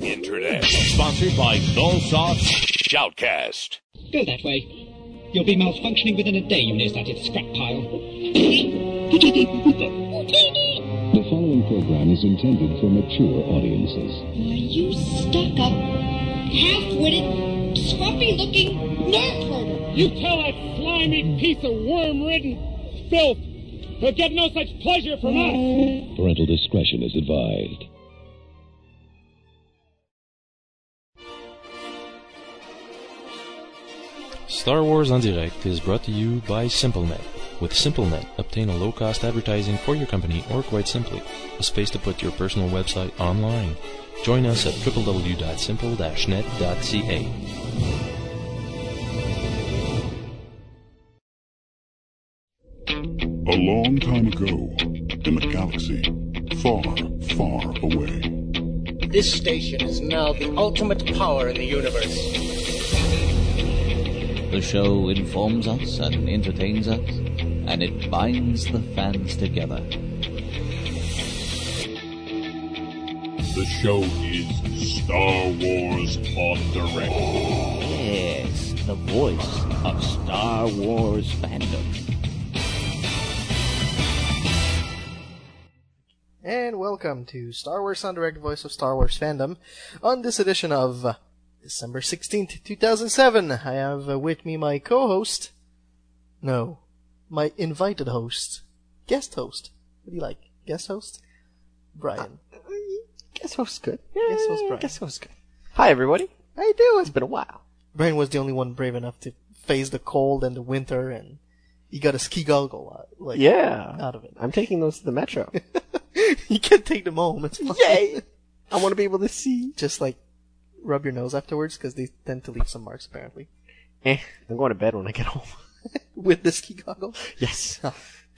Internet. Sponsored by Nullsoft Shoutcast. Go that way. You'll be malfunctioning within a day, you nearsighted scrap pile. The following program is intended for mature audiences. Are You stuck up, half-witted, scruffy-looking nerf herder. You tell that slimy piece of worm-ridden filth he'll get no such pleasure from us. Parental discretion is advised. Star Wars en Direct is brought to you by SimpleNet. With SimpleNet, obtain a low-cost advertising for your company or quite simply, a space to put your personal website online. Join us at www.simple-net.ca. A long time ago, in a galaxy far, far away, This station is now the ultimate power in the universe. The show informs us and entertains us, and it binds the fans together. the show is Star Wars en Direct. Yes, the voice of Star Wars fandom. And welcome to Star Wars en Direct Voice of Star Wars Fandom. On this edition of December 16th, 2007, I have uh, with me my co-host. No, my invited host. Guest host. What do you like? Guest host? Brian. Guest who's good? Guess who's Brian. Guess who's good? Hi, everybody. How you doing? It's been a while. Brian was the only one brave enough to face the cold and the winter and he got a ski goggle out, like, Yeah. out of it. I'm taking those to the metro. you can take them home. It's fine. Yay! I want to be able to see. Just like rub your nose afterwards because they tend to leave some marks apparently. Eh, I'm going to bed when I get home. With the ski goggle. Yes.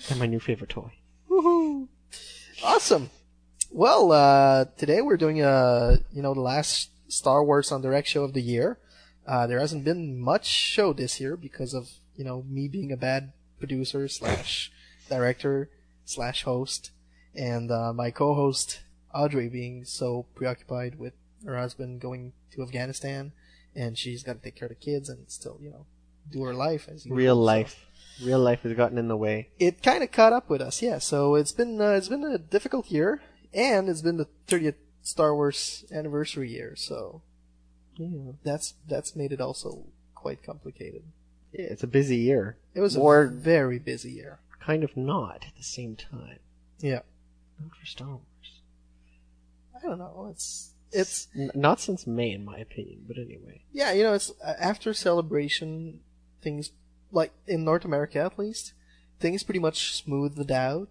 And my new favorite toy. Woohoo! Awesome. Well, uh, today we're doing uh, you know, the last Star Wars en Direct show of the year. Uh, there hasn't been much show this year because of you know me being a bad producer slash director slash host, and uh, my co-host Audrey being so preoccupied with her husband going to Afghanistan, and she's got to take care of the kids and still you know do her life as. Real So- life. Real life has gotten in the way. it kind of caught up with us, yeah. So it's been uh, it's been a difficult year, and it's been the 30th Star Wars anniversary year, so Yeah. that's that's made it also quite complicated. Yeah, it's a busy year. It was a very busy year. kind of not at the same time. Yeah, Not for Star Wars. I don't know. It's it's N- not since May, in my opinion, but anyway. yeah, you know, it's uh, after celebration, things like in North America at least, things pretty much smoothed out.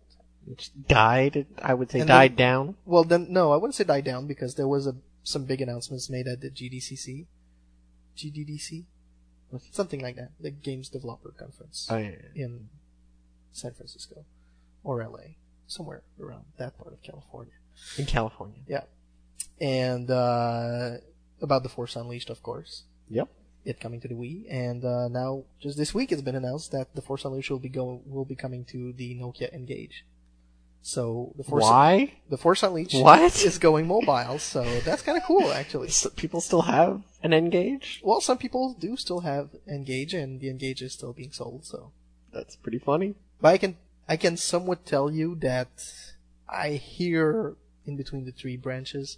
It's died, I would say And died then- down. Well, then no, I wouldn't say died down because there was a some big announcements made at the GDCC, GDDC, something like that, the Games Developer Conference Oh, yeah. in San Francisco or LA, somewhere around that part of California. In California. Yeah, and uh, about the Force Unleashed, of course, Yep. it coming to the Wii, and uh, now just this week it's been announced that the Force Unleashed will be go will be coming to the Nokia N-Gage. So the Force Why? the Force Unleashed What? is going mobile, so that's kind of cool actually. S- People still have an N-Gage? Well, some people do still have N-Gage, and the N-Gage is still being sold. So, That's pretty funny. but I can I can somewhat tell you that I hear in between the three branches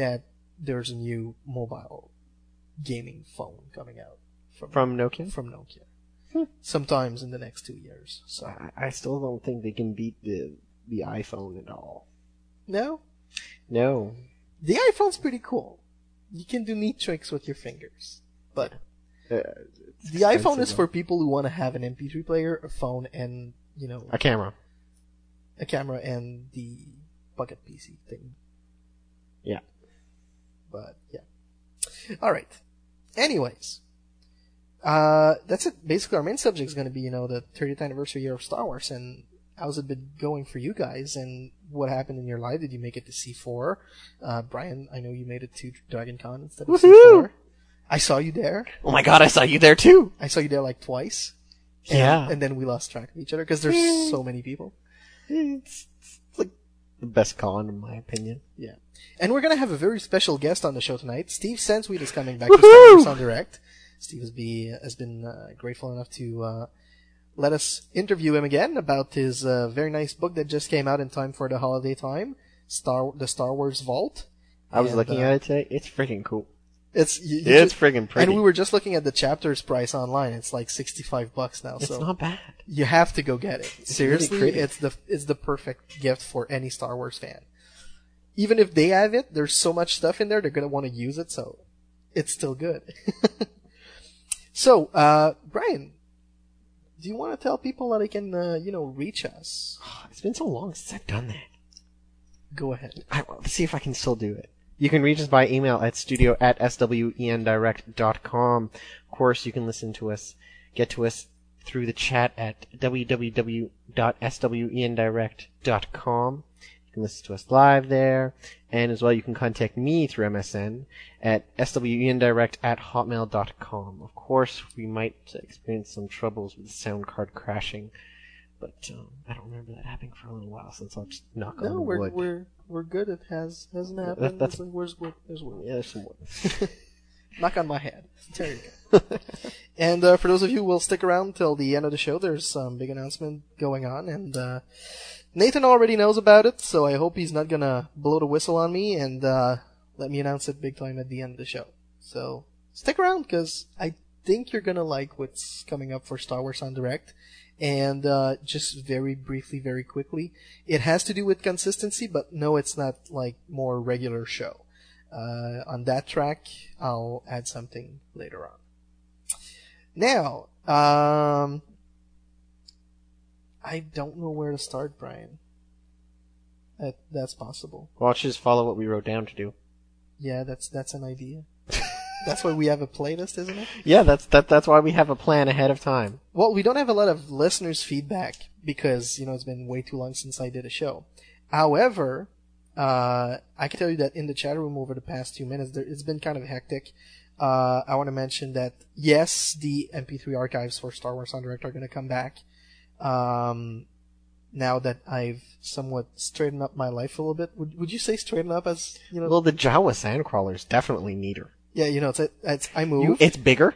that there's a new mobile gaming phone coming out from From Nokia? from Nokia. Sometimes in the next two years. So I, I still don't think they can beat the the iPhone at all. no, No. the iPhone's pretty cool. You can do neat tricks with your fingers, but Uh, the iPhone expensive, is for people who want to have an MP3 player, a phone, and you know a camera. a camera and the pocket PC thing. Yeah. But yeah. All right. Anyways, uh, that's it. Basically, our main subject is going to be, you know, the 30th anniversary year of Star Wars and how's it been going for you guys and what happened in your life? Did you make it to C4? Uh, Brian, I know you made it to Dragon Con instead of Woohoo! C4. I saw you there. Oh my god, I saw you there too! I saw you there like twice. And, Yeah. And then we lost track of each other because there's so many people. It's, it's best con, in my opinion. Yeah. And we're gonna have a very special guest on the show tonight. Steve Sansweet is coming back to Star Wars en Direct. Steve has, be, has been uh, grateful enough to uh, let us interview him again about his uh, very nice book that just came out in time for the holiday time, Star the Star Wars Vault. I was And, looking uh, at it today. It's freaking cool. It's you, you It's ju- friggin' pretty. And we were just looking at the chapters price online. It's like sixty five bucks now. It's so not bad. You have to go get it. It's Seriously, really it's the it's the perfect gift for any Star Wars fan. Even if they have it, there's so much stuff in there they're gonna want to use it, so it's still good. so, uh, Brian, do you want to tell people that they can, uh, you know, reach us? It's been so long since I've done that. Go ahead. I, let's see if I can still do it. You can reach us by email at studio at swendirect.com. Of course, you can listen to us, get to us through the chat at www.swendirect.com. You can listen to us live there, and as well you can contact me through MSN at swendirect at hotmail.com. Of course, we might experience some troubles with the sound card crashing, but um, I don't remember that happening for a little while since I'll just knock No, on we're wood. we're we're good. It has hasn't That- happened. that's- There's- Where's wood? There's wood. Yeah, there's some wood. Knock on my head. There you go. and uh, for those of you who will stick around till the end of the show, there's some big announcement going on, and uh, Nathan already knows about it, so I hope he's not gonna blow the whistle on me and uh, let me announce it big time at the end of the show. So stick around because I think you're gonna like what's coming up for Star Wars en Direct. And uh, just very briefly, very quickly, it has to do with consistency, but no, it's not like more regular show. Uh, on that track, I'll add something later on. Now, um, I don't know where to start, Brian. That, that's possible. Well, just follow what we wrote down to do. Yeah, that's that's an idea. That's why we have a playlist, isn't it? Yeah, that's that. That's why we have a plan ahead of time. Well, we don't have a lot of listeners' feedback because you know it's been way too long since I did a show. However, uh, I can tell you that in the chat room over the past two minutes, there, it's been kind of hectic. Uh, I want to mention that yes, the MP3 archives for Star Wars en Direct are going to come back. Um, now that I've somewhat straightened up my life a little bit, would would you say straighten up as you know? Well, the Jawa Sandcrawler is definitely neater. Yeah, you know, it's it's I You, it's bigger.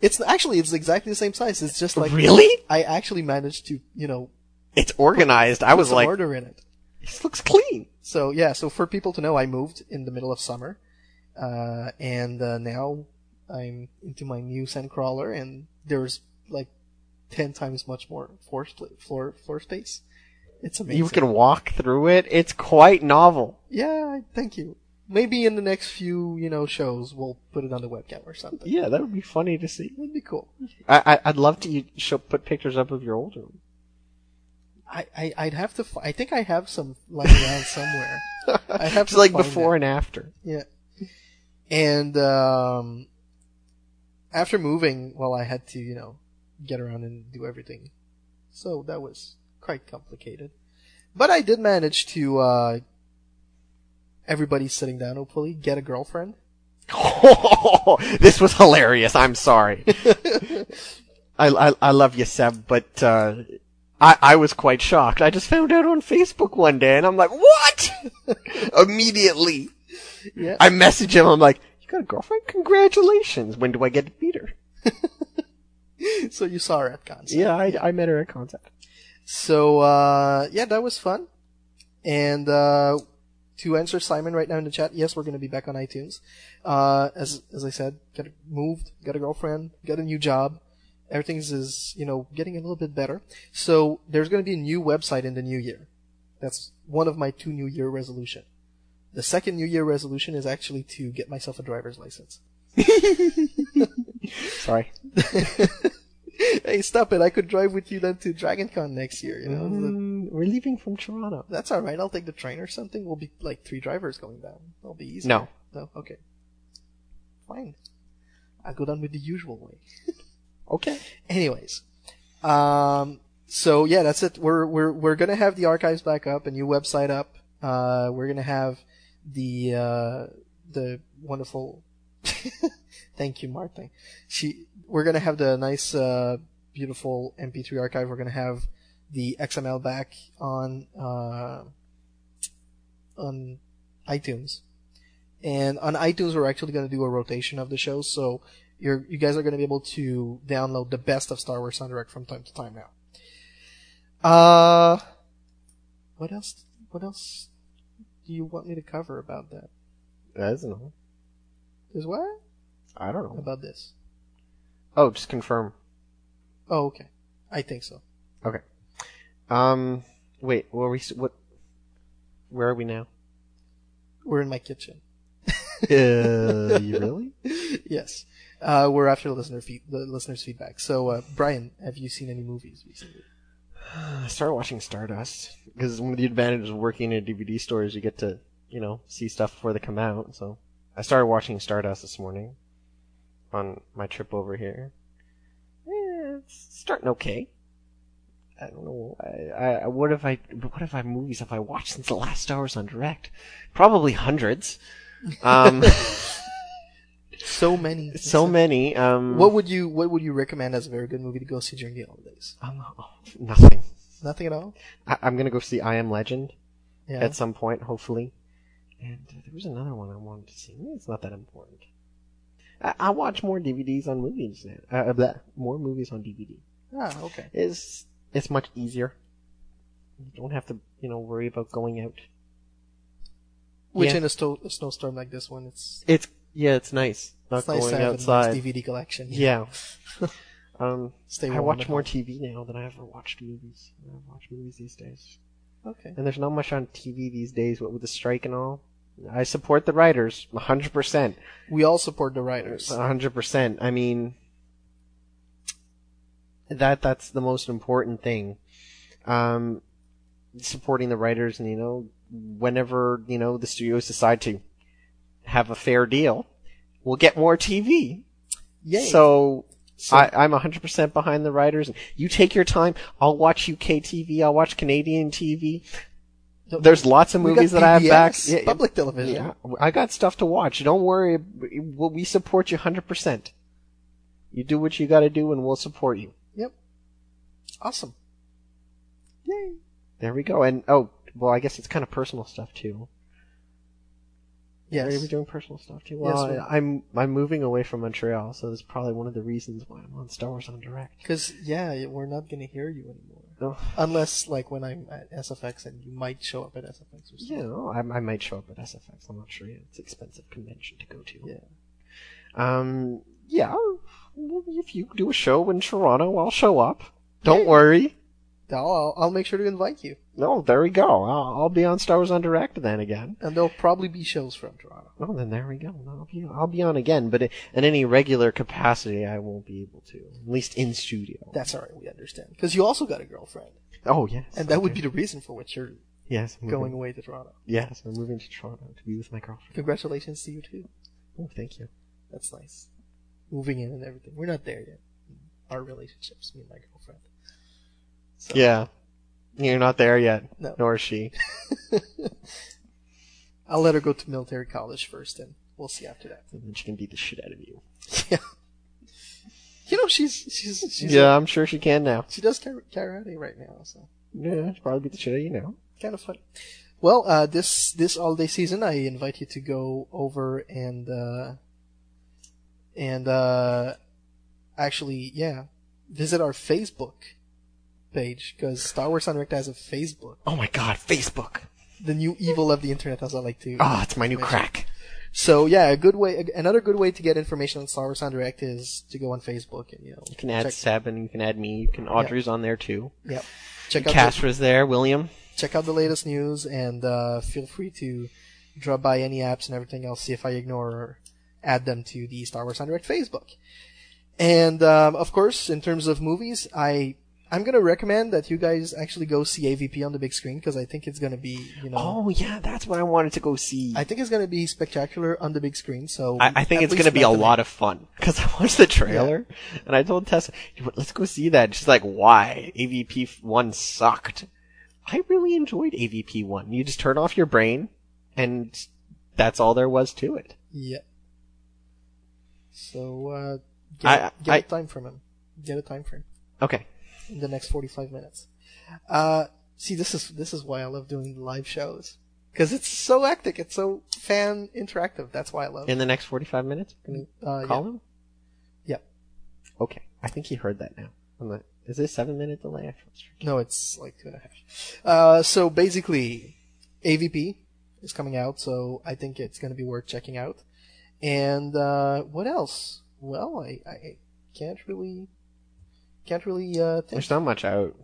it's actually it's exactly the same size. It's just like Really? I actually managed to you know It's organized. I put was some like, order in it. this looks clean. So yeah, so for people to know, I moved in the middle of summer, uh, and uh, now I'm into my new Sandcrawler, and there's like ten times much more floor floor floor space. It's amazing. You can walk through it. It's quite novel. Yeah, thank you. Maybe in the next few you know shows we'll put it on the webcam or something. Yeah, that would be funny to see. That'd be cool. I, I I'd love to you show put pictures up of your old room. I, I I'd have to. F- I think I have some lying around somewhere. I have like before it. and after. Yeah. And um, after moving, well, I had to, you know, get around and do everything. So that was quite complicated. But I did manage to, uh, everybody sitting down, hopefully, get a girlfriend. this was hilarious. I'm sorry. I, I I love you, Seb, but uh, I I was quite shocked. I just found out on Facebook one day, and I'm like, what? Immediately, Yeah. I message him. I'm like, you got a girlfriend? Congratulations. When do I get to meet her? so you saw her at cons. Yeah, I I met her at concept. So, uh, yeah, that was fun. And, uh, to answer Simon right now in the chat, yes, we're going to be back on iTunes. Uh, as, as I said, got moved, got a girlfriend, got a new job. Everything's is, you know, getting a little bit better. So, there's going to be a new website in the new year. That's one of my two new year resolution. The second new year resolution is actually to get myself a driver's license. Sorry. hey, stop it. I could drive with you then to DragonCon next year, you know? Mm, we're leaving from Toronto. That's all right. I'll take the train or something. We'll be like three drivers going down. That'll be easy. No. No. Okay. Fine. I'll go down with the usual way. Okay. Anyways, um, so yeah, that's it. We're we're we're gonna have the archives back up, a new website up. Uh, we're gonna have the uh the wonderful. Thank you, Martin. She. We're gonna have the nice, uh, beautiful MP3 archive. We're gonna have the XML back on uh on iTunes, and on iTunes we're actually to do a rotation of the shows. So you're you guys are to be able to download the best of Star Wars en Direct from time to time now. Uh, what else? What else do you want me to cover about that? I don't know. Is what I don't know. about this? Oh, just confirm. Oh, okay. I think so. Okay. Um, wait, were we, what, where are we now? We're in my kitchen. Uh, you really? yes. Uh, we're after the listener feed, the listeners' feedback. So, uh, Brian, have you seen any movies recently? I started watching Stardust because one of the advantages of working in a DVD store is you get to, you know, see stuff before they come out. So I started watching Stardust this morning on my trip over here. Eh, it's starting okay. I don't know. I, I what have I what have I movies have I watched since the last Star Wars en Direct? Probably hundreds. Um, So many. so many. Um, What would you What would you recommend as a very good movie to go see during the holidays? um, nothing. Nothing at all. I, I'm gonna go see I Am Legend Yeah. at some point, hopefully. And uh, there was another one I wanted to see. It's not that important. I, I watch more DVDs on movies now. Uh, blah, more movies on DVD. ah, okay. It's it's much easier. You don't have to, you know, worry about going out. Which Yeah. in a, sto- a snowstorm like this one, it's It's yeah, it's nice. Not it's nice going outside. nice DVD collection. Yeah. um, Stay I watch more. TV now than I ever watched movies. I watch movies these days. Okay. And there's not much on TV these days, what with the strike and all. I support the writers, 100%. We all support the writers. A hundred percent. I mean, that that's the most important thing. Um, supporting the writers, and you know, whenever you know the studios decide to have a fair deal, we'll get more TV. Yay. So. So- I, I'm 100% behind the writers. You take your time. I'll watch UK TV. I'll watch Canadian TV. There's lots of movies that I have back. PBS, public television. Yeah, I got stuff to watch. Don't worry. We support you 100%. You do what you got to do, and we'll support you. Yep. Awesome. Yay. There we go. And, oh, well, I guess it's kind of personal stuff, too. Yes. Are we doing personal stuff, too? Yes, Well, we- I, I'm, I'm moving away from Montreal, so that's probably one of the reasons why I'm on Star Wars en Direct. Because yeah, we're not gonna hear you anymore. Oh. Unless like when I'm at SFX and you might show up at SFX or something. Yeah, no, I, I might show up at SFX. I'm not sure yet. It's an expensive convention to go to. Yeah. Um, yeah, if you do a show in Toronto, I'll show up. Don't worry. I'll, I'll make sure to invite you. No, there we go. I'll, I'll be on Star Wars en Direct then again. And there'll probably be shows from Toronto. Oh, then there we go. I'll be, I'll be on again, but in any regular capacity, I won't be able to. At least in studio. That's alright, we understand. Because you also got a girlfriend. Oh, yes. And that would be the reason for which you're Yes, I'm going moving- away to Toronto. Yes, I'm moving to Toronto to be with my girlfriend. Congratulations to you too. Oh, thank you. That's nice. Moving in and everything. We're not there yet. Our relationships, me and my girlfriend. So, Yeah. You're not there yet. No. Nor is she. I'll let her go to military college first, and we'll see after that. And then she can beat the shit out of you. Yeah. You know, she's she's she's yeah, I'm sure she can now. she does kar- karate right now, so Yeah, she'll probably beat the shit out of you now. kind of fun. Well, uh, this this holiday season, I invite you to go over and uh, and uh, actually, yeah, visit our Facebook page because Star Wars en Direct has a Facebook. Oh my god, Facebook! The new evil of the internet, as I like to. Ah, it's my new mention. crack. So yeah, a good way, another good way to get information on Star Wars en Direct is to go on Facebook and you know You can add and you can add me. You can Audrey's on there too. Yep. check out the, there. William. check out the latest news and uh, feel free to drop by any apps and everything else. See if I ignore or add them to the Star Wars en Direct Facebook. And um, of course, in terms of movies, I I'm gonna recommend that you guys actually go see AVP on the big screen because I think it's gonna be you know Oh yeah, that's what I wanted to go see. I think it's gonna be spectacular on the big screen. So I, I think it's going to be a lot of fun because I watched the trailer and I told Tessa, let's go see that. She's like, why? AVP one sucked. I really enjoyed AVP one. You just turn off your brain and that's all there was to it. Yeah. So uh, get, I- get I- a time from him. Get a time frame Okay. In the next forty-five minutes. Uh, see, this is this is why I love doing live shows because it's so hectic. It's so fan interactive. That's why I love. In the next 45 minutes, we're Uh, call yeah. him? Yep. Okay. I think he heard that now. Is this seven minute delay? I feel it's- No, it's like two and a half. Uh, so basically, AVP is coming out, so I think it's going to be worth checking out. And uh, what else? Well, I, I can't really can't really uh, think. There's not much out.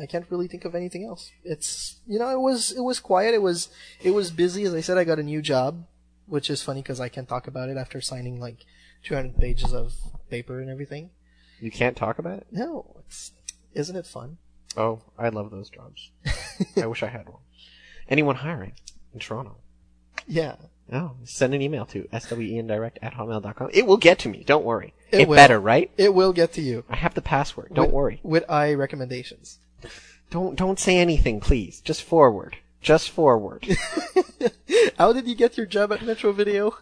I can't really think of anything else. It's you know it was it was quiet. It was it was busy. As I said, I got a new job, which is funny because I can't talk about it after signing like 200 pages of paper and everything. You can't talk about it? No, it's isn't it fun? Oh, I love those jobs. I wish I had one. Anyone hiring in Toronto? Yeah. Oh, send an email to swendirect at hotmail.com. It will get to me. Don't worry. It It, will. better, right? It will get to you. I have the password. Don't with, worry. With I recommendations. Don't don't say anything, please. Just forward. Just forward. How did you get your job at Metro Video?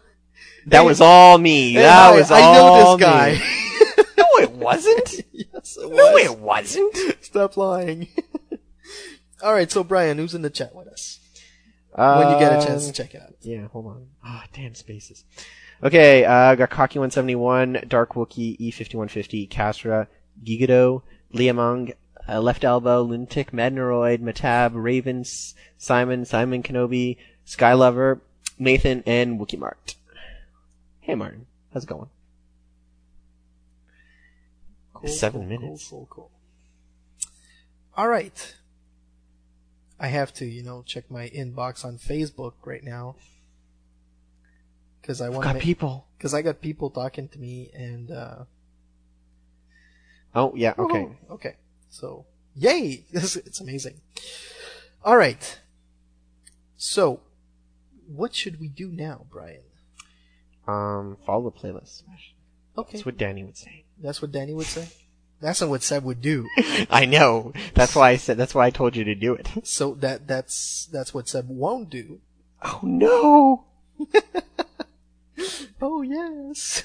That was all me. Hey, that was I all know this guy. me. no, it wasn't. yes, it No, was. it wasn't. Stop lying. All right, so Brian, who's in the chat with us? When you get a chance to Um, check it out. Yeah, hold on. Ah, damn spaces. Okay, uh, got Cocky 171, Dark Wookie, E5150, Castra, Gigado, Liamong, uh, Left Elbow, Lunatic, Madneroid, Matab, Ravens, Simon, Simon Kenobi, Skylover, Nathan, and Wookie Mart. Hey Martin, how's it going? Cool, Seven cool, minutes. Cool, cool, cool. All right. I have to, you know, check my inbox on Facebook right now because I want got people. Because I got people talking to me, and uh, Oh, yeah, okay. Oh, okay. So, yay! This it's amazing. All right. So, what should we do now, Brian? Um, follow the playlist. Okay. That's what Danny would say. That's what Danny would say. That's not what Seb would do. I know. That's why I said, that's why I told you to do it. So that that's that's what Seb won't do. Oh no! Oh yes.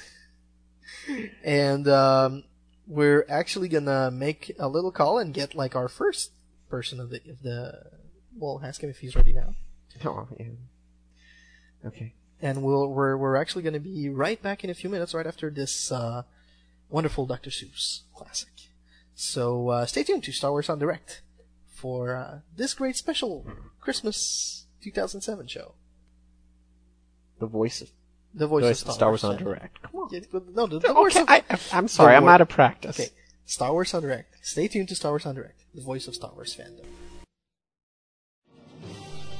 And um, we're actually gonna make a little call and get like our first person of the of the. Well, ask him if he's ready now. Oh, yeah. Okay. And we'll we're we're actually gonna be right back in a few minutes, right after this uh, wonderful Dr. Seuss classic. So uh, stay tuned to Star Wars en Direct for uh, this great special Christmas 2007 show. The voice of The voice, the Voice of of Star, Star Wars on. Direct. Come on. Yeah, but no, the, the voice of, I, I'm sorry, the I'm wo- out of practice. Okay, Star Wars en Direct. Stay tuned to Star Wars en Direct, the voice of Star Wars fandom.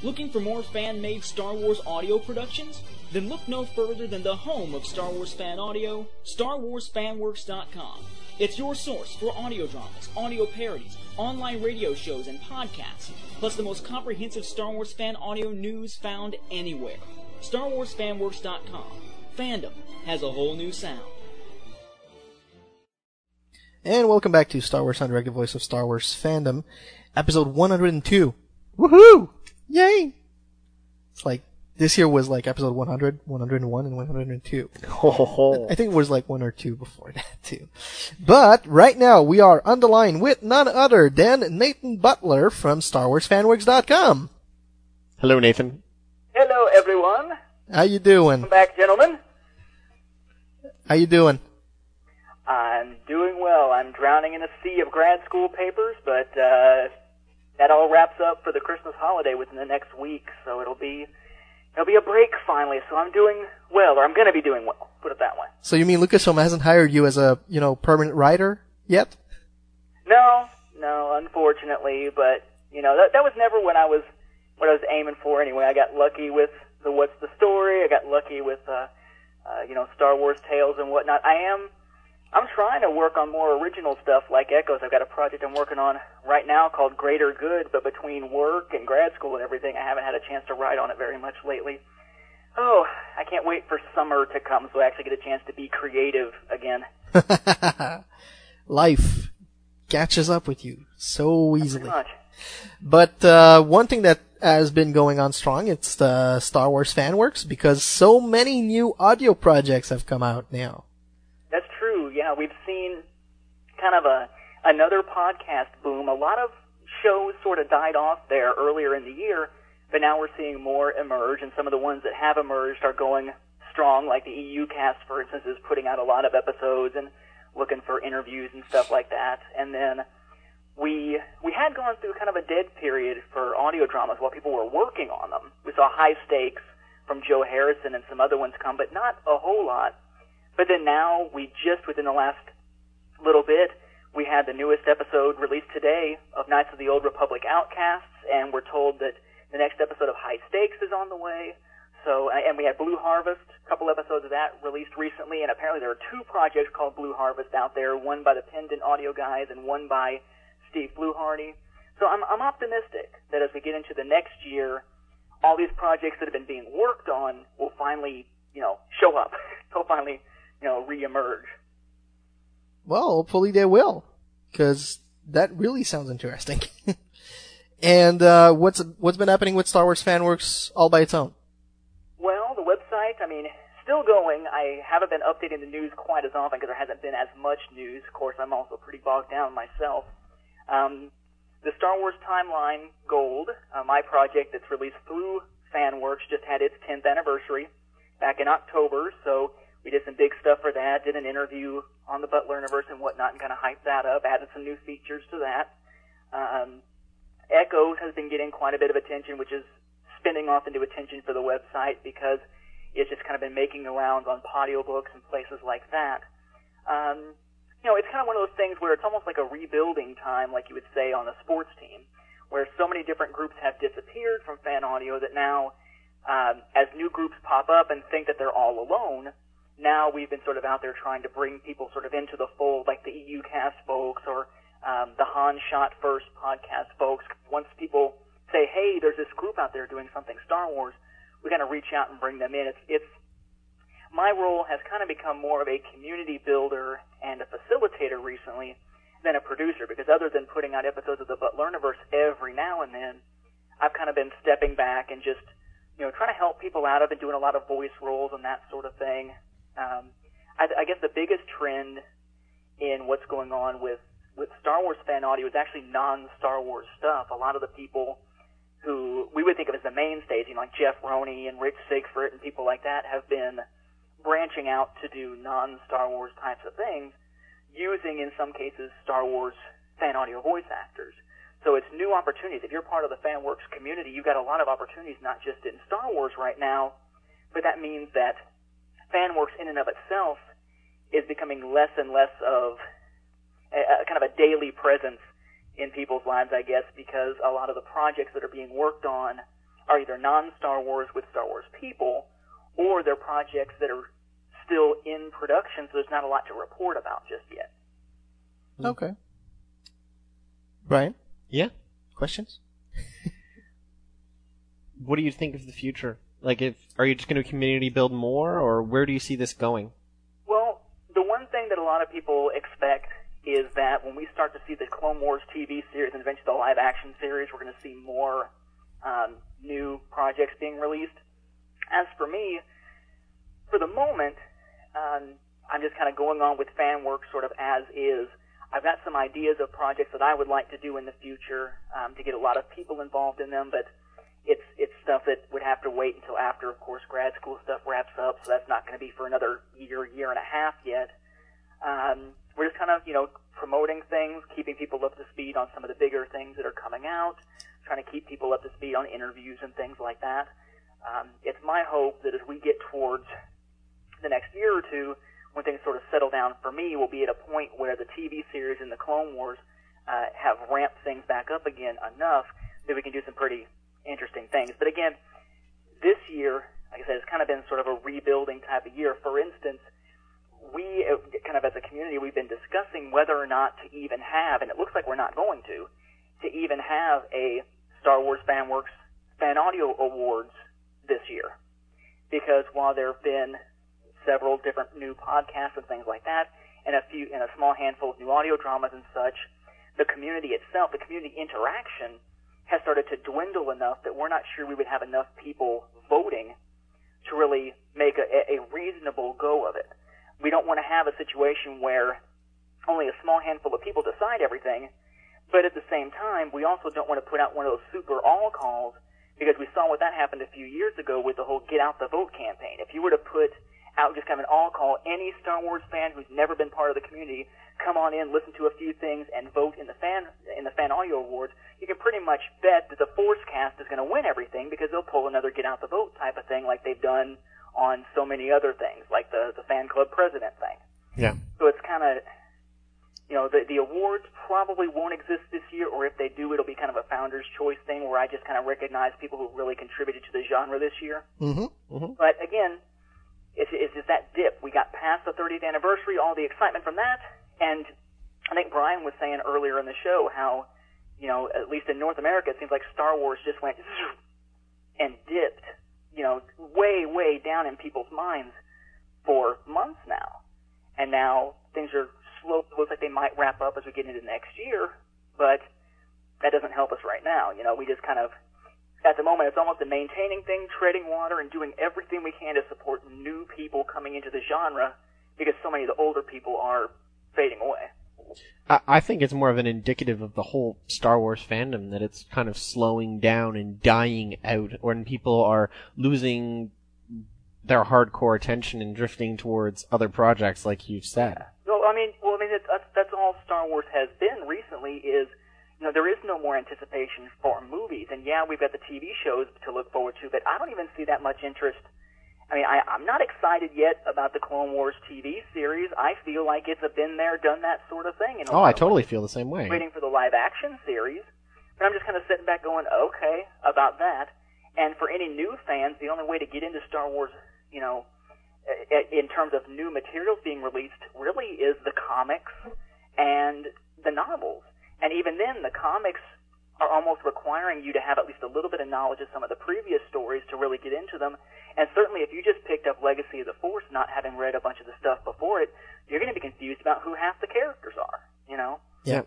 Looking for more fan-made Star Wars audio productions? Then look no further than the home of Star Wars fan audio, StarWarsFanWorks.com. It's your source for audio dramas, audio parodies, online radio shows, and podcasts, plus the most comprehensive Star Wars fan audio news found anywhere. StarWarsFanWorks.com. Fandom has a whole new sound. And welcome back to Star Wars en Direct, voice of Star Wars fandom, episode 102. Woohoo! Yay! It's like this year was like episode 100, 101, and 102. Ho, ho, ho. I think it was like one or two before that too. But right now we are on the line with none other than Nathan Butler from StarWarsFanWorks.com. Hello, Nathan. Hello, everyone. How you doing? Welcome back, gentlemen. How you doing? I'm doing well. I'm drowning in a sea of grad school papers, but uh, that all wraps up for the Christmas holiday within the next week, so it'll be it'll be a break finally. So I'm doing well, or I'm going to be doing well. Put it that way. So you mean Lucasfilm hasn't hired you as a you know permanent writer yet? No, no, unfortunately, but you know that that was never when I was what I was aiming for anyway. I got lucky with the what's the story. I got lucky with uh, uh, you know Star Wars tales and whatnot. I am I'm trying to work on more original stuff like Echoes. I've got a project I'm working on right now called Greater Good, but between work and grad school and everything, I haven't had a chance to write on it very much lately. Oh, I can't wait for summer to come so I actually get a chance to be creative again. Life catches up with you so easily. But uh, one thing that has been going on strong, it's the Star Wars FanWorks because so many new audio projects have come out now. That's true. Yeah, we've seen kind of a another podcast boom. A lot of shows sort of died off there earlier in the year, but now we're seeing more emerge, and some of the ones that have emerged are going strong, like the EU cast, for instance, is putting out a lot of episodes and looking for interviews and stuff like that. And then we we had gone through kind of a dead period for audio dramas while people were working on them. We saw High Stakes from Joe Harrison and some other ones come, but not a whole lot. But then now we just within the last little bit we had the newest episode released today of Knights of the Old Republic Outcasts, and we're told that the next episode of High Stakes is on the way. So, and we had Blue Harvest, a couple episodes of that released recently, and apparently there are two projects called Blue Harvest out there, one by the Pendant Audio guys and one by Steve Bluharty. So I'm, I'm optimistic that as we get into the next year, all these projects that have been being worked on will finally, you know, show up. They'll finally, you know, reemerge. Well, hopefully they will, because that really sounds interesting. and uh, what's what's been happening with Star Wars FanWorks all by its own? Well, the website, I mean, still going. I haven't been updating the news quite as often because there hasn't been as much news. Of course, I'm also pretty bogged down myself. Um, the Star Wars Timeline Gold, uh, my project that's released through FanWorks, just had its 10th anniversary back in October, so we did some big stuff for that, did an interview on the Butler universe and whatnot, and kind of hyped that up, added some new features to that. Um, Echoes has been getting quite a bit of attention, which is spinning off into attention for the website because it's just kind of been making the rounds on Podiobooks and places like that. Um, you know, it's kind of one of those things where it's almost like a rebuilding time, like you would say on a sports team, where so many different groups have disappeared from fan audio that now, um, as new groups pop up and think that they're all alone, now we've been sort of out there trying to bring people sort of into the fold, like the EU cast folks or um, the Han Shot First podcast folks. Once people say, "Hey, there's this group out there doing something Star Wars," we kind of reach out and bring them in. It's it's my role has kind of become more of a community builder and a facilitator recently than a producer because other than putting out episodes of the Butlerniverse every now and then, I've kind of been stepping back and just, you know, trying to help people out. I've been doing a lot of voice roles and that sort of thing. Um, I, I guess the biggest trend in what's going on with, with Star Wars fan audio is actually non-Star Wars stuff. A lot of the people who we would think of as the mainstays, you know, like Jeff Roney and Rich Sigfrid and people like that have been branching out to do non-Star Wars types of things, using in some cases Star Wars fan audio voice actors. So it's new opportunities. If you're part of the FanWorks community, you've got a lot of opportunities, not just in Star Wars right now, but that means that FanWorks in and of itself is becoming less and less of a, a kind of a daily presence in people's lives, I guess, because a lot of the projects that are being worked on are either non-Star Wars with Star Wars people, or they're projects that are still in production, so there's not a lot to report about just yet. Hmm. Okay. Brian? Yeah. Questions? what do you think of the future? Like, if are you just going to community build more, or where do you see this going? Well, the one thing that a lot of people expect is that when we start to see the Clone Wars TV series and eventually the live action series, we're going to see more um, new projects being released. As for me, for the moment, um, I'm just kind of going on with fan work sort of as is. I've got some ideas of projects that I would like to do in the future um, to get a lot of people involved in them, but it's it's stuff that would have to wait until after, of course, grad school stuff wraps up. So that's not going to be for another year, year and a half yet. Um, we're just kind of you know promoting things, keeping people up to speed on some of the bigger things that are coming out, trying to keep people up to speed on interviews and things like that. Um, it's my hope that as we get towards the next year or two, when things sort of settle down for me, we'll be at a point where the TV series and the Clone Wars uh, have ramped things back up again enough that we can do some pretty interesting things. But again, this year, like I said, it's kind of been sort of a rebuilding type of year. For instance, we kind of as a community, we've been discussing whether or not to even have, and it looks like we're not going to, to even have a Star Wars FanWorks Fan Audio Awards this year. Because while there have been several different new podcasts and things like that, and a few, and a small handful of new audio dramas and such, the community itself, the community interaction, has started to dwindle enough that we're not sure we would have enough people voting to really make a, a reasonable go of it. We don't want to have a situation where only a small handful of people decide everything, But at the same time, we also don't want to put out one of those super all calls because we saw what that happened a few years ago with the whole get out the vote campaign. If you were to put out just kind of an all call, any Star Wars fan who's never been part of the community, come on in, listen to a few things, and vote in the fan in the fan audio awards, you can pretty much bet that the Force cast is going to win everything because they'll pull another get out the vote type of thing like they've done on so many other things, like the the fan club president thing. Yeah. So it's kind of, you know, the the awards probably won't exist this year, or if they do, it'll be kind of a founder's choice thing where I just kind of recognize people who really contributed to the genre this year. Mm-hmm. mm-hmm. But again, is, just that dip. We got past the 30th anniversary, all the excitement from that, and I think Brian was saying earlier in the show how, you know, at least in North America, it seems like Star Wars just went and dipped, you know, way, way down in people's minds for months now. And now things are slow. Looks like they might wrap up as we get into next year, but that doesn't help us right now. You know, we just kind of at the moment, it's almost a maintaining thing, treading water, and doing everything we can to support new people coming into the genre because so many of the older people are fading away. I think it's more of an indicative of the whole Star Wars fandom that it's kind of slowing down and dying out when people are losing their hardcore attention and drifting towards other projects like you've said. Well, I mean, well, I mean, that's, that's all Star Wars has been recently is you know, there is no more anticipation for movies. And yeah, we've got the TV shows to look forward to, but I don't even see that much interest. I mean, I, I'm not excited yet about the Clone Wars TV series. I feel like it's a been there, done that sort of thing. oh, I totally feel the same way. Waiting for the live action series, but I'm just kind of sitting back going, okay, about that. And for any new fans, the only way to get into Star Wars, you know, in terms of new materials being released, really is the comics and the novels. And even then, the comics are almost requiring you to have at least a little bit of knowledge of some of the previous stories to really get into them. And certainly, if you just picked up Legacy of the Force, not having read a bunch of the stuff before it, you're going to be confused about who half the characters are. You know? Yeah.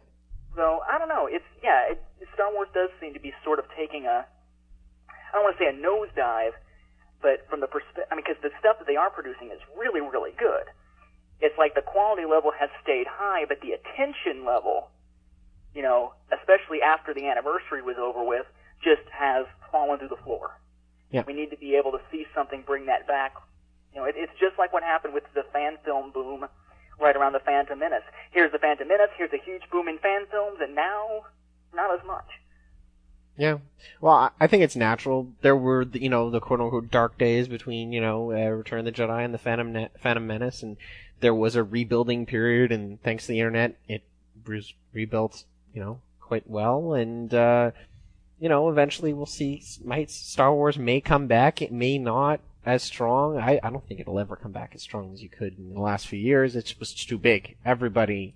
So I don't know. It's yeah. It, Star Wars does seem to be sort of taking a I don't want to say a nosedive, but from the perspective, I mean, because the stuff that they are producing is really, really good. It's like the quality level has stayed high, but the attention level you know, especially after the anniversary was over with, just has fallen through the floor. Yeah. We need to be able to see something bring that back. You know, it, it's just like what happened with the fan film boom right around the Phantom Menace. Here's the Phantom Menace, here's a huge boom in fan films, and now, not as much. Yeah. Well, I think it's natural. There were, the, you know, the quote unquote dark days between, you know, uh, Return of the Jedi and the Phantom, ne- Phantom Menace, and there was a rebuilding period, and thanks to the internet, it was rebuilt you know, quite well, and uh, you know, eventually we'll see. Might Star Wars may come back. It may not as strong. I, I don't think it'll ever come back as strong as you could in the last few years. It was too big. Everybody,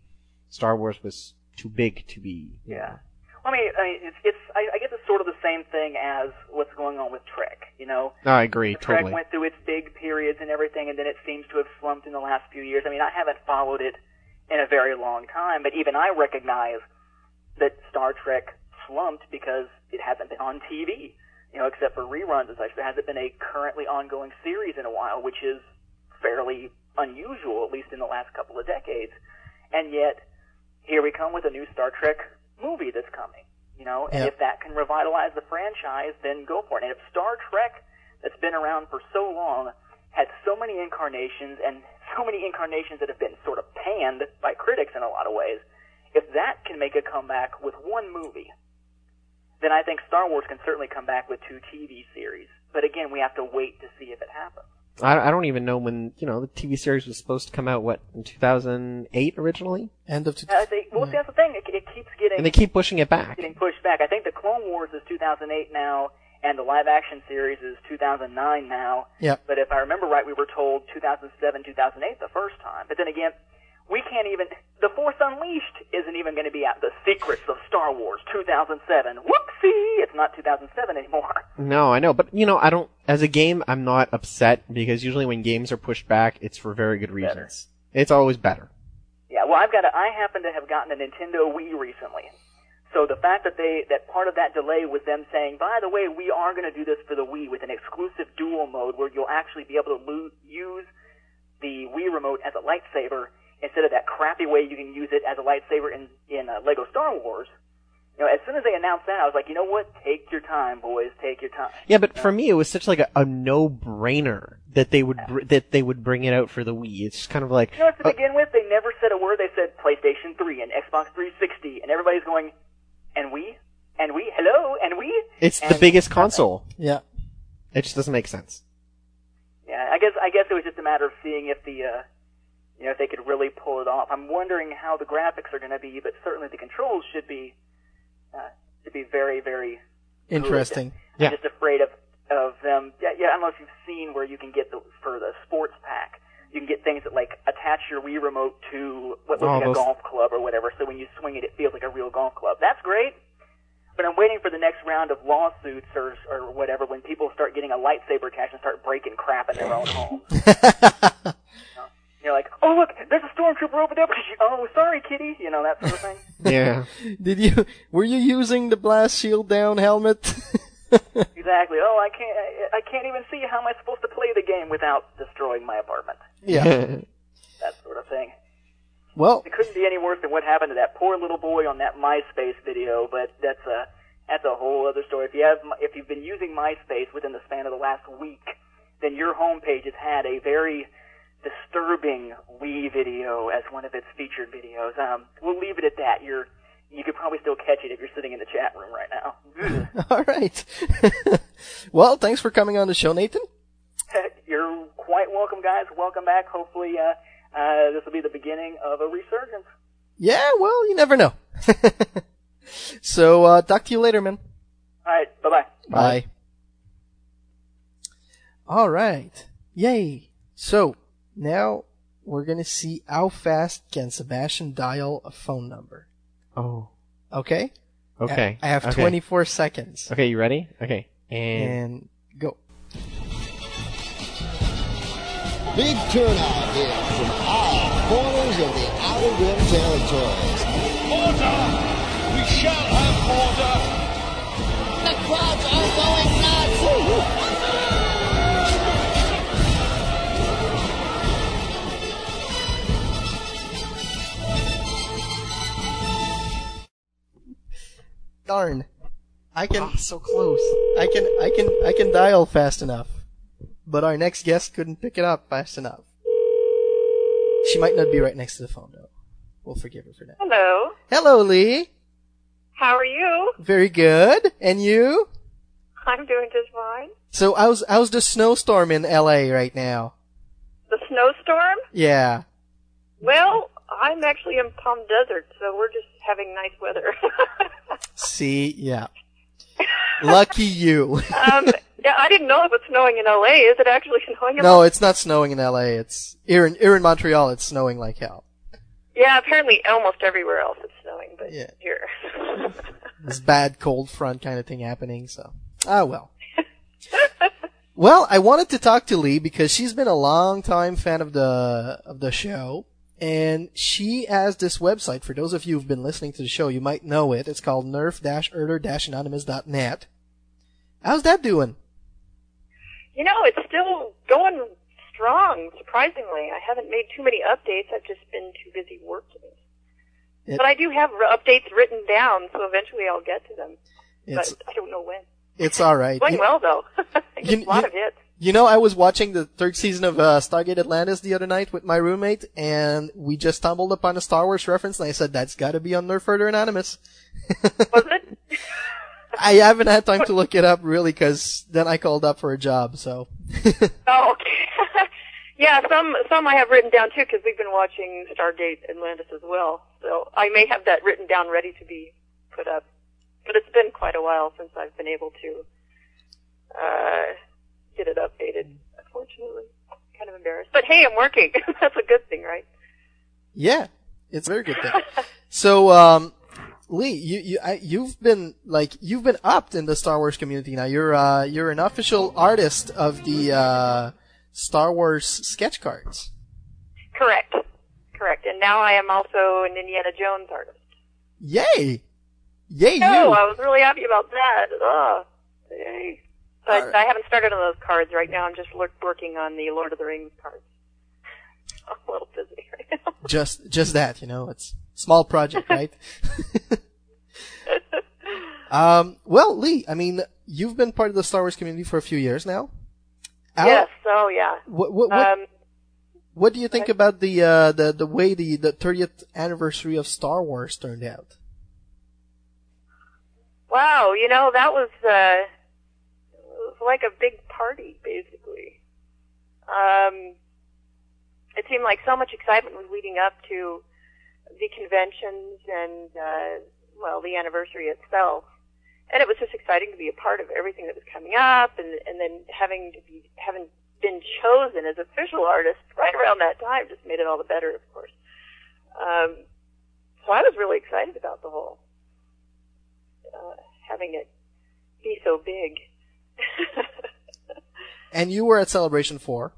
Star Wars was too big to be. Yeah. Well, I mean, I mean, it's, it's I, I guess it's sort of the same thing as what's going on with Trek. You know. No, I agree Trek totally. went through its big periods and everything, and then it seems to have slumped in the last few years. I mean, I haven't followed it in a very long time, but even I recognize that Star Trek slumped because it hasn't been on TV, you know, except for reruns and such. There hasn't been a currently ongoing series in a while, which is fairly unusual, at least in the last couple of decades. And yet, here we come with a new Star Trek movie that's coming, you know, and Yep. if that can revitalize the franchise, then go for it. And if Star Trek, that's been around for so long, had so many incarnations and so many incarnations that have been sort of panned by critics in a lot of ways, if that can make a comeback with one movie, then I think Star Wars can certainly come back with two TV series. But again, we have to wait to see if it happens. I, I don't even know when you know the TV series was supposed to come out. What in 2008 originally? End of. Uh, they, well, see, that's the thing. It, it keeps getting And they keep pushing it back. getting pushed back. I think the Clone Wars is 2008 now, and the live action series is 2009 now. Yep. But if I remember right, we were told 2007, 2008 the first time. But then again, we can't even. The Force Unleashed isn't even going to be out. The Secrets of Star Wars 2007. Whoopsie! It's not 2007 anymore. No, I know, but you know, I don't. As a game, I'm not upset because usually when games are pushed back, it's for very good reasons. It's always better. Yeah, well, I've got. A, I happen to have gotten a Nintendo Wii recently, so the fact that they that part of that delay was them saying, by the way, we are going to do this for the Wii with an exclusive dual mode where you'll actually be able to lo- use the Wii remote as a lightsaber instead of that crappy way you can use it as a lightsaber in in uh, Lego Star Wars. you know, as soon as they announced that, I was like, you know what? Take your time, boys. Take your time. Yeah, but for me, it was such like a, a no-brainer that they would br- that they would bring it out for the Wii. It's kind of like You know, what, to uh, begin with, they never said a word. They said PlayStation 3 and Xbox 360, and everybody's going, and we, and we, hello, and we. it's the biggest console. Yeah. It just doesn't make sense. Yeah, I guess I guess it was just a matter of seeing if the, uh, you know, if they could really pull it off. I'm wondering how the graphics are going to be, but certainly the controls should be, uh, should be very, very good. Interesting. I'm just afraid of of them. Yeah, yeah. I don't know if you've seen where you can get the for the sports pack. You can get things that like attach your Wii remote to what looks Oh, like those- a golf club or whatever. So when you swing it, it feels like a real golf club. That's great. But I'm waiting for the next round of lawsuits or or whatever when people start getting a lightsaber attached and start breaking crap in their own homes. You're like, oh look, there's a stormtrooper over there. Oh, sorry, kitty. You know that sort of thing. Yeah. Did you were you using the blast shield down helmet? exactly. Oh, I can't. I, I can't even see how am I supposed to play the game without destroying my apartment. yeah. That sort of thing. Well, It couldn't be any worse than what happened to that poor little boy on that MySpace video, but that's a that's a whole other story. If you have if you've been using MySpace within the span of the last week, then your homepage has had a very disturbing Wii video as one of its featured videos. Um, we'll leave it at that. You're you could probably still catch it if you're sitting in the chat room right now. all right. well, thanks for coming on the show, Nathan. You're quite welcome, guys. Welcome back. Hopefully, uh, uh, this will be the beginning of a resurgence. Yeah, well, you never know. so, uh, talk to you later, man. All right. Bye bye. Bye. All right. Yay. So, now we're going to see how fast can Sebastian dial a phone number. Oh. Okay? Okay. I, I have Okay. 24 seconds. Okay, you ready? Okay. And, And go. Big turnout here from all corners of the Outer Rim territories. Order! Darn. I can Ah, so close. I can I can I can dial fast enough. But our next guest couldn't pick it up fast enough. She might not be right next to the phone though. We'll forgive her for that. Hello. Hello, Lee. How are you? Very good. And you? I'm doing just fine. So how's how's the snowstorm in LA right now? The snowstorm? Yeah. Well, I'm actually in Palm Desert, so we're just having nice weather. See, yeah. Lucky you. um, yeah, I didn't know it was snowing in LA. Is it actually snowing in no, it's not snowing in LA. It's here in here in Montreal. It's snowing like hell. Yeah, apparently almost everywhere else it's snowing, but Yeah. here. This bad cold front kind of thing happening. So, ah well. well, I wanted to talk to Lee because she's been a long time fan of the of the show, and she has this website. For those of you who've been listening to the show, you might know it. It's called nerf-erder-anonymous.net. How's that doing? you know, it's still going strong, surprisingly. I haven't made too many updates. I've just been too busy working. It- but I do have r- updates written down, so eventually I'll get to them. But I don't know when. it's all right. Going You- well though. I get You- a lot you- of hits. You know, I was watching the third season of uh, Stargate Atlantis the other night with my roommate, and we just stumbled upon a Star Wars reference, and I said, "That's got to be on Nerf Herder Anonymous." Was it? I haven't had time to look it up really, because then I called up for a job. So, Oh, okay. yeah, some some I have written down too because we've been watching Stargate Atlantis as well. So I may have that written down ready to be put up. But it's been quite a while since I've been able to uh, get it updated. Unfortunately, kind of embarrassed. But hey, I'm working. That's a good thing, right? yeah, it's a very good thing. so, um, Lee, you you I, you've been like you've been upped in the Star Wars community now. You're uh you're an official artist of the uh Star Wars sketch cards. Correct. Correct. And now I am also an Indiana Jones artist. Yay! Yay you! Oh, I was really happy about that. Ugh. Yay. But I haven't started on those cards right now. I'm just working on the Lord of the Rings cards. I'm a little busy right now. just just that, you know, it's small project, right? Um, well, Lee, I mean, you've been part of the Star Wars community for a few years now. Al, yes. Oh, yeah. What what what, Um, what do you think about the uh, the the way the the 30th anniversary of Star Wars turned out? Wow, you know that was uh, was like a big party, basically. Um, it seemed like so much excitement was leading up to the conventions and uh, well, the anniversary itself, and it was just exciting to be a part of everything that was coming up, and and then having to be having been chosen as official artist right around that time just made it all the better, of course. Um, so I was really excited about the whole uh, having it be so big. And you were at Celebration 4.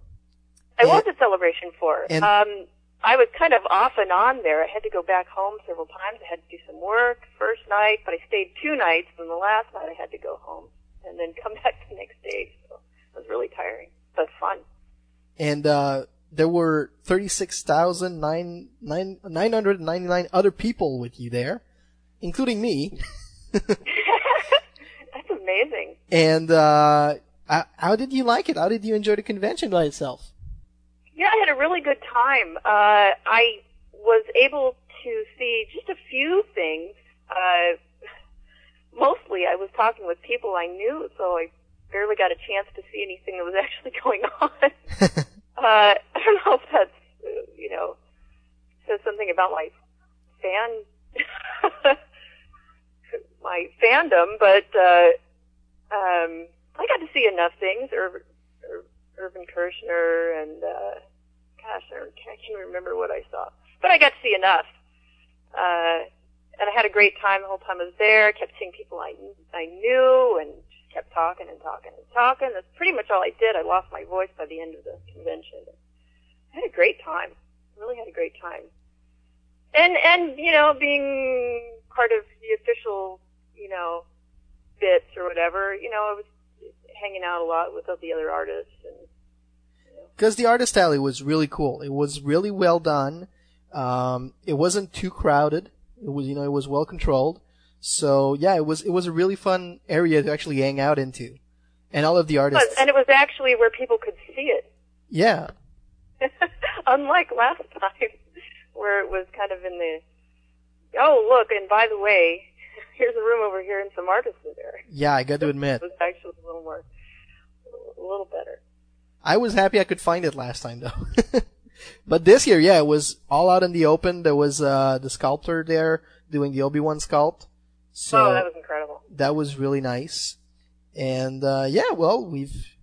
I was at Celebration 4. And- um, I was kind of off and on there. I had to go back home several times. I had to do some work first night, but I stayed two nights, and the last night I had to go home and then come back the next day. So it was really tiring, but fun. and uh, there were 36,999 other people with you there, including me. Amazing. And uh, how did you like it? How did you enjoy the convention by itself? Yeah, I had a really good time. Uh, I was able to see just a few things. Uh, mostly, I was talking with people I knew, so I barely got a chance to see anything that was actually going on. uh, I don't know if that's, you know, says something about my fan, my fandom, but uh, um, I got to see enough things. Ur- Ur- Irvin Kershner and uh, gosh, I can't remember what I saw, but I got to see enough. Uh, and I had a great time the whole time I was there. I kept seeing people I I knew and just kept talking and talking and talking. That's pretty much all I did. I lost my voice by the end of the convention. I had a great time. Really had a great time. And and you know, being part of the official, you know, bits or whatever, you know, I was hanging out a lot with the other artists and Because the artist alley was really cool. It was really well done. Um, it wasn't too crowded. It was, you know, it was well controlled. So yeah, it was it was a really fun area to actually hang out into, and all of the artists. And it was actually where people could see it. Yeah, Unlike last time, where it was kind of in the, oh look, and by the way, here's a room over here and some artists are there. yeah, I got to admit, It was actually a little more, a little better. I was happy I could find it last time though. but this year, yeah, it was all out in the open. There was uh, the sculptor there doing the Obi Wan sculpt. So oh, that was incredible. that was really nice. And uh, yeah, well, we've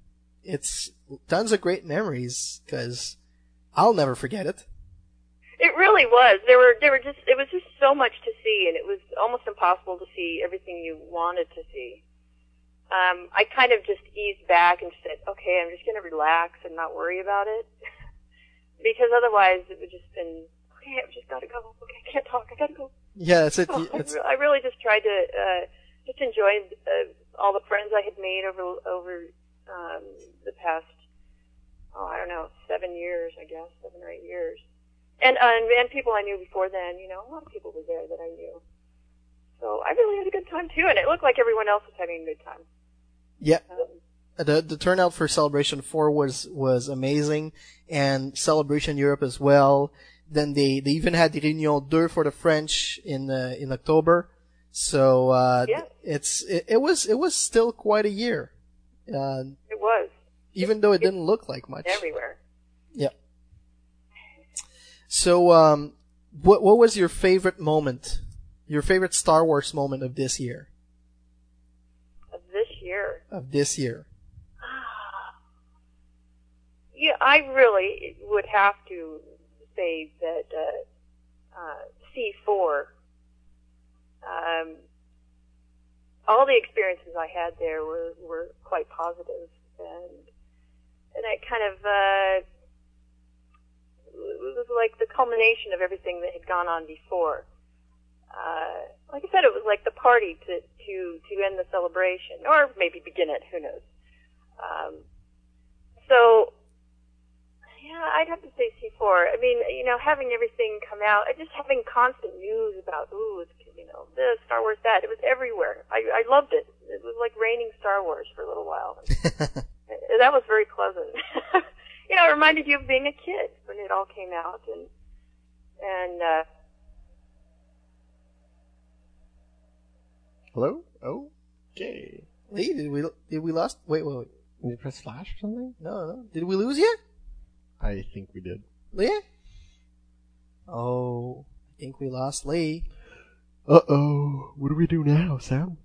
it's tons of great memories because I'll never forget it. It really was. There were there were just it was just so much to see, and it was almost impossible to see everything you wanted to see. Um, I kind of just eased back and said, okay, I'm just going to relax and not worry about it, because otherwise it would just been okay. I've just got to go. Okay, I can't talk. I got to go. Yeah, that's it. Oh, I, re- I really just tried to uh, just enjoy uh, all the friends I had made over over um, the past oh I don't know seven years I guess seven or eight years, and uh, and and people I knew before then. You know, a lot of people were there that I knew. So I really had a good time too, and it looked like everyone else was having a good time. yeah, Um, the the turnout for Celebration Four was was amazing, and Celebration Europe as well. Then they, they even had the Réunion 2 for the French in uh, in October. So uh, Yeah. it's it, it was it was still quite a year, uh, it was even though it didn't look like much. everywhere. Yeah. So, um, what what was your favorite moment? Your favorite Star Wars moment of this year? Of this year, Of this year? Yeah, I really would have to say that uh, uh, C4. Um, all the experiences I had there were were quite positive, and and I kind of uh, it was like the culmination of everything that had gone on before. Uh, like I said, it was like the party to to to end the celebration, or maybe begin it. Who knows? Um, so yeah, I'd have to say C4. I mean, you know, having everything come out, and just having constant news about, ooh, it's, you know, this, Star Wars, that. It was everywhere. I, I loved it. It was like raining Star Wars for a little while. that was very pleasant. you know, it reminded you of being a kid when it all came out, and and uh, Hello? Oh, okay. Lee, did we did we lost? Wait, wait, wait. Did you press flash or something? No, no. Did we lose you? I think we did. Lee? Oh, I think we lost Lee. Uh oh. What do we do now, Sam?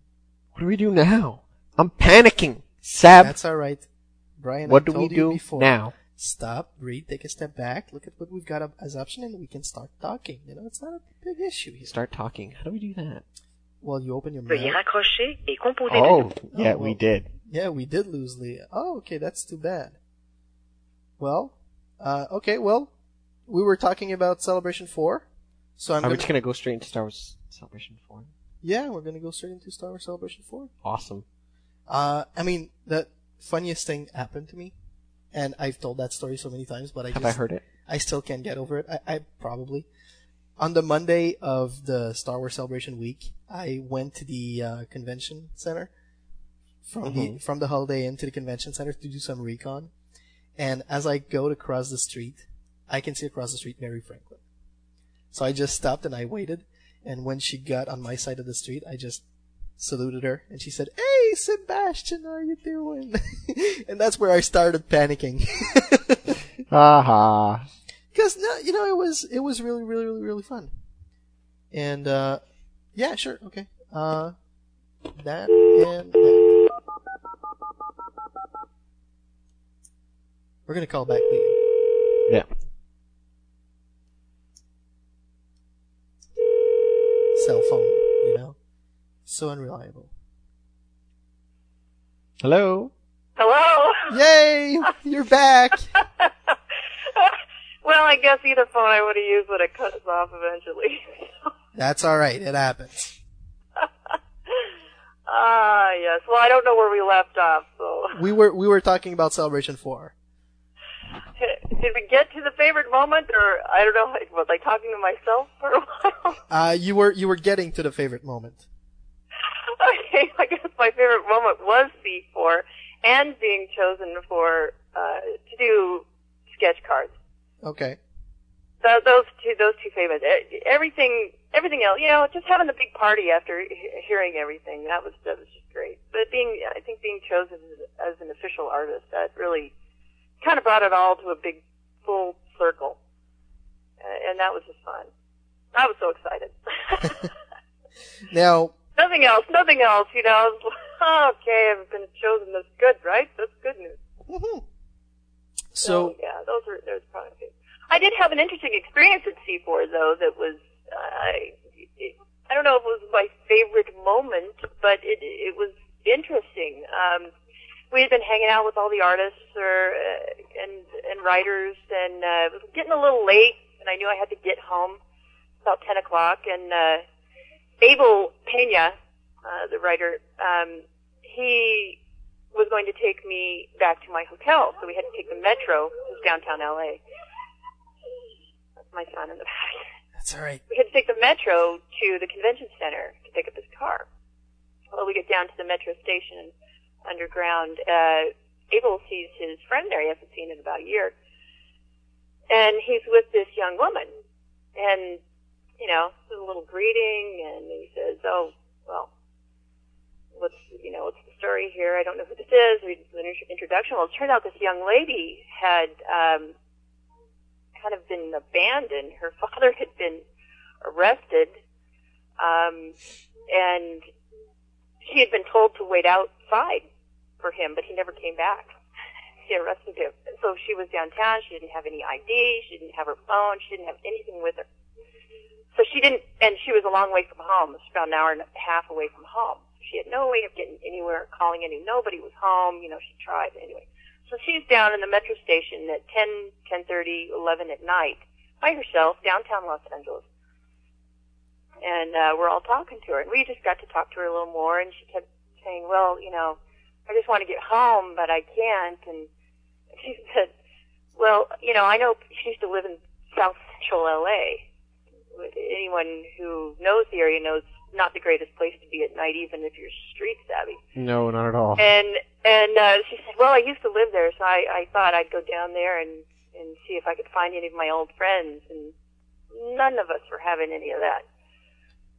What do we do now? I'm panicking. Sam. That's all right. Brian, What I do we told you do before. now? Stop, breathe, take a step back, look at what we've got as option, and we can start talking. You know, it's not a big issue here. Start talking. How do we do that? Well, you open your Veuillez mouth. raccrocher et composer Oh, le yeah, Oh, we did. Yeah, we did lose Lee. Oh, okay, that's too bad. Well, uh, okay, well, we were talking about Celebration 4, so I'm Are gonna, we just gonna go straight into Star Wars Celebration 4? yeah, we're gonna go straight into Star Wars Celebration 4. Awesome. Uh, I mean, the funniest thing happened to me, and I've told that story so many times, but I Have just, I heard it? I still can't get over it. I, I probably. On the Monday of the Star Wars Celebration week, I went to the uh, convention center from the Mhm. from the Holiday Inn to the convention center to do some recon. And as I go to cross the street, I can see across the street Mary Franklin. So I just stopped and I waited. And when she got on my side of the street, I just saluted her and she said, "Hey, Sebastian, how are you doing?" and that's where I started panicking. Haha. Because no, you know, it was it was really really really really fun. And uh yeah, sure, okay. Uh that and that. We're gonna call back Lee. Yeah. Cell phone? So unreliable. Hello? hello. Yay! You're back! well, I guess either phone I would have used would have cut us off eventually. That's alright, it happens. Ah, yes. Well, I don't know where we left off, so. We were we were talking about Celebration four. Did we get to the favorite moment, or I don't know, was I talking to myself for a while? Uh you were you were getting to the favorite moment. Okay, I guess my favorite moment was C4 and being chosen for uh, to do sketch cards. Okay. So those two, those two favorites. Everything, everything else, you know, just having the big party after hearing everything, that was that was just great. But being, I think being chosen as, an official artist, that really kind of brought it all to a big full circle, and that was just fun. I was so excited. Now nothing else, nothing else. You know, okay, I've been chosen. That's good, right? That's good news. mhm so yeah, those are those probably good. I did have an interesting experience at C4 though. That was I it, I don't know if it was my favorite moment, but it it was interesting. Um, we had been hanging out with all the artists or uh, and and writers, and uh, it was getting a little late, and I knew I had to get home about ten o'clock. And uh, Abel Pena, uh, the writer, um, he was going to take me back to my hotel, so we had to take the metro. Was downtown LA. That's my son in the back. That's all right. We had to take the metro to the convention center to pick up his car. Well, we get down to the metro station underground. Uh, Abel sees his friend there. He hasn't seen in about a year. And he's with this young woman. And, you know, there's a little greeting, and he says, oh, well, what's, you know, what's the story here? I don't know who this is. We did an introduction. Well, it turned out this young lady had, um, kind of been abandoned. Her father had been arrested, um, and she had been told to wait outside for him, but he never came back. She arrested him. So she was downtown. She didn't have any ID. She didn't have her phone. She didn't have anything with her. So she didn't, and she was a long way from home. Was about an hour and a half away from home. She had no way of getting anywhere, calling any. Nobody was home. You know, she tried anyway. So she's down in the metro station at 10, 10.30, 11 at night by herself downtown Los Angeles. And uh, we're all talking to her. And we just got to talk to her a little more. And she kept saying, well, you know, I just want to get home, but I can't. And she said, Well, you know, I know she used to live in South Central LA. Anyone who knows the area knows not the greatest place to be at night, even if you're street savvy. No, not at all. And and uh, she said, "Well, I used to live there, so I I thought I'd go down there and and see if I could find any of my old friends." And none of us were having any of that.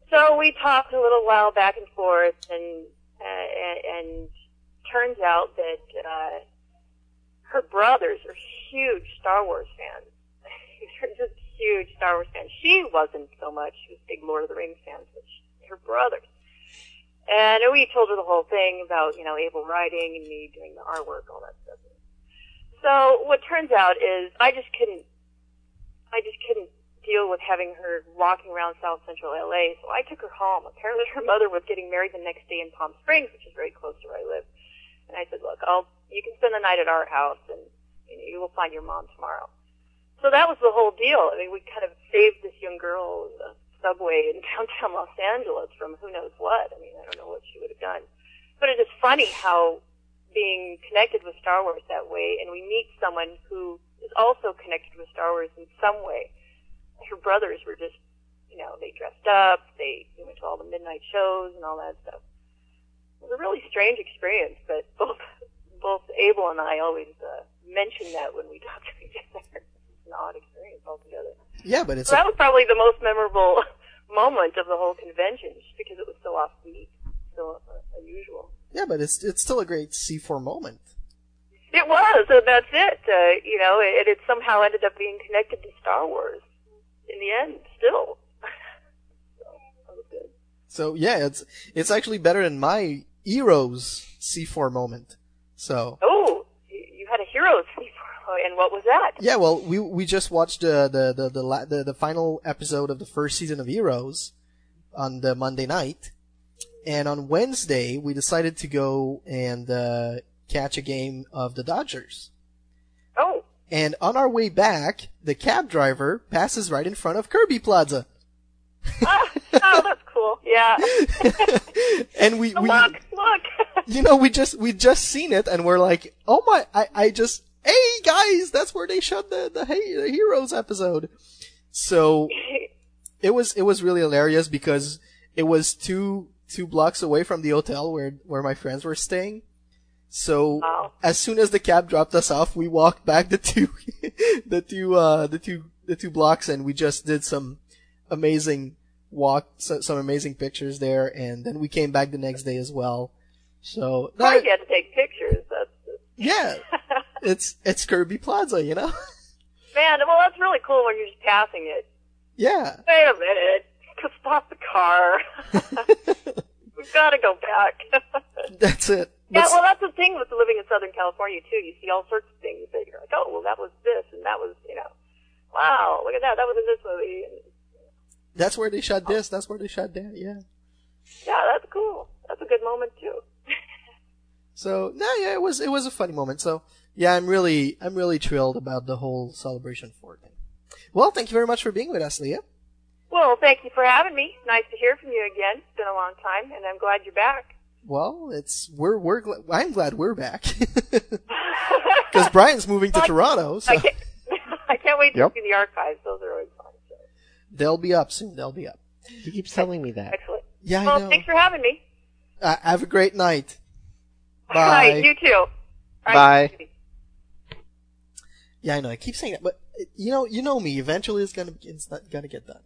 So we talked a little while back and forth, and uh, and, and turns out that uh, her brothers are huge Star Wars fans. Huge Star Wars fan. She wasn't so much. She was big Lord of the Rings fan, but she, her brothers. And we told her the whole thing about, you know, Abel writing and me doing the artwork, all that stuff. So what turns out is I just couldn't, I just couldn't deal with having her walking around South Central LA. So I took her home. Apparently her mother was getting married the next day in Palm Springs, which is very close to where I live. And I said, look, I'll, you can spend the night at our house and you, know, you will find your mom tomorrow. So that was the whole deal. I mean, we kind of saved this young girl in the subway in downtown Los Angeles from who knows what. I mean, I don't know what she would have done. But it is funny how being connected with Star Wars that way, and we meet someone who is also connected with Star Wars in some way. Her brothers were just, you know, they dressed up, they, went to all the midnight shows and all that stuff. It was a really strange experience, but both both Abel and I always uh, mention that when we talk to each other. An odd experience altogether. Yeah, but it's So that was probably the most memorable moment of the whole convention, just because it was so offbeat, so uh, unusual. yeah, but it's it's still a great C4 moment. It was, and that's it. Uh, you know, it, it somehow ended up being connected to Star Wars in the end, still. so, that was good. So yeah, it's it's actually better than my Heroes C4 moment. So Oh, you had a heroes and what was that? yeah, well, we we just watched uh, the the the la- the the final episode of the first season of Heroes on the Monday night, and on Wednesday we decided to go and uh, catch a game of the Dodgers. Oh. And on our way back, the cab driver passes right in front of Kirby Plaza. oh, that's cool. Yeah. and we, we look, look. you know, we just we just seen it, and we're like, oh my! I I just hey guys, that's where they shot the the, hey, the heroes episode. So it was it was really hilarious because it was two two blocks away from the hotel where where my friends were staying. So as soon as the cab dropped us off, we walked back the two the two uh the two the two blocks, and we just did some amazing walk, so, some amazing pictures there, and then we came back the next day as well. So you had to take pictures. That's, yeah, it's it's Kirby Plaza, you know. man, well, that's really cool when you're just passing it. Yeah, Wait a minute. Stop the car. We've got to go back. that's it. yeah, well, that's the thing with living in Southern California too. You see all sorts of things that you're like, oh, well, that was this, and that was, you know, wow, look at that, that was in this movie. And, that's where they shot this. That's where they shot that. Yeah. yeah, that's cool. That's a good moment too. So no, yeah, it was it was a funny moment. So yeah, I'm really I'm really thrilled about the whole Celebration Four thing. Well, thank you very much for being with us, Leah. Well, thank you for having me. Nice to hear from you again. It's been a long time, and I'm glad you're back. Well, it's we're we're gl- I'm glad we're back because Brian's moving to Toronto, so I can't, I can't wait to Yep. see the archives. Those are always fun. they'll be up soon. They'll be up. He keeps telling me that. Excellent. Yeah, I well, know. thanks for having me. Uh, have a great night. All right, Bye. you too. All right. Bye. Yeah, I know. I keep saying that, but uh, you know, you know me. Eventually, it's gonna it's not gonna get done.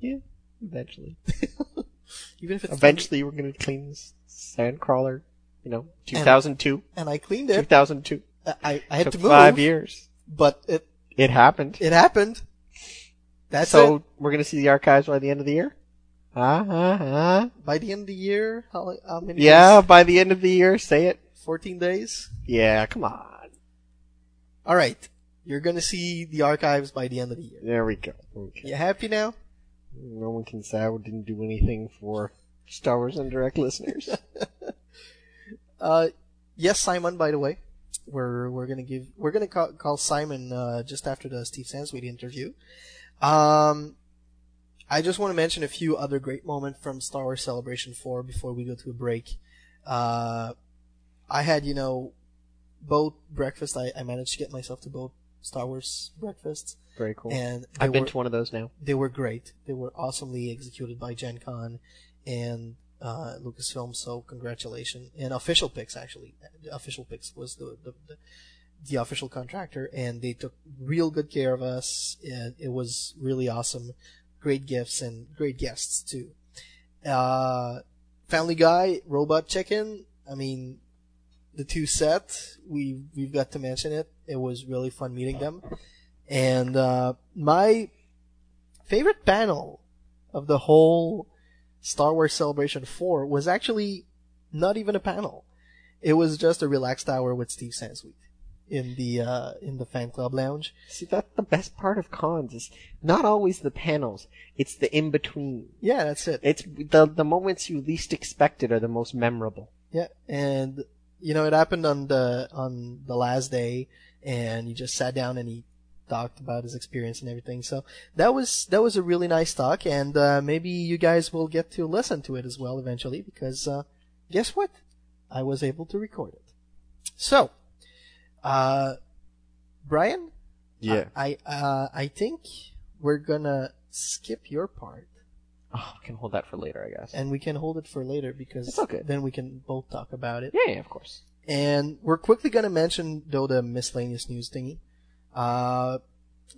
Yeah, eventually. Even if it's Eventually, we're gonna clean this Sandcrawler. You know, 2002. and I cleaned it. 2002. I I, I had Took to move five years. but it It happened. it happened. That's so it. we're gonna see the archives by the end of the year. Huh? Huh? Huh? By the end of the year, how, how many? Yeah, days? by the end of the year, say it. fourteen days. Yeah, come on. All right, you're gonna see the archives by the end of the year. There we go. Okay. You happy now? No one can say I didn't do anything for Star Wars en Direct listeners. Uh, yes, Simon. By the way, we're we're gonna give we're gonna call, call Simon uh, just after the Steve Sansweet interview. Um, I just want to mention a few other great moments from Star Wars Celebration Four before we go to a break. Uh, I had you know both breakfast. I, I managed to get myself to both Star Wars breakfasts. Very cool. And I've been were- to one of those now. They were great. They were awesomely executed by Gen Con and uh, Lucasfilm. So congratulations. And Official Pix actually, The Official Pix was the, the the the official contractor, and they took real good care of us. And it was really awesome. Great gifts and great guests too. Uh, Family Guy, Robot Chicken. I mean, the two set. We we've got to mention it. It was really fun meeting them. And uh, my favorite panel of the whole Star Wars Celebration 4 was actually not even a panel. It was just a relaxed hour with Steve Sansweet in the uh, in the fan club lounge. See, that's the best part of cons is not always the panels. It's the in between. Yeah, that's it. It's the the moments you least expected are the most memorable. Yeah, and you know it happened on the on the last day, and he just sat down and he talked about his experience and everything. So that was that was a really nice talk, and uh, maybe you guys will get to listen to it as well eventually because uh, guess what? I was able to record it. So, uh, Brian, Yeah. I uh, I think we're gonna skip your part. Oh, I can hold that for later, I guess. And we can hold it for later because It's okay. then we can both talk about it. Yeah, yeah, of course. And we're quickly going to mention, though, the miscellaneous news thingy. Uh,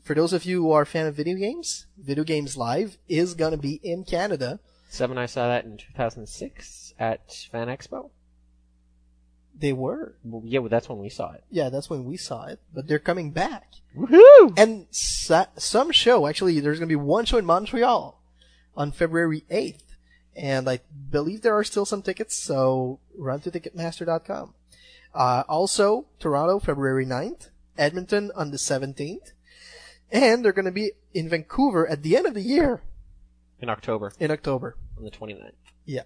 for those of you who are a fan of video games, Video Games Live is going to be in Canada. Seven, I saw that in 2006 at Fan Expo. They were. Well, yeah, well, that's when we saw it. Yeah, that's when we saw it, but they're coming back. Woohoo! And sa- some show, actually, there's going to be one show in Montreal on February 8th. And I believe there are still some tickets, so run to Ticketmaster.com. Uh, also, Toronto, February 9th. Edmonton on the 17th. And they're going to be in Vancouver at the end of the year, In October, in October. on the 29th. Yeah.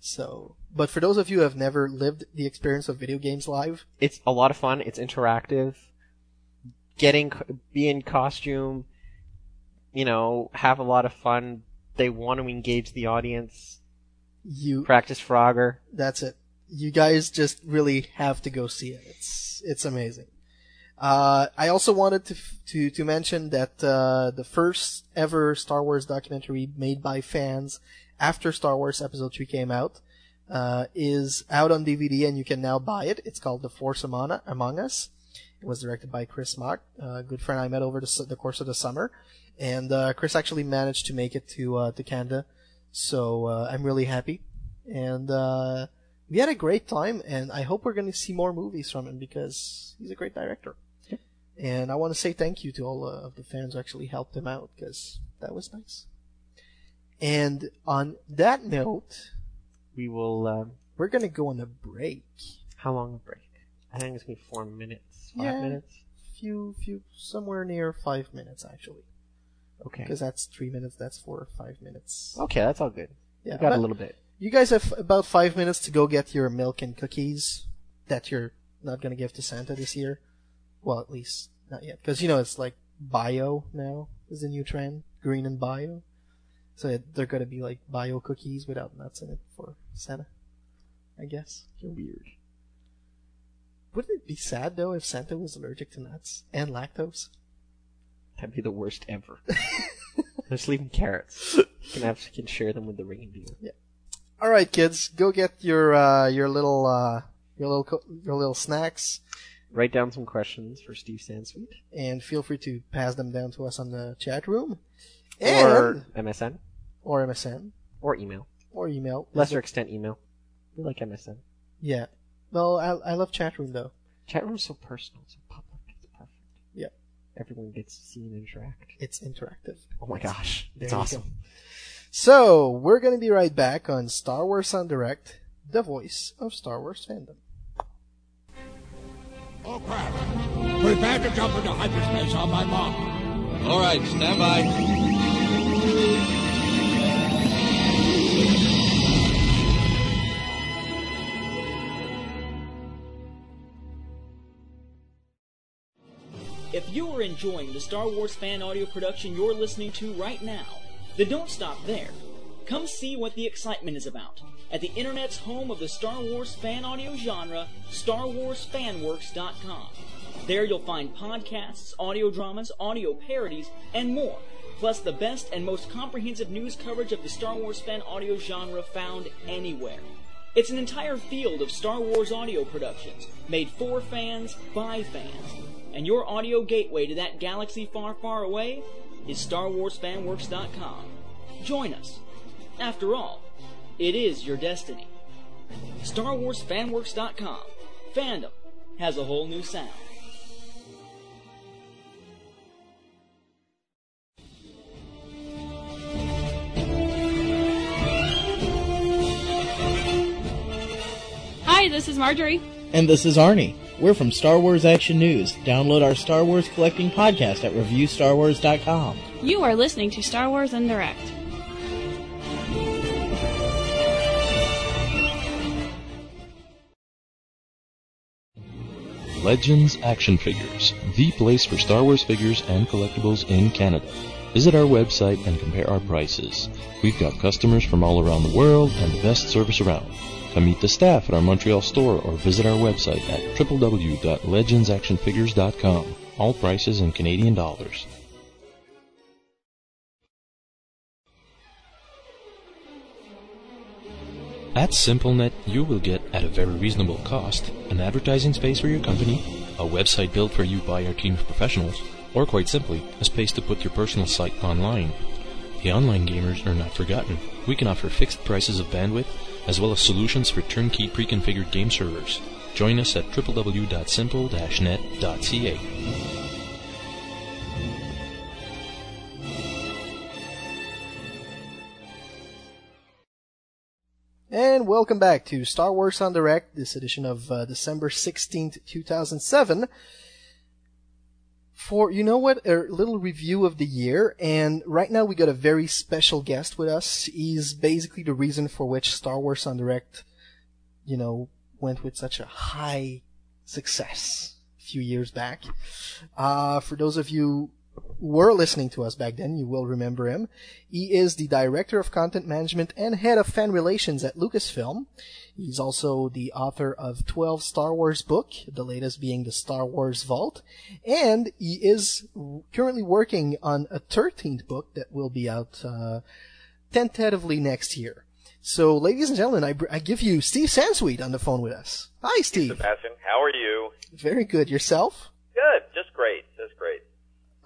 So, but for those of you who have never lived the experience of video games live, It's a lot of fun. It's interactive. Getting, be in costume, you know, have a lot of fun. They want to engage the audience. you Practice Frogger. That's it. You guys just really have to go see it. It's it's amazing. Uh, I also wanted to to to mention that uh, the first ever Star Wars documentary made by fans after Star Wars Episode Three came out uh, is out on DVD and you can now buy it. It's called The Force Among, Us. It was directed by Chris Mock, a good friend I met over the, the course of the summer, and uh, Chris actually managed to make it to uh, to Canada, so uh, I'm really happy. And uh, we had a great time, and I hope we're going to see more movies from him because he's a great director. And I want to say thank you to all uh, of the fans who actually helped him out because that was nice. And on that note, We will, um, we're going to go on a break. how long a break? I think it's going to be four minutes, five Yeah. minutes. Few, few, somewhere near five minutes actually. Okay. Because that's three minutes. That's four or five minutes. Okay, that's all good. Yeah, we got a little bit. You guys have about five minutes to go get your milk and cookies that you're not gonna give to Santa this year. Well, at least not yet, because you know it's like bio now is the new trend, green and bio. So they're gonna be like bio cookies without nuts in it for Santa. I guess You're weird. Wouldn't it be sad though if Santa was allergic to nuts and lactose? That'd be the worst ever. Just leave him carrots. You can have can share them with the reindeer. Yeah. All right, kids, go get your uh, your little uh, your little co- your little snacks. Write down some questions for Steve Sansweet. and feel free to pass them down to us on the chat room, Or MSN. or MSN Or email. or email. Lesser extent email. We like MSN. Yeah. Well, I I love chat room though. Chat room's so personal, so public. It's perfect. Yeah. Everyone gets to see and interact. It's interactive. Oh my gosh. It's awesome. Go. So we're gonna be right back on Star Wars en Direct, the voice of Star Wars fandom. Oh crap! Prepare to jump into hyperspace on my mark. All right, stand by. If you are enjoying the Star Wars fan audio production you're listening to right now, then don't stop there. Come see what the excitement is about at the internet's home of the Star Wars fan audio genre, StarWarsFanWorks.com. There you'll find podcasts, audio dramas, audio parodies, and more, plus the best and most comprehensive news coverage of the Star Wars fan audio genre found anywhere. It's an entire field of Star Wars audio productions, made for fans, by fans. And your audio gateway to that galaxy far, far away is StarWarsFanWorks.com. Join us. After all, it is your destiny. StarWarsFanWorks.com. Fandom has a whole new sound. Hi, this is Marjorie. And this is Arnie. We're from Star Wars Action News. Download our Star Wars collecting podcast at ReviewStarWars.com. You are listening to Star Wars en Direct. Legends Action Figures, the place for Star Wars figures and collectibles in Canada. Visit our website and compare our prices. We've got customers from all around the world and the best service around. Come meet the staff at our Montreal store or visit our website at www.legendsactionfigures.com. All prices in Canadian dollars. At SimpleNet, you will get, at a very reasonable cost, an advertising space for your company, a website built for you by our team of professionals, or quite simply, a space to put your personal site online. The online gamers are not forgotten. We can offer fixed prices of bandwidth, as well as solutions for turnkey pre-configured game servers. Join us at www.simple-net.ca. And welcome back to Star Wars en Direct, this edition of uh, December 16th, 2007. For, you know what, a little review of the year, and right now we got a very special guest with us. He's basically the reason for which Star Wars en Direct, you know, went with such a high success a few years back. Uh, for those of you were listening to us back then, you will remember him. He is the Director of Content Management and Head of Fan Relations at Lucasfilm. He's also the author of 12 Star Wars book, the latest being the Star Wars Vault, and he is currently working on a 13th book that will be out uh, tentatively next year. So, ladies and gentlemen, I, I give you Steve Sansweet on the phone with us. Hi, Steve. Sebastian, how are you? Very good. Yourself? Good. Just great. Just great.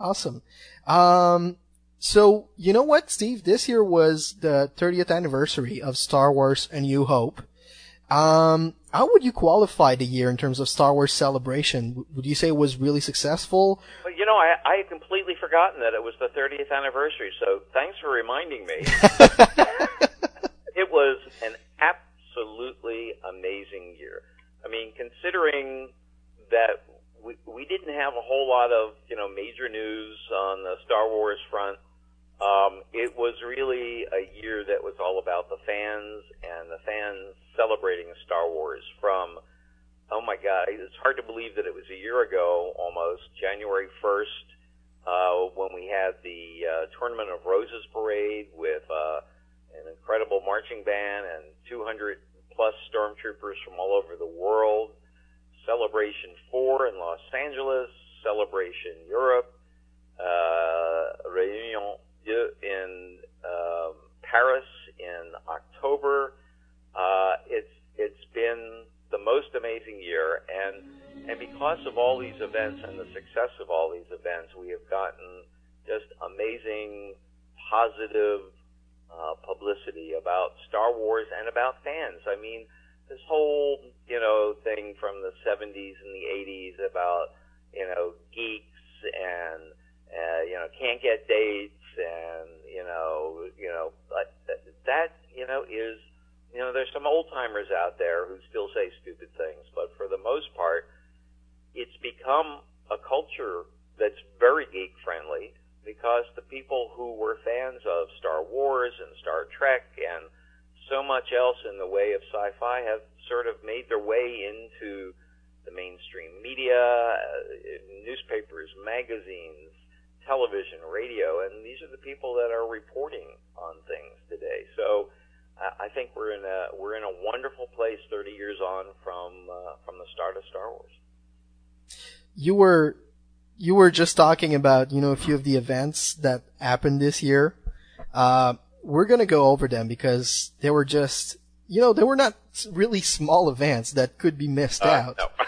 Awesome. Um, so, you know what, Steve? This year was the 30th anniversary of Star Wars A New Hope. Um, how would you qualify the year in terms of Star Wars celebration? Would you say it was really successful? Well, you know, I, I had completely forgotten that it was the 30th anniversary, so thanks for reminding me. it was an absolutely amazing year. I mean, considering that we, we didn't have a whole lot of, you know, major news on the Star Wars front, um, it was really a year that was all about the fans and the fans celebrating Star Wars from, oh my God, it's hard to believe that it was a year ago almost, January 1st, uh, when we had the uh, Tournament of Roses parade with uh, an incredible marching band and 200 plus stormtroopers from all over the world. Celebration 4 in Los Angeles, Celebration Europe, uh, Réunion in um, Paris in October. Uh, it's it's been the most amazing year, and and because of all these events and the success of all these events, we have gotten just amazing, positive uh, publicity about Star Wars and about fans. I mean, this whole you know thing from the 70s and the 80s about you know geeks and uh, you know can't get dates and you know you know but that you know is you know there's some old timers out there who still say stupid things, but for the most part, it's become a culture that's very geek friendly because the people who were fans of Star Wars and Star Trek and so much else in the way of sci-fi have sort of made their way into the mainstream media, uh, newspapers, magazines, television, radio, and these are the people that are reporting on things today. So uh, I think we're in a we're in a wonderful place 30 years on from uh, from the start of Star Wars. you were you were just talking about you know a few of the events that happened this year. Uh, we're gonna go over them because they were just you know they were not really small events that could be missed Uh, out. no.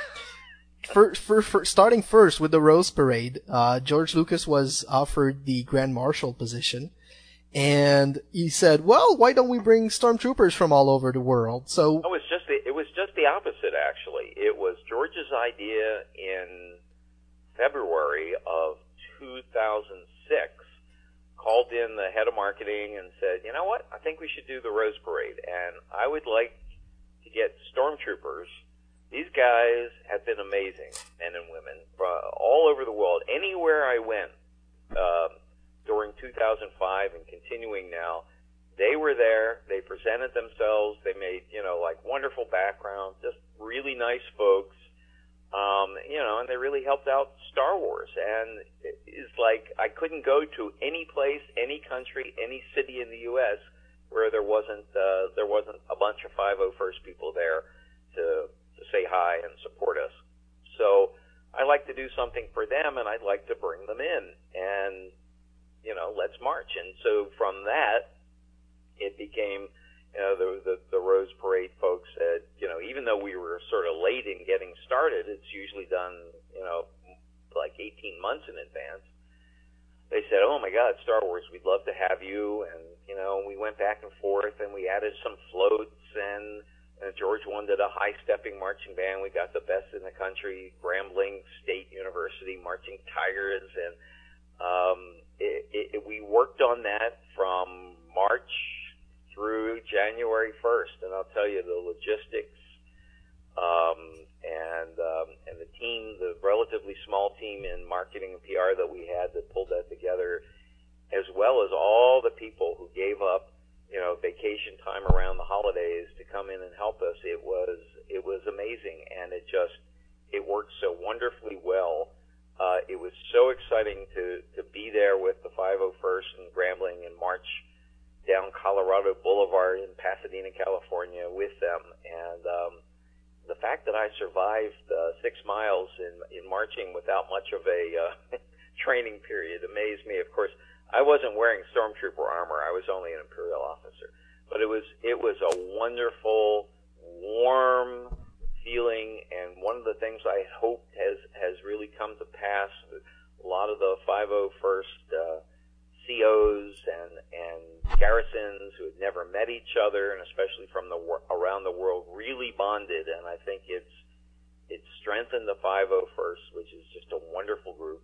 For, for, for starting first with the Rose Parade, uh, George Lucas was offered the Grand Marshal position, and he said, "Well, why don't we bring stormtroopers from all over the world?" So It was just the, it was just the opposite actually. It was George's idea in February of 2006. Called in the head of marketing and said, "You know what? I think we should do the Rose Parade, and I would like to get stormtroopers. These guys have been amazing, men and women, uh, all over the world. Anywhere I went um, during 2005 and continuing now." they were there. They presented themselves. They made, you know, like wonderful backgrounds, just really nice folks. Um, you know, and they really helped out Star Wars. And it's like I couldn't go to any place, any country, any city in the U.S. where there wasn't uh, there wasn't a bunch of 501st people there to to say hi and support us. So I like to do something for them, and I'd like to bring them in, and you know, let's march. And so from that, it became, you know, the, the, the Rose Parade folks said, you know, even though we were sort of late in getting started, it's usually done, you know, like 18 months in advance. They said, oh my God, Star Wars, we'd love to have you. And, you know, we went back and forth and we added some floats and, and George wanted a high stepping marching band. We got the best in the country, Grambling State University Marching Tigers. And, um, it, it, we worked on that from March through January 1st, and I'll tell you the logistics um, and um, and the team, the relatively small team in marketing and PR that we had that pulled that together, as well as all the people who gave up, you know, vacation time around the holidays to come in and help us. It was it was amazing, and it just it worked so wonderfully well. Uh, it was so exciting to to be there with the 501st and Grambling in March down Colorado Boulevard in Pasadena, California, with them, and um, the fact that I survived uh, six miles in in marching without much of a uh, training period amazed me. Of course, I wasn't wearing stormtrooper armor; I was only an imperial officer. But it was it was a wonderful, warm feeling, and one of the things I hoped has has really come to pass. A lot of the 501st uh, COs and and garrisons who had never met each other, and especially from the around the world, really bonded. And I think it's it's strengthened the 501st, which is just a wonderful group.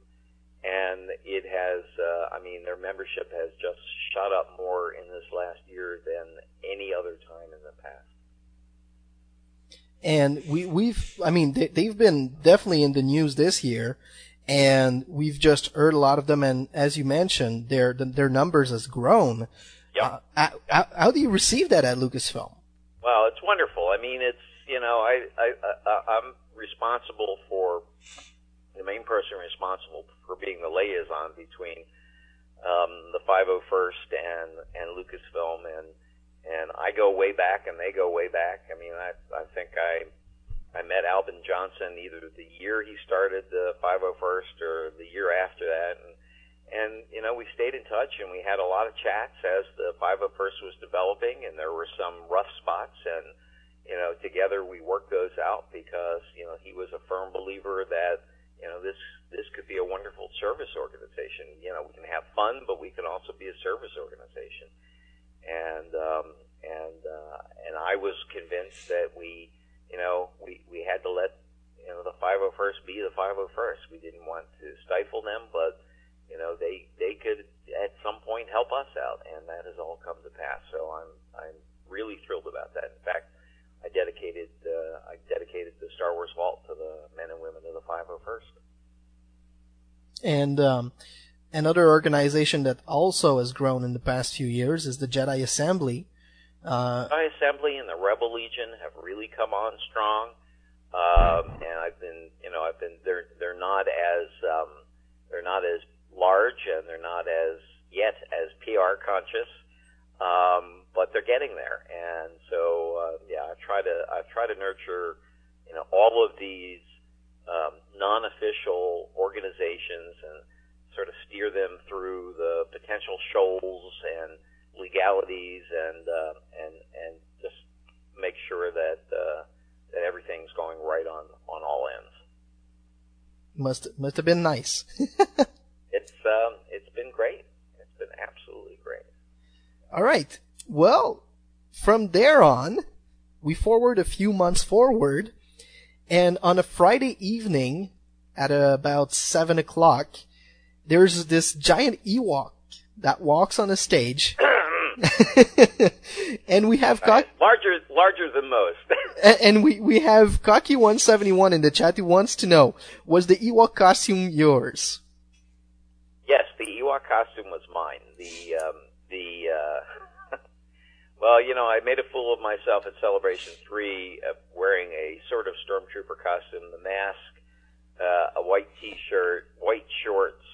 And it has, uh, I mean, their membership has just shot up more in this last year than any other time in the past. and we we've I mean they, they've been definitely in the news this year, and we've just heard a lot of them. And as you mentioned, their their numbers has grown. Yeah. Uh, how, how do you receive that at Lucasfilm? Well, it's wonderful. I mean, it's you know, I I, I I'm responsible for the main person responsible for being the liaison between um, the 501st and and Lucasfilm, and and I go way back, and they go way back. I mean, I I think I I met Albin Johnson either the year he started the 501st or the year after that, and and you know we stayed in touch and we had a lot of chats as the 501st was developing, and there were some rough spots, and you know together we worked those out because you know he was a firm believer that you know this this could be a wonderful service organization. You know we can have fun, but we can also be a service organization, and um, and uh, and I was convinced that we you know, we, we had to let, you know, the 501st be the 501st. We didn't want to stifle them, but, you know, they, they could at some point help us out, and that has all come to pass. So I'm, I'm really thrilled about that. In fact, I dedicated, uh, I dedicated the Star Wars Vault to the men and women of the 501st. And um, another organization that also has grown in the past few years is the Jedi Assembly. Uh, Jedi Assembly and the Rebel Legion have really come on strong, um, and I've been, you know, I've been. They're they're not as um, they're not as large and they're not as yet as PR conscious, um, but they're getting there. And so, uh, yeah, I try to I try to nurture, you know, all of these um, non-official organizations and sort of steer them through the potential shoals and legalities and uh, and and just make sure that uh, that everything's going right on on all ends. Must must have been nice. It's um, it's been great. It's been absolutely great. All right. Well, from there on, we forward a few months forward, and on a Friday evening at about seven o'clock, there's this giant Ewok that walks on a stage. and we have Cock- Larger larger than most. and we, we have Cocky 171 in the chat who wants to know, was the Ewok costume yours? Yes, the Ewok costume was mine. The um, the uh, well, you know, I made a fool of myself at Celebration Three, uh, wearing a sort of stormtrooper costume, the mask, uh, a white T-shirt, white shorts,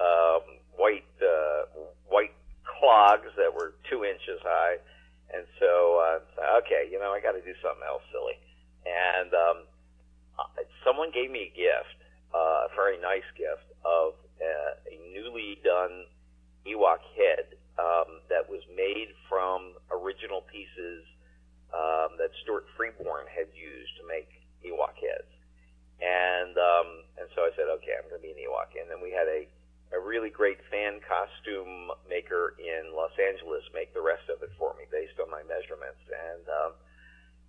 um, white uh, white clogs that were two inches high, and so uh, okay, you know, I got to do something else silly, and um, someone gave me a gift, uh, a very nice gift of uh, a newly done Ewok head um, that was made from original pieces um, that Stuart Freeborn had used to make Ewok heads. And um, and so I said, okay, I'm going to be an Ewok. And then we had a a really great fan costume maker in Los Angeles make the rest of it for me based on my measurements. And um,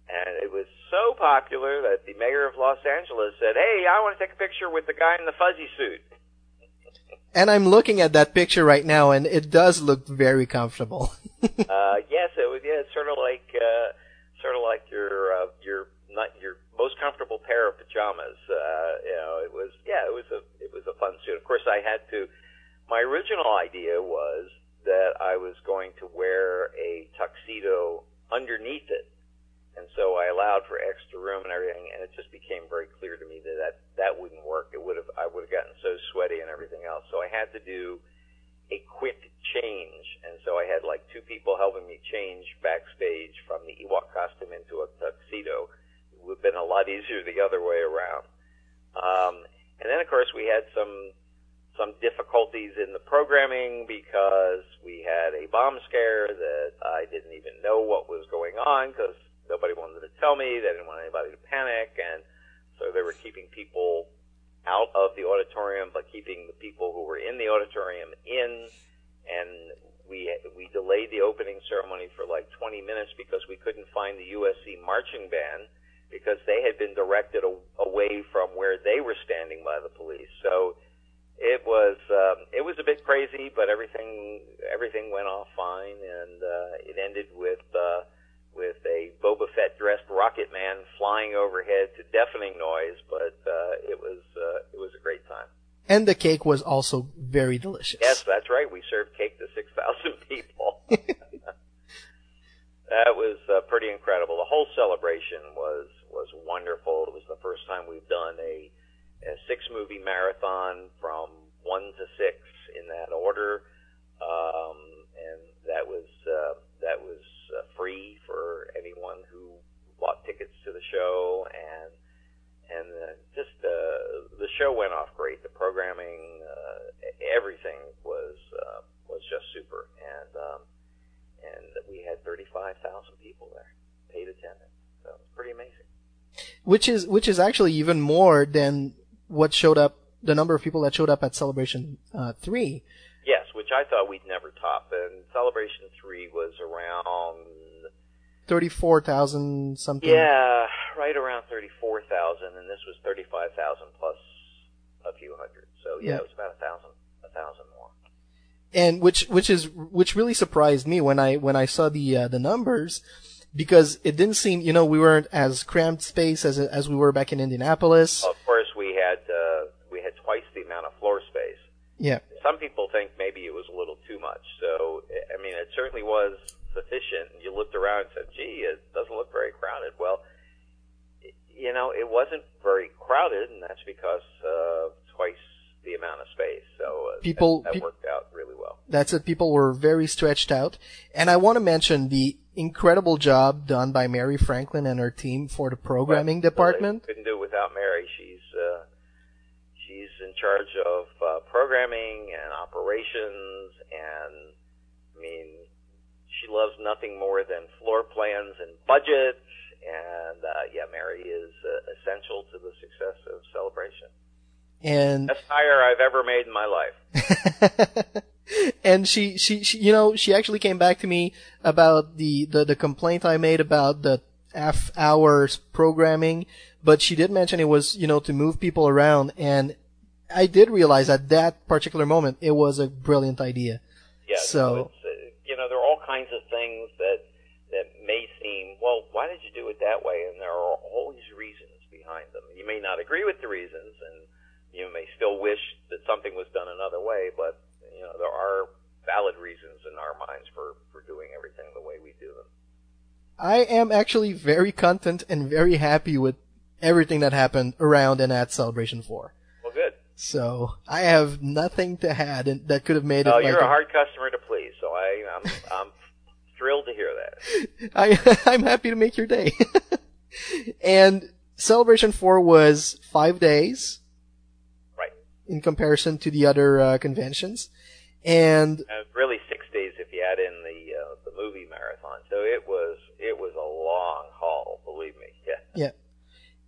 and it was so popular that the mayor of Los Angeles said, "Hey, I want to take a picture with the guy in the fuzzy suit." And I'm looking at that picture right now, and it does look very comfortable. uh, yes, it was. Yeah, it's sort of like uh, sort of like your uh, your not your most comfortable pair of pajamas. Uh, you know, it was. Yeah, it was a it was a fun suit. Of course, I had to. My original idea was that I was going to wear a tuxedo underneath it, and so I allowed for extra room and everything. And it just became very clear to me that that, that wouldn't work. It would have. I would have gotten so sweaty and everything else. So I had to do a quick change, and so I had like two people helping me change backstage from the Ewok costume into a tuxedo. Would have been a lot easier the other way around. Um, and then, of course, we had some some difficulties in the programming because we had a bomb scare that I didn't even know what was going on because nobody wanted to tell me. They didn't want anybody to panic, and so they were keeping people out of the auditorium, but keeping the people who were in the auditorium in. And we we delayed the opening ceremony for like 20 minutes because we couldn't find the USC marching band because they had been directed a, away from where they were standing by the police. So it was um, it was a bit crazy, but everything everything went off fine, and uh, it ended with uh, with a Boba Fett dressed Rocket Man flying overhead to deafening noise. But uh, it was uh, it was a great time. and the cake was also very delicious. Yes, that's right. We served cake to six thousand people. that was uh, pretty incredible. The whole celebration was was wonderful. It was the first time we've done a, a six movie marathon from one to six in that order, um, and that was uh, that was uh, free for anyone who bought tickets to the show and and uh, just uh, the show went off great. The programming, uh, everything was uh, was just super, and um, and we had thirty five thousand people there, paid attendance. So it was pretty amazing. Which is which is actually even more than what showed up. The number of people that showed up at Celebration uh, Three. Yes, which I thought we'd never top. And Celebration Three was around Thirty-four thousand something. yeah, right around thirty four thousand, and this was thirty five thousand plus a few hundred. So yeah, Yeah. it was about a thousand, a thousand more. and which which is which really surprised me when I when I saw the uh, the numbers because it didn't seem you know we weren't as cramped space as as we were back in Indianapolis. Of course, we had uh, we had twice the amount of floor space. Yeah. Some people think maybe it was a little too much. So I mean, it certainly was sufficient. And you looked around and said, "Gee, it doesn't look very crowded." Well, you know, it wasn't very crowded, and that's because uh, twice the amount of space. So uh, People- that, that peop- worked out really well. That's it. People were very stretched out, and I want to mention the incredible job done by Mary Franklin and her team for the programming department. Couldn't do it without Mary. She's uh, she's in charge of uh, programming and operations, and I mean, she loves nothing more than floor plans and budgets. And uh, yeah, Mary is uh, essential to the success of Celebration. And Best hire I've ever made in my life. and she, she, she, you know, she actually came back to me about the, the, the complaint I made about the half hours programming, but she did mention it was, you know, to move people around, and I did realize at that particular moment it was a brilliant idea. Yeah. So, it's, uh, you know, there are all kinds of things that that may seem, well, why did you do it that way? And there are always reasons behind them. You may not agree with the reasons, and you may still wish that something was done another way, but know, there are valid reasons in our minds for for doing everything the way we do them. I am actually very content and very happy with everything that happened around and at Celebration 4. Well, good. So I have nothing to add and that could have made it. Oh, like you're a hard customer to please, so I, I'm I'm thrilled to hear that. I I'm happy to make your day. and Celebration 4 was five days. Right. In comparison to the other uh, conventions, and Uh, really, six days if you add in the uh, the movie marathon. So it was it was a long haul, believe me. Yeah.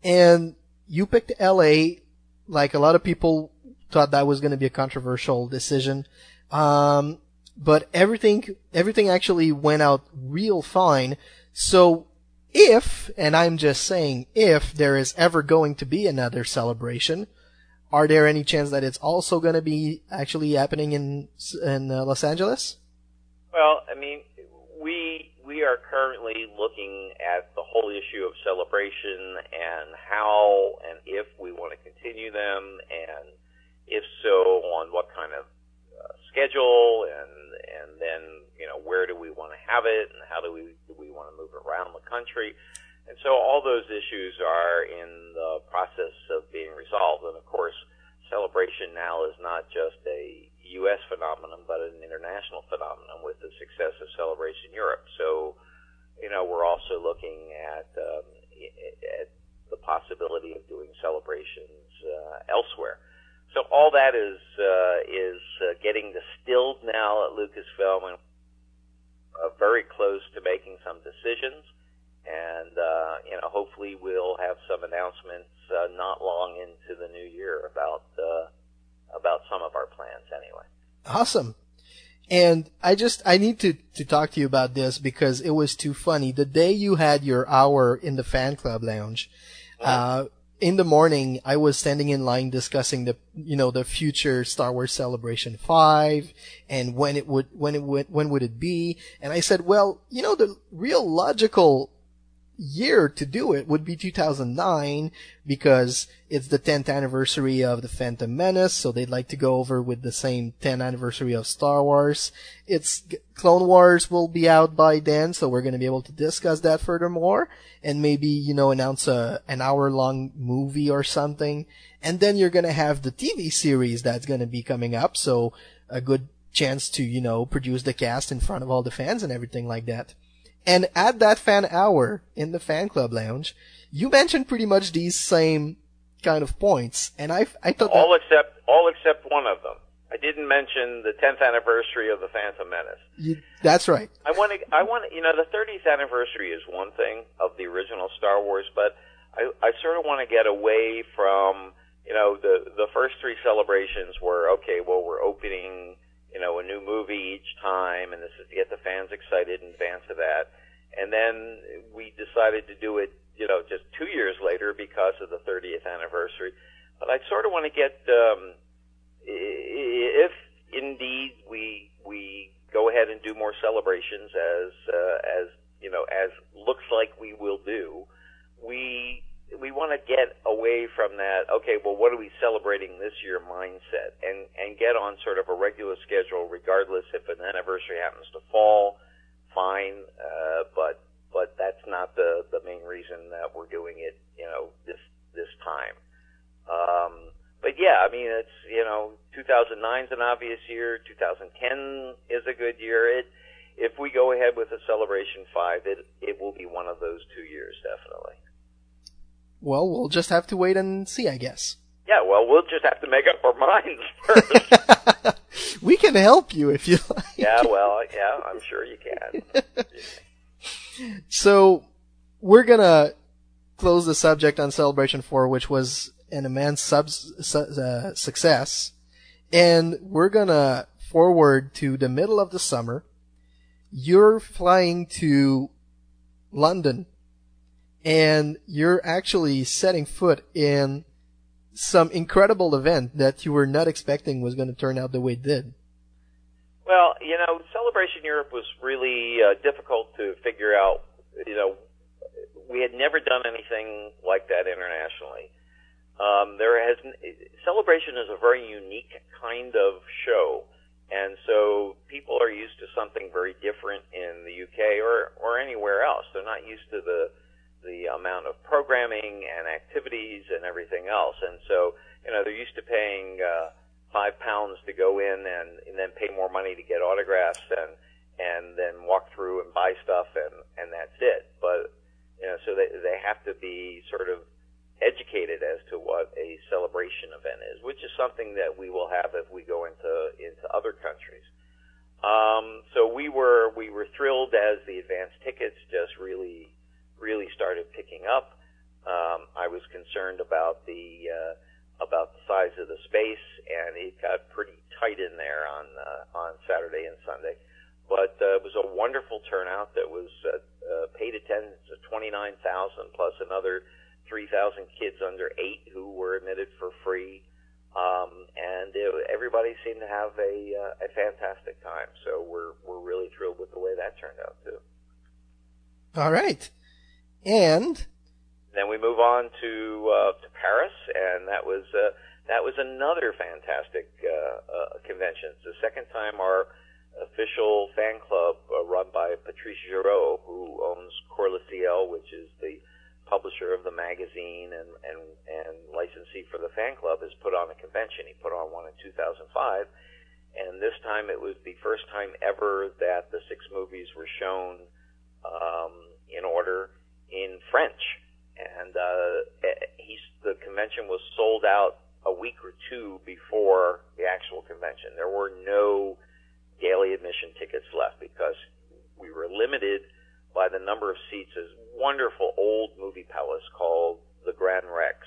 yeah, and you picked L.A. Like a lot of people thought that was going to be a controversial decision, um, but everything everything actually went out real fine. So if, and I'm just saying, if there is ever going to be another celebration, are there any chance that it's also going to be actually happening in in uh, Los Angeles? Well, I mean, we we are currently looking at the whole issue of celebration and how and if we want to continue them, and if so, on what kind of uh, schedule, and and then you know where do we want to have it, and how do we do we want to move around the country. And so all those issues are in the process of being resolved. And of course, celebration now is not just a U.S. phenomenon, but an international phenomenon with the success of Celebration Europe. So, you know, we're also looking at, um, at the possibility of doing celebrations uh, elsewhere. So all that is uh, is uh, getting distilled now at Lucasfilm, and uh, very close to making some decisions and uh, you know hopefully we'll have some announcements uh, not long into the new year about uh, about some of our plans anyway. Awesome. And I just I need to to talk to you about this because it was too funny. The day you had your hour in the fan club lounge, uh, in the morning I was standing in line discussing the you know the future Star Wars Celebration Five and when it would when it would when would it be? And I said, well, you know the real logical year to do it would be 2009 because it's the 10th anniversary of the Phantom Menace, so they'd like to go over with the same 10th anniversary of Star Wars. It's Clone Wars will be out by then, so we're going to be able to discuss that furthermore and maybe, you know, announce a an hour long movie or something. And then you're going to have the TV series that's going to be coming up, so a good chance to, you know, produce the cast in front of all the fans and everything like that. And at that fan hour in the fan club lounge, you mentioned pretty much these same kind of points, and I I thought all except all except one of them. I didn't mention the 10th anniversary of the Phantom Menace. You, that's right. I want to I want you know the 30th anniversary is one thing of the original Star Wars, but I I sort of want to get away from you know the the first three celebrations were okay. Well, we're opening you know, a new movie each time, and this is to get the fans excited in advance of that. And then we decided to do it, you know, just two years later because of the 30th anniversary. But I sort of want to get, um, if indeed we we go ahead and do more celebrations as uh, as you know as looks like we will do, we we want to get away from that. Okay, well, what are we celebrating this year mindset, and and get on sort of a regular schedule, regardless if an anniversary happens to fall. Fine, uh, but but that's not the the main reason that we're doing it. You know, this this time. Um, but yeah, I mean, it's you know, 2009 is an obvious year. 2010 is a good year. It if we go ahead with a celebration five, it it will be one of those two years definitely. Well, we'll just have to wait and see, I guess. Yeah, well, we'll just have to make up our minds first. We can help you if you like. yeah, well, yeah, I'm sure you can. So we're gonna close the subject on Celebration 4, which was an immense sub- su- uh, success, and we're gonna forward to the middle of the summer. You're flying to London, and you're actually setting foot in some incredible event that you were not expecting was going to turn out the way it did. Well, you know, Celebration Europe was really uh, difficult to figure out. You know, we had never done anything like that internationally. Um, there has Celebration is a very unique kind of show, and so people are used to something very different in the UK or or anywhere else. They're not used to the the amount of programming and activities and everything else, and so you know they're used to paying. Uh, five pounds to go in and, and then pay more money to get autographs and and then walk through and buy stuff and and that's it. But you know, so they they have to be sort of educated as to what a celebration event is, which is something that we will have if we go into into other countries. Um, so we were we were thrilled as the advance tickets just really really started picking up. Um, I was concerned about the uh, about the size of the space, and it got pretty tight in there on uh, on Saturday and Sunday. But uh, it was a wonderful turnout. That was uh, uh, paid attendance of 29,000 plus another 3,000 kids under eight who were admitted for free, um, and it, everybody seemed to have a uh, a fantastic time. So we're we're really thrilled with the way that turned out too. All right, and then we move on to uh, to Paris, and that was uh, that was another fantastic uh, uh, convention. It's the second time our official fan club, uh, run by Patrice Giraud, who owns Le Ciel, which is the publisher of the magazine and, and and licensee for the fan club, has put on a convention. He put on one in 2005, and this time it was the first time ever that the six movies were shown um, in order in French and uh, he's the convention was sold out a week or two before the actual convention. There were no daily admission tickets left because we were limited by the number of seats. This wonderful old movie palace called the Grand Rex,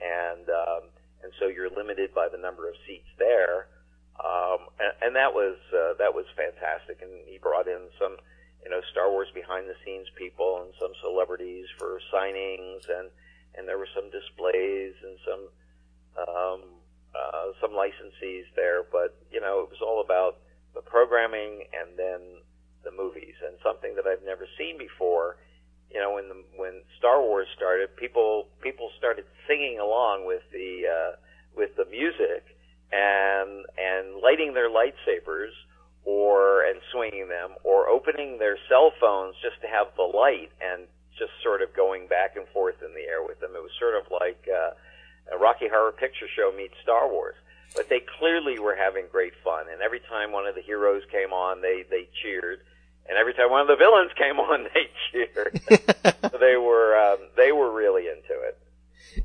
and um, and so you're limited by the number of seats there. Um, and, and that was uh, that was fantastic. And he brought in some you know, Star Wars behind the scenes people and some celebrities for signings and and there were some displays and some um, uh, some licensees there, but you know, it was all about the programming and then the movies and something that I've never seen before. You know, when the, when Star Wars started, people people started singing along with the uh, with the music and and lighting their lightsabers or and swinging them or opening their cell phones just to have the light and just sort of going back and forth in the air with them. It was sort of like uh, a Rocky Horror Picture Show meets Star Wars. But they clearly were having great fun, and every time one of the heroes came on, they they cheered, and every time one of the villains came on, they cheered. so they were um, they were really into it.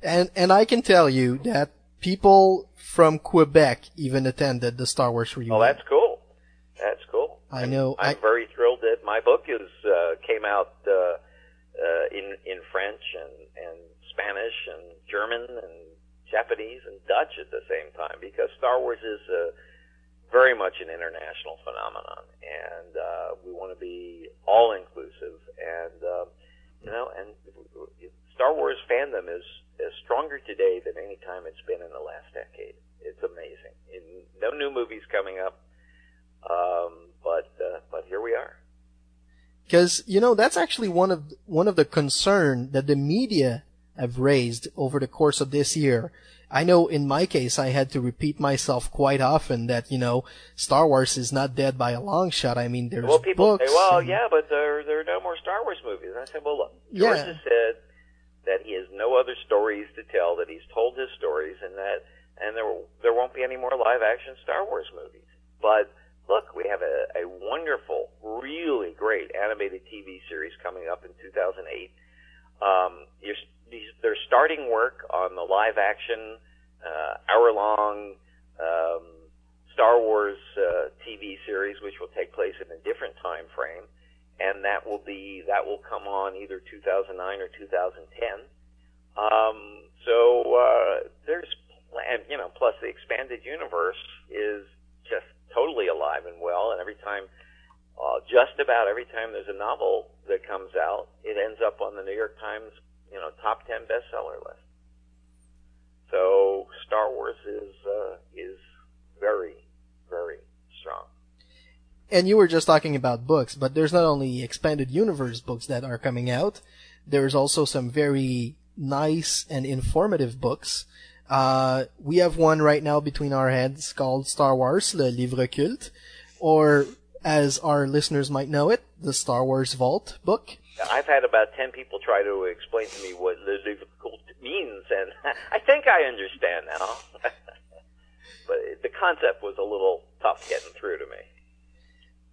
And and I can tell you that people from Quebec even attended the Star Wars reunion. Oh, that's cool. I know. I'm I, very thrilled that my book is uh, came out uh, uh, in in French and and Spanish and German and Japanese and Dutch at the same time because Star Wars is uh, very much an international phenomenon, and uh, we want to be all inclusive. And uh, you know, and Star Wars fandom is is stronger today than any time it's been in the last decade. It's amazing. In, no new movies coming up, um, but uh, but here we are. Because you know that's actually one of one of the concern that the media have raised over the course of this year. I know in my case I had to repeat myself quite often that you know Star Wars is not dead by a long shot. I mean there's well, people books. say, well, and- yeah, but there there are no more Star Wars movies. And I said, well, look, Yeah. George has said that he has no other stories to tell. That he's told his stories, and that and there there won't be any more live action Star Wars movies. But look, we have a, a wonderful, really great animated TV series coming up in 2008. Um, they're starting work on the live action uh, hour-long um, Star Wars uh, TV series, which will take place in a different time frame, and that will be that will come on either 2009 or 2010. Um, so uh, there's and you know, plus the expanded universe is totally alive and well, and every time, uh, just about every time there's a novel that comes out, it ends up on the New York Times, you know, top ten bestseller list. So Star Wars is uh, is very very strong. And you were just talking about books, but there's not only expanded universe books that are coming out. There's also some very nice and informative books. Uh, we have one right now between our heads called Star Wars, Le Livre Culte, or as our listeners might know it, the Star Wars Vault book. I've had about ten people try to explain to me what Le Livre Culte means, and I think I understand now. but the concept was a little tough getting through to me.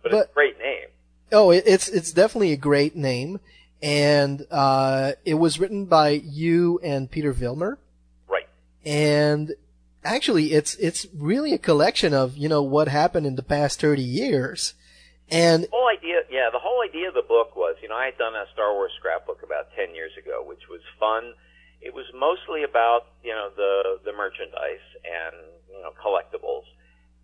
But, But- it's a great name. Oh, it's it's definitely a great name, and uh, it was written by you and Peter Vilmur. And actually, it's it's really a collection of you know what happened in the past thirty years, and The whole idea, yeah, the whole idea of the book was, you know, I had done a Star Wars scrapbook about 10 years ago, which was fun. It was mostly about, you know, the, the merchandise and, you know, collectibles.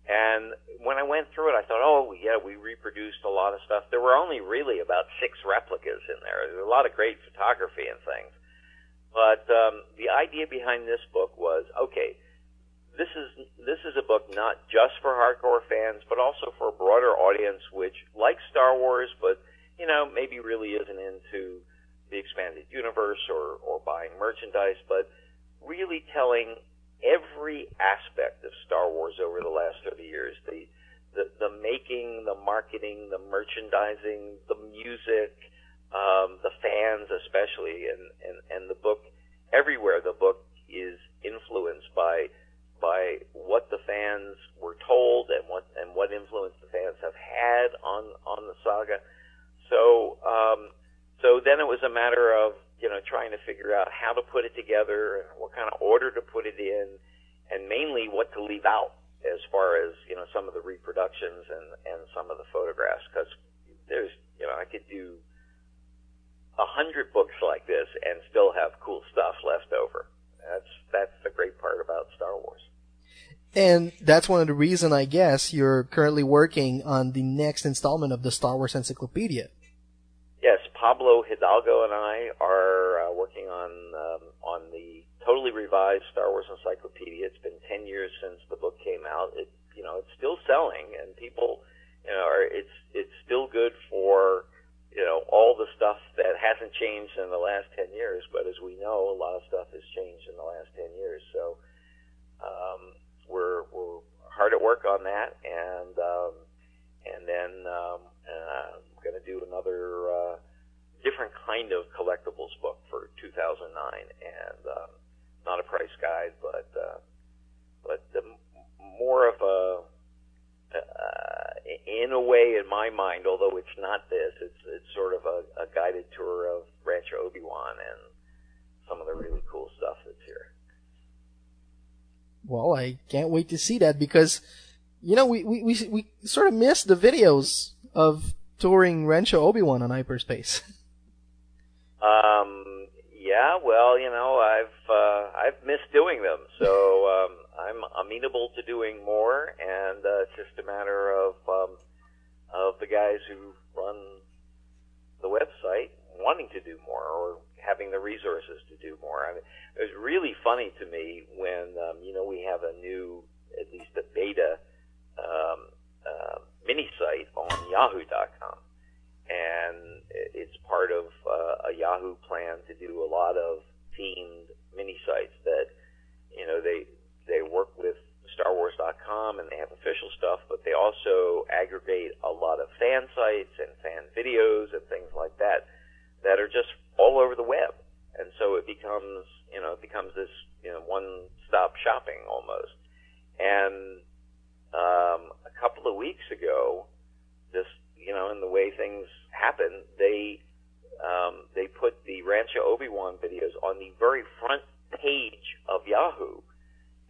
And when I went through it, I thought, oh, yeah, we reproduced a lot of stuff. There were only really about six replicas in there. There's a lot of great photography and things. But um, the idea behind this book was, okay, this is this is a book not just for hardcore fans, but also for a broader audience which likes Star Wars, but you know maybe really isn't into the expanded universe or or buying merchandise, but really telling every aspect of Star Wars over the last 30 years. The the, the making, the marketing, the merchandising, the music, um, the fans especially, and, and, and the book, everywhere the book is influenced by by what the fans were told and what and what influence the fans have had on on the saga. So um, so then it was a matter of you know trying to figure out how to put it together, and what kind of order to put it in, and mainly what to leave out as far as you know some of the reproductions and and some of the photographs because there's you know I could do a hundred books like this and still have cool stuff left over. That's that's the great part about Star Wars. and that's one of the reason I guess you're currently working on the next installment of the Star Wars Encyclopedia. Yes, Pablo Hidalgo and I are uh, working on um, on the totally revised Star Wars Encyclopedia. It's been ten years since the book came out. It you know it's still selling, and people you know are, it's it's still good for you know all the stuff that hasn't changed in the last ten years. But as we know, a lot of stuff has changed in the last ten years. So um, we're we're hard at work on that, and um, and then um, uh, I'm going to do another uh, different kind of collectibles book for 2009, and um, not a price guide, but uh, but the, more of a uh, in a way, in my mind, although it's not this, it's it's sort of a, a guided tour of Rancho Obi Wan and some of the really cool stuff that's here. Well, I can't wait to see that because, you know, we, we, we, we sort of missed the videos of touring Rancho Obi-Wan on hyperspace. Um, yeah, well, you know, I've uh, I've missed doing them, so um, I'm amenable to doing more, and uh, it's just a matter of um, of the guys who run the website wanting to do more or having the resources to do more. I mean, it was really funny to me when um, you know we have a new, at least a beta um, uh, mini site on Yahoo.com and it's part of uh, a Yahoo plan to do a lot of themed mini sites that you know they they work with StarWars.com and they have official stuff, but they also aggregate a lot of fan sites and fan videos and things like that that are just all over the web, and so it becomes you know it becomes this you know one stop shopping almost, and um, a couple of weeks ago, just you know, in the way things happen, they um, they put the Rancho Obi Wan videos on the very front page of Yahoo,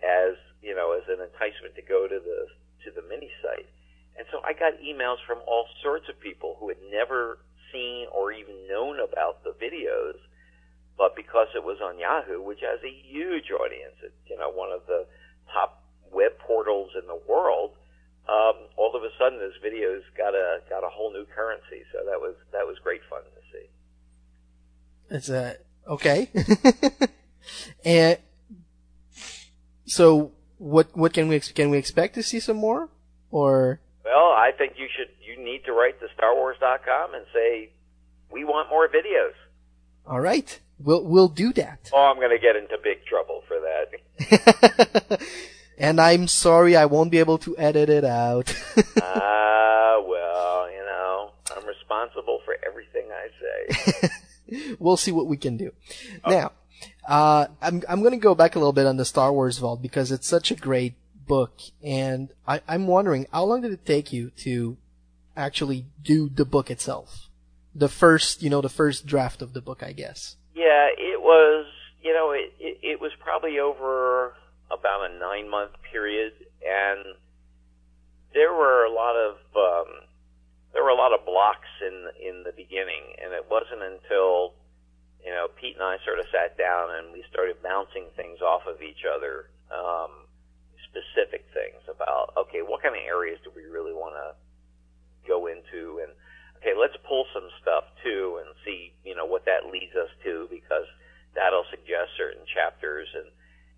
as you know as an enticement to go to the to the mini site. And so I got emails from all sorts of people who had never seen or even known about the videos, but because it was on Yahoo, which has a huge audience, it's you know one of the top web portals in the world, um, all of a sudden those video's got a got a whole new currency. So that was that was great fun to see. It's a okay. and so, what what can we can we expect to see some more, or Well, I think you should you need to write to StarWars.com and say we want more videos. all right, we'll we'll do that. Oh, I'm going to get into big trouble for that. And I'm sorry, I won't be able to edit it out. Ah, well, you know, I'm responsible for everything I say. we'll see what we can do. Now, uh, I'm I'm going to go back a little bit on the Star Wars Vault because it's such a great book, and I, I'm wondering how long did it take you to actually do the book itself? The first, you know, the first draft of the book, I guess. Yeah, it was, you know, it, it, it was probably over about a nine month period, and there were a lot of um, there were a lot of blocks in in the beginning, and it wasn't until Pete and I sort of sat down and we started bouncing things off of each other, um, specific things about okay, what kind of areas do we really want to go into, and okay, let's pull some stuff too and see you know what that leads us to because that'll suggest certain chapters. And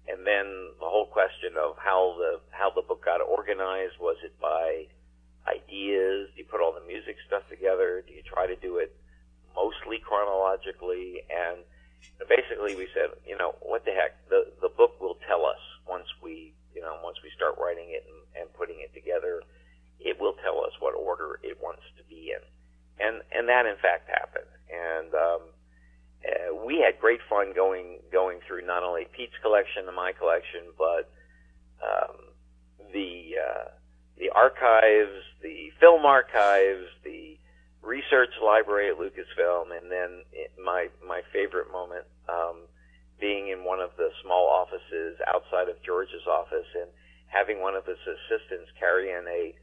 and then the whole question of how the how the book got organized. Was it by ideas? Do you put all the music stuff together? Do you try to do it mostly chronologically? And basically we said you know what the heck? The the book will tell us once we you know once we start writing it and, and putting it together it will tell us what order it wants to be in. And and that in fact happened. And um uh, we had great fun going going through not only Pete's collection and my collection, but um, the uh, the archives, the film archives, the research library at Lucasfilm, and then my my favorite moment um, being in one of the small offices outside of George's office and having one of his assistants carry in a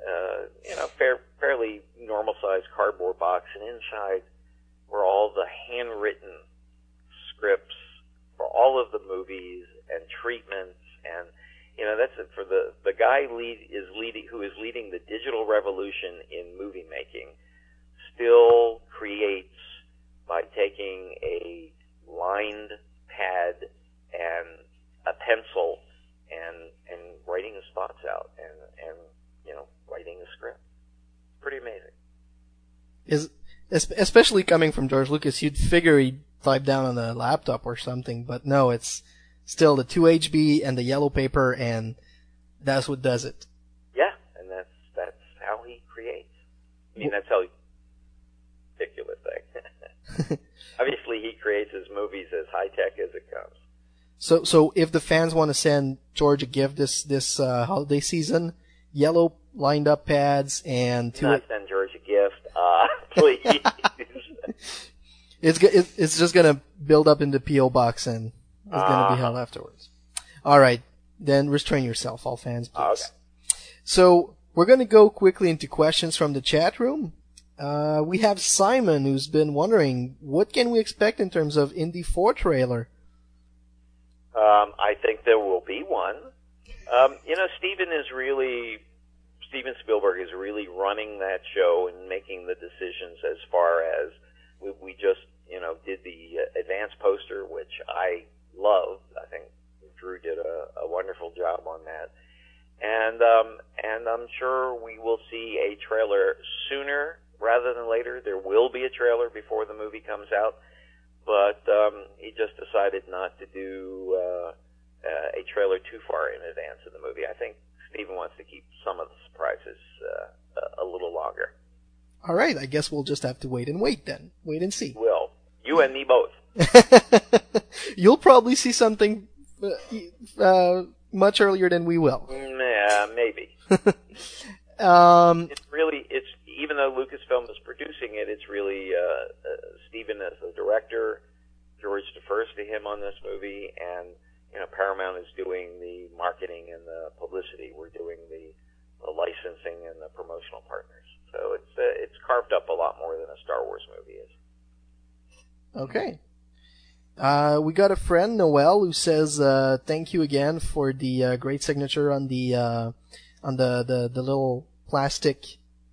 uh, you know fair, fairly normal sized cardboard box, and inside were all the handwritten scripts for all of the movies and treatments and you know that's it for the the guy lead is leading who is leading the digital revolution in movie making still creates by taking a lined pad and a pencil and and writing his thoughts out and and you know writing a script pretty amazing Is especially coming from George Lucas, you'd figure he'd type down on a laptop or something, but no, it's still the 2HB and the yellow paper, and that's what does it. Yeah, and that's that's how he creates. I mean, that's how ridiculous thing. Obviously, he creates his movies as high tech as it comes. So, so if the fans want to send George a gift this this uh, holiday season, yellow lined up pads and two. not send George a gift, uh, please. It's it's just gonna build up in the PO box and it's gonna be Uh-huh. hell afterwards. All right, then restrain yourself, all fans, please. okay. So we're gonna go quickly into questions from the chat room. Uh, we have Simon who's been wondering what can we expect in terms of Indy 4 trailer. Um, I think there will be one. Um, you know, Steven is really Steven Spielberg is really running that show and making the decisions as far as we, we just you know did the uh, advance poster, which I love. I think Drew did a, a wonderful job on that, and um, and I'm sure we will see a trailer sooner rather than later. There will be a trailer before the movie comes out but um, he just decided not to do uh, uh, a trailer too far in advance of the movie. I think Steven wants to keep some of the surprises uh, a, little longer. All right, I guess we'll just have to wait and wait then. Wait and see. Will you and me both? You'll probably see something uh, uh, much earlier than we will. Mm, Yeah, maybe. Um, It's really it's even though Lucasfilm is producing it, it's really uh, uh, Steven as the director. George defers to him on this movie, and you know Paramount is doing the marketing and the publicity. We're doing the, the licensing and the promotional partners. So it's uh, it's carved up a lot more than a Star Wars movie is. Okay. Uh, we got a friend, Noel, who says, uh, thank you again for the, uh, great signature on the, uh, on the, the, the little plastic,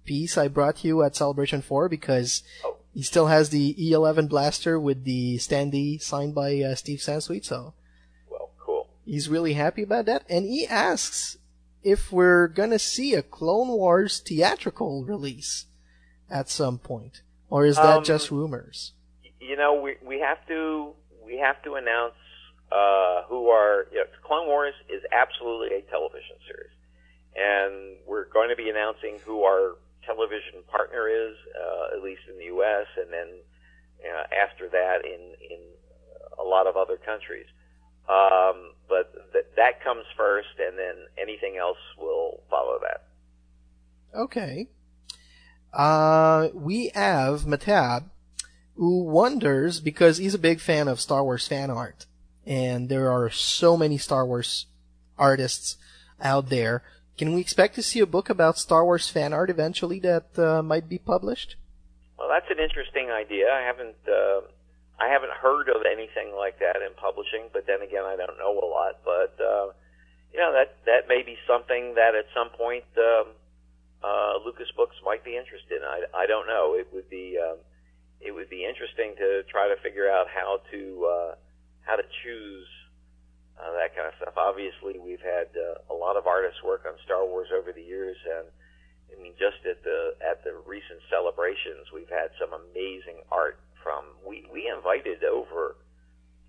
piece I brought you at Celebration 4 because he still has the E11 blaster with the standee signed by uh, Steve Sansweet, so. Well, cool. He's really happy about that. And he asks if we're gonna see a Clone Wars theatrical release at some point. Or is that Um, just rumors? you know, we we have to we have to announce uh, who are. You know, Clone Wars is absolutely a television series, and we're going to be announcing who our television partner is, uh, at least in the U.S., and then uh, after that in in a lot of other countries. Um, but th- that comes first, and then anything else will follow that. Okay. Uh, we have Matab, who wonders because he's a big fan of Star Wars fan art, and there are so many Star Wars artists out there. Can we expect to see a book about Star Wars fan art eventually that uh, might be published? Well, that's an interesting idea. I haven't uh, I haven't heard of anything like that in publishing, but then again, I don't know a lot. But uh, you know that that may be something that at some point um, uh, Lucas Books might be interested in. I, I don't know. It would be um, it would be interesting to try to figure out how to uh, how to choose uh, that kind of stuff. Obviously, we've had uh, a lot of artists work on Star Wars over the years, and I mean, just at the at the recent celebrations, we've had some amazing art from. We we invited over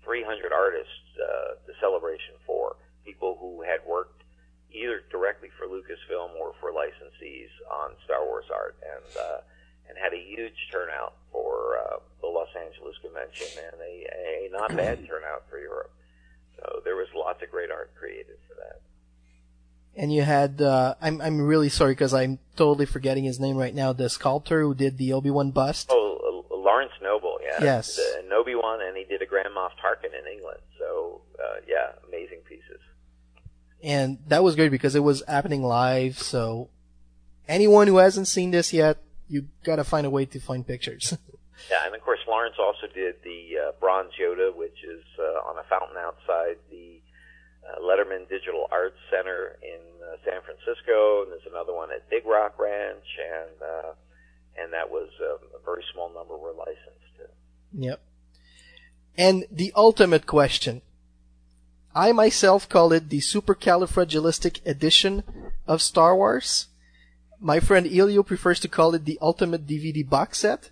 300 artists uh, to Celebration for people who had worked either directly for Lucasfilm or for licensees on Star Wars art, and uh, and had a huge turnout for uh, the Los Angeles convention and a, a not bad turnout for Europe. So there was lots of great art created for that. And you had, uh, I'm, I'm really sorry because I'm totally forgetting his name right now, the sculptor who did the Obi-Wan bust. Oh, uh, Lawrence Noble, yeah. Yes. The Nobi one, and he did a Grand Moff Tarkin in England. So, uh, yeah, amazing pieces. And that was great because it was happening live, so anyone who hasn't seen this yet, you gotta find a way to find pictures. Yeah, and of course Lawrence also did the uh, Bronze Yoda, which is uh, on a fountain outside the uh, Letterman Digital Arts Center in uh, San Francisco, and there's another one at Big Rock Ranch, and uh, and that was um, a very small number were licensed to. Yep. And the ultimate question. I myself call it the supercalifragilistic edition of Star Wars. My friend Elio prefers to call it the ultimate DVD box set.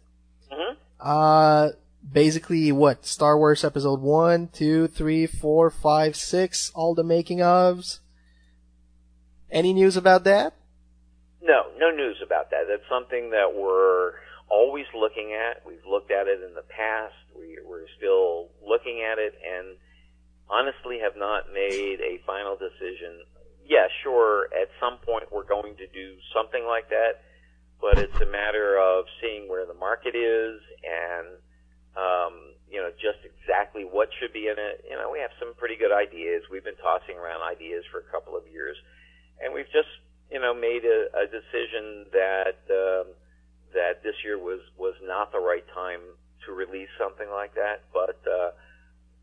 Uh, basically what? Star Wars episode 1, 2, 3, 4, 5, 6, all the making ofs. Any news about that? No, no news about that. That's something that we're always looking at. We've looked at it in the past. We, we're still looking at it, and honestly have not made a final decision. Yeah, sure, at some point we're going to do something like that, but it's a matter of seeing where the market is and, um, you know, just exactly what should be in it. You know, we have some pretty good ideas. We've been tossing around ideas for a couple of years, and we've just, you know, made a, a decision that, um, that this year was, was not the right time to release something like that, but, uh,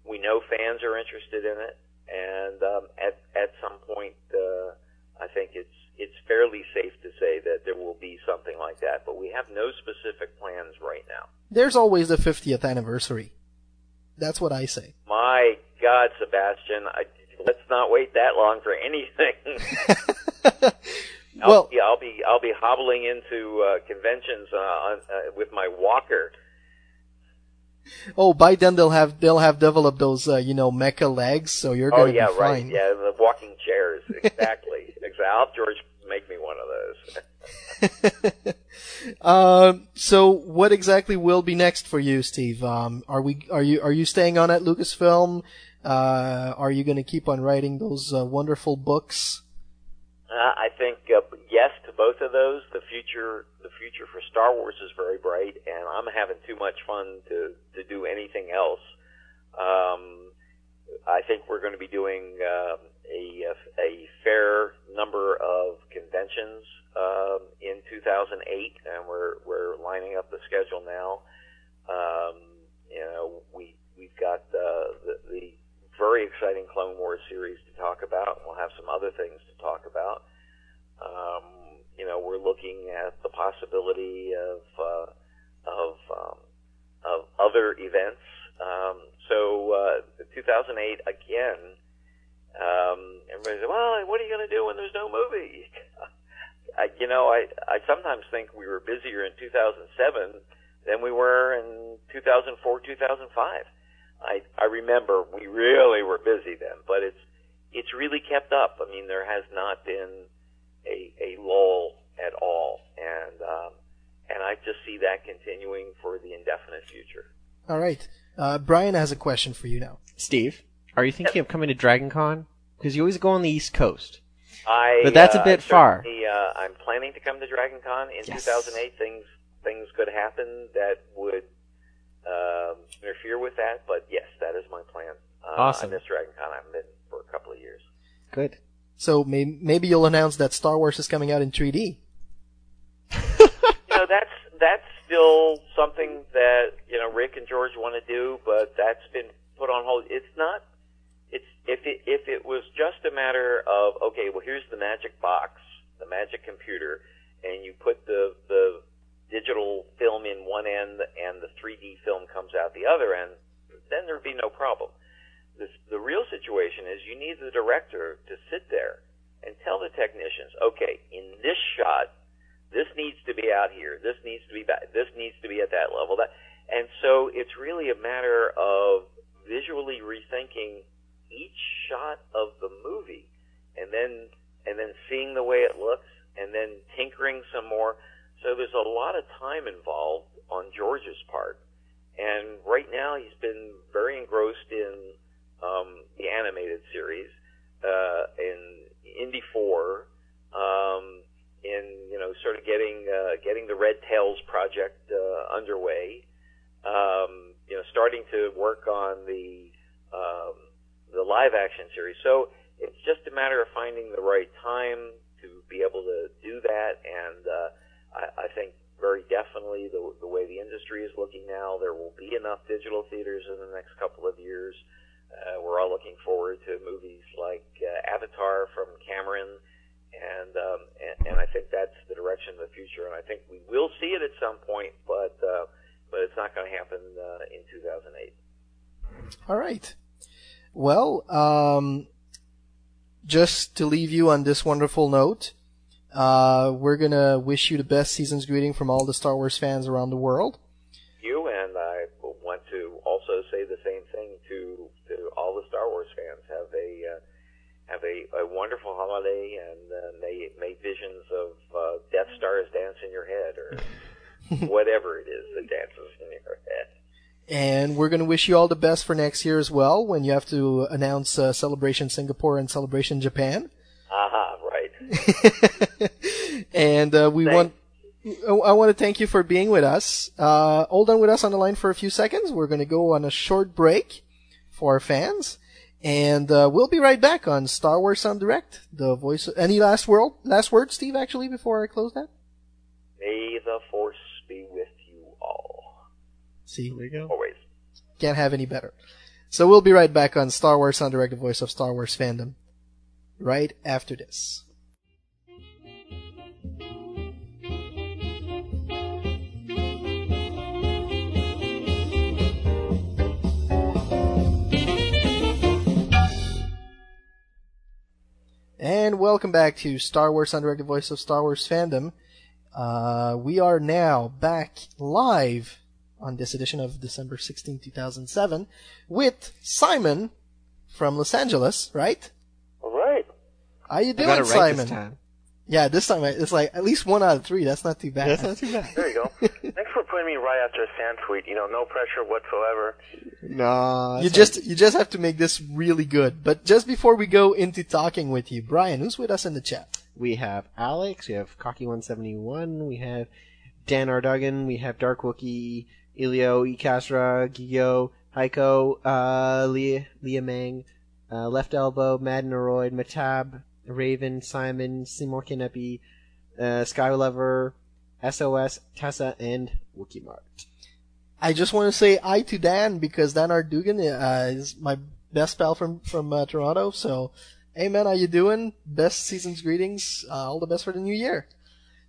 we know fans are interested in it, and um, at at some point, uh, I think it's it's fairly safe to say that there will be something like that. But we have no specific plans right now. There's always the 50th anniversary. That's what I say. My God, Sebastian, I, let's not wait that long for anything. I'll, Well- be, I'll be I'll be hobbling into uh, conventions uh, on, uh, with my walker. Oh, by then they'll have they'll have developed those uh, you know mecha legs, so you're Oh gonna yeah, be right. fine. Yeah, the walking chairs. Exactly. exactly. I'll have George make me one of those. Um, so what exactly will be next for you, Steve? Um, are we are you are you staying on at Lucasfilm? Uh, are you going to keep on writing those uh, wonderful books? Uh, I think uh, yes to both of those. The future, future for Star Wars is very bright, and I'm having too much fun to to do anything else. Um, I think we're going to be doing um, a a fair number of conventions um, in 2008, and we're we're lining up the schedule now. Um, you know, we we've got uh, the the very exciting Clone Wars series to talk about. We'll have some other things to talk about. Um, you know, we're looking at the possibility of uh, of um, of other events. Um, so uh, 2008 again. Um, everybody said, "Well, what are you going to do when there's no movie?" I, you know, I I sometimes think we were busier in 2007 than we were in 2004, 2005. I I remember we really were busy then, but it's it's really kept up. I mean, there has not been a a lull at all, and um, and I just see that continuing for the indefinite future. All right. Uh, Brian has a question for you now. Steve, are you thinking of coming to Dragon Con? Because you always go on the East Coast. I, But that's a uh, bit far. Uh, I'm planning to come to Dragon Con in Yes. 2008. Things things could happen that would um, interfere with that, but yes, that is my plan. Uh, Awesome. I miss Dragon Con. I haven't been for a couple of years. Good. So may- maybe you'll announce that Star Wars is coming out in 3D. you know, that's that's still something that you know Rick and George want to do, but that's been put on hold. It's not. It's if it if it was just a matter of okay, well here's the magic box, the magic computer, and you put the the digital film in one end and the 3D film comes out the other end, then there'd be no problem. The real situation is you need the director to sit there and tell the technicians, okay, in this shot, this needs to be out here, this needs to be back, this needs to be at that level. That, and so it's really a matter of visually rethinking each shot of the movie, and then and then seeing the way it looks, and then tinkering some more. So there's a lot of time involved on George's part, and right now he's been very engrossed in um, the animated series, uh, in Indy Four, um, in you know sort of getting uh, getting the Red Tails project uh, underway, um, you know starting to work on the um, the live action series. So it's just a matter of finding the right time to be able to do that, and uh, I, I think very definitely the, the way the industry is looking now, there will be enough digital theaters in the next couple of years. We're all looking forward to movies like uh, Avatar from Cameron, and, um, and and I think that's the direction of the future. And I think we will see it at some point, but uh, but it's not going to happen uh, in 2008. All right. Well, um, just to leave you on this wonderful note, uh, we're gonna wish you the best season's greeting from all the Star Wars fans around the world. You and I want to also say the same thing to to all the Star Wars fans. Have a uh, have a, a wonderful holiday, and uh, may may visions of uh, Death Stars dance in your head, or whatever it is that dances in your head. And we're gonna wish you all the best for next year as well, when you have to announce uh, Celebration Singapore and Celebration Japan. Aha, right. And uh, we want. I want to thank you for being with us. Uh, hold on with us on the line for a few seconds. We're going to go on a short break for our fans, and uh, we'll be right back on Star Wars en Direct. The voice. Of, Any last word? Last word, Steve? Actually, before I close that. May the Force be with you all. See, there you go. Always. Can't have any better. So we'll be right back on Star Wars en Direct, the voice of Star Wars fandom, right after this. And welcome back to Star Wars Undirected Voice of Star Wars Fandom. Uh, we are now back live on this edition of December 16, 2007 with Simon from Los Angeles, right? All right. How you I doing, got it right Simon? This time. Yeah, this time it's like at least one out of three. That's not too bad. That's not too bad. There you go. Thanks for putting me right after a fan tweet. You know, no pressure whatsoever. No. you just you just have to make this really good. But just before we go into talking with you, Brian, who's with us in the chat? We have Alex, we have Cocky171, we have Dan Ardugan, we have Dark Wookie, Ilio, Ikasra, Gigo, Heiko, uh, Leah, Leah Mang, uh, Left Elbow, Mad Neroid, Matab, Raven, Simon, Seymour Kinepi, uh, Skylover, SOS, Tessa, and Wikimart. I just want to say I to Dan because Dan Ardugan uh, is my best pal from from uh, Toronto. So, hey man, how you doing? Best season's greetings. Uh, all the best for the new year.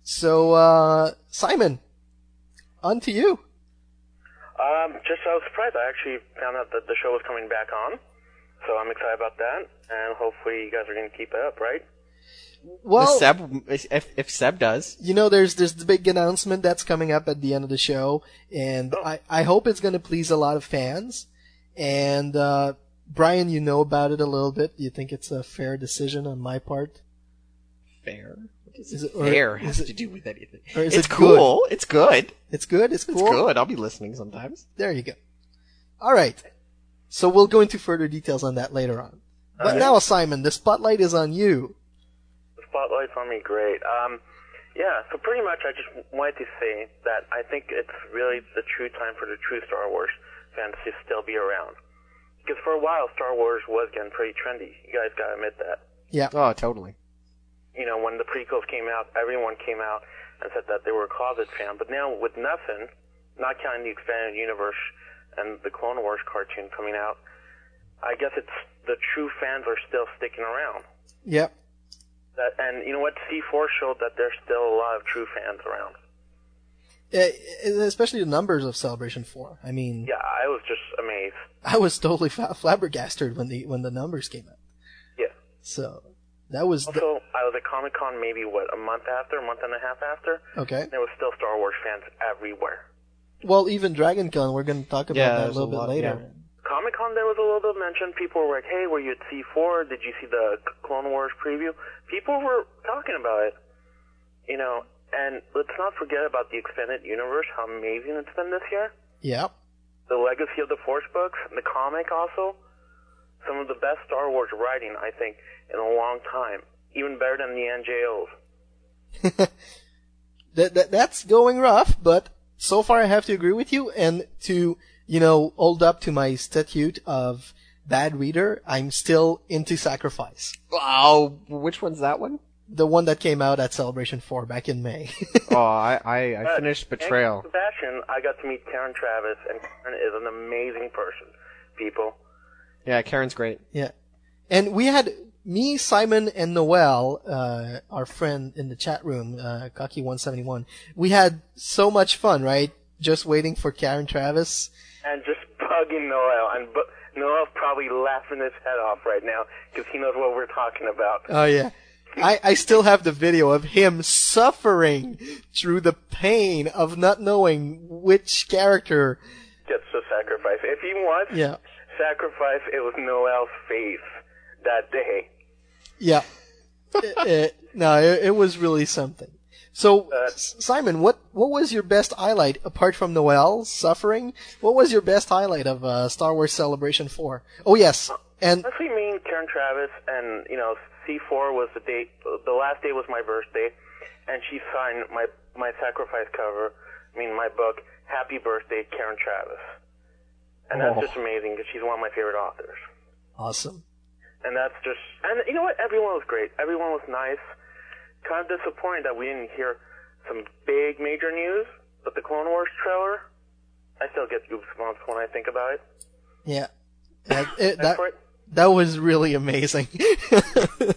So, uh, Simon, on to you. Um, just I was surprised. I actually found out that the show was coming back on, so I'm excited about that, and hopefully you guys are going to keep it up, right? Well, If Seb, if, if Seb does, you know, there's there's the big announcement that's coming up at the end of the show, and I I hope it's going to please a lot of fans. And uh, Brian, you know about it a little bit. Do you think it's a fair decision on my part? Fair. Is it fair has is to it- do with anything? or is it's it good? cool. It's good. It's good. It's cool. It's good. I'll be listening sometimes. There you go. All right. So we'll go into further details on that later on. But Okay. now, Simon, the spotlight is on you. The spotlight's on me, great. Um, yeah, so pretty much I just wanted to say that I think it's really the true time for the true Star Wars fans to still be around. Because for a while, Star Wars was getting pretty trendy. You guys gotta admit that. Yeah. Oh, totally. You know, when the prequels came out, everyone came out and said that they were a closet fan. But now with nothing, not counting the expanded universe and the Clone Wars cartoon coming out, I guess it's the true fans are still sticking around. Yep. That and you know what? C4 showed that there's still a lot of true fans around. Uh, especially the numbers of Celebration 4. I mean, Yeah, I was just amazed. I was totally flabbergasted when the when the numbers came out. Yeah. So that was the, Also, I was at Comic Con maybe what a month after, a month and a half after. okay. There was still Star Wars fans everywhere. Well, even Dragon Con, we're going to talk about Yeah, that a little a bit lot- later. yeah. Comic Con, there was a little bit of mention. People were like, "Hey, were you at C4? Did you see the Clone Wars preview?" People were talking about it, you know. And let's not forget about the expanded universe. How amazing it's been this year. Yeah. The Legacy of the Force books, the comic also. Some of the best Star Wars writing, I think, in a long time. Even better than the NJOs. that, that that's going rough, but so far I have to agree with you. And to you know hold up to my statute of bad reader, I'm still into Sacrifice, Oh, which one's that one? the one that came out at Celebration Four back in May. oh, I, I, I finished thanks Betrayal. to Sebastian, I got to meet Karen Traviss, and Karen is an amazing person. People. Yeah, Karen's great. yeah, and we had me, Simon, and Noel, uh, our friend in the chat room, uh, Cocky171. We had so much fun, right? Just waiting for Karen Traviss. And just bugging Noel, and bu- Noel's probably laughing his head off right now because he knows what we're talking about. Oh yeah. I, I still have the video of him suffering through the pain of not knowing which character. Gets to sacrifice. If he wants Yeah. sacrifice, it was Noel's face that day. Yeah. It- it- no, it, it was really something. So, Simon, what what was your best highlight apart from Noel suffering? What was your best highlight of uh, Star Wars Celebration 4? Oh yes, and Honestly, me and Karen Traviss, and you know, C4 was the date. The last day was my birthday, and she signed my my sacrifice cover. I mean, my book. Happy birthday, Karen Traviss. And that's Oh. just amazing because she's one of my favorite authors. awesome. And that's just, and you know what? Everyone was great. Everyone was nice. Kind of disappointed that we didn't hear some big major news, but the Clone Wars trailer, I still get goosebumps when I think about it. Yeah, that it, that, that was really amazing. I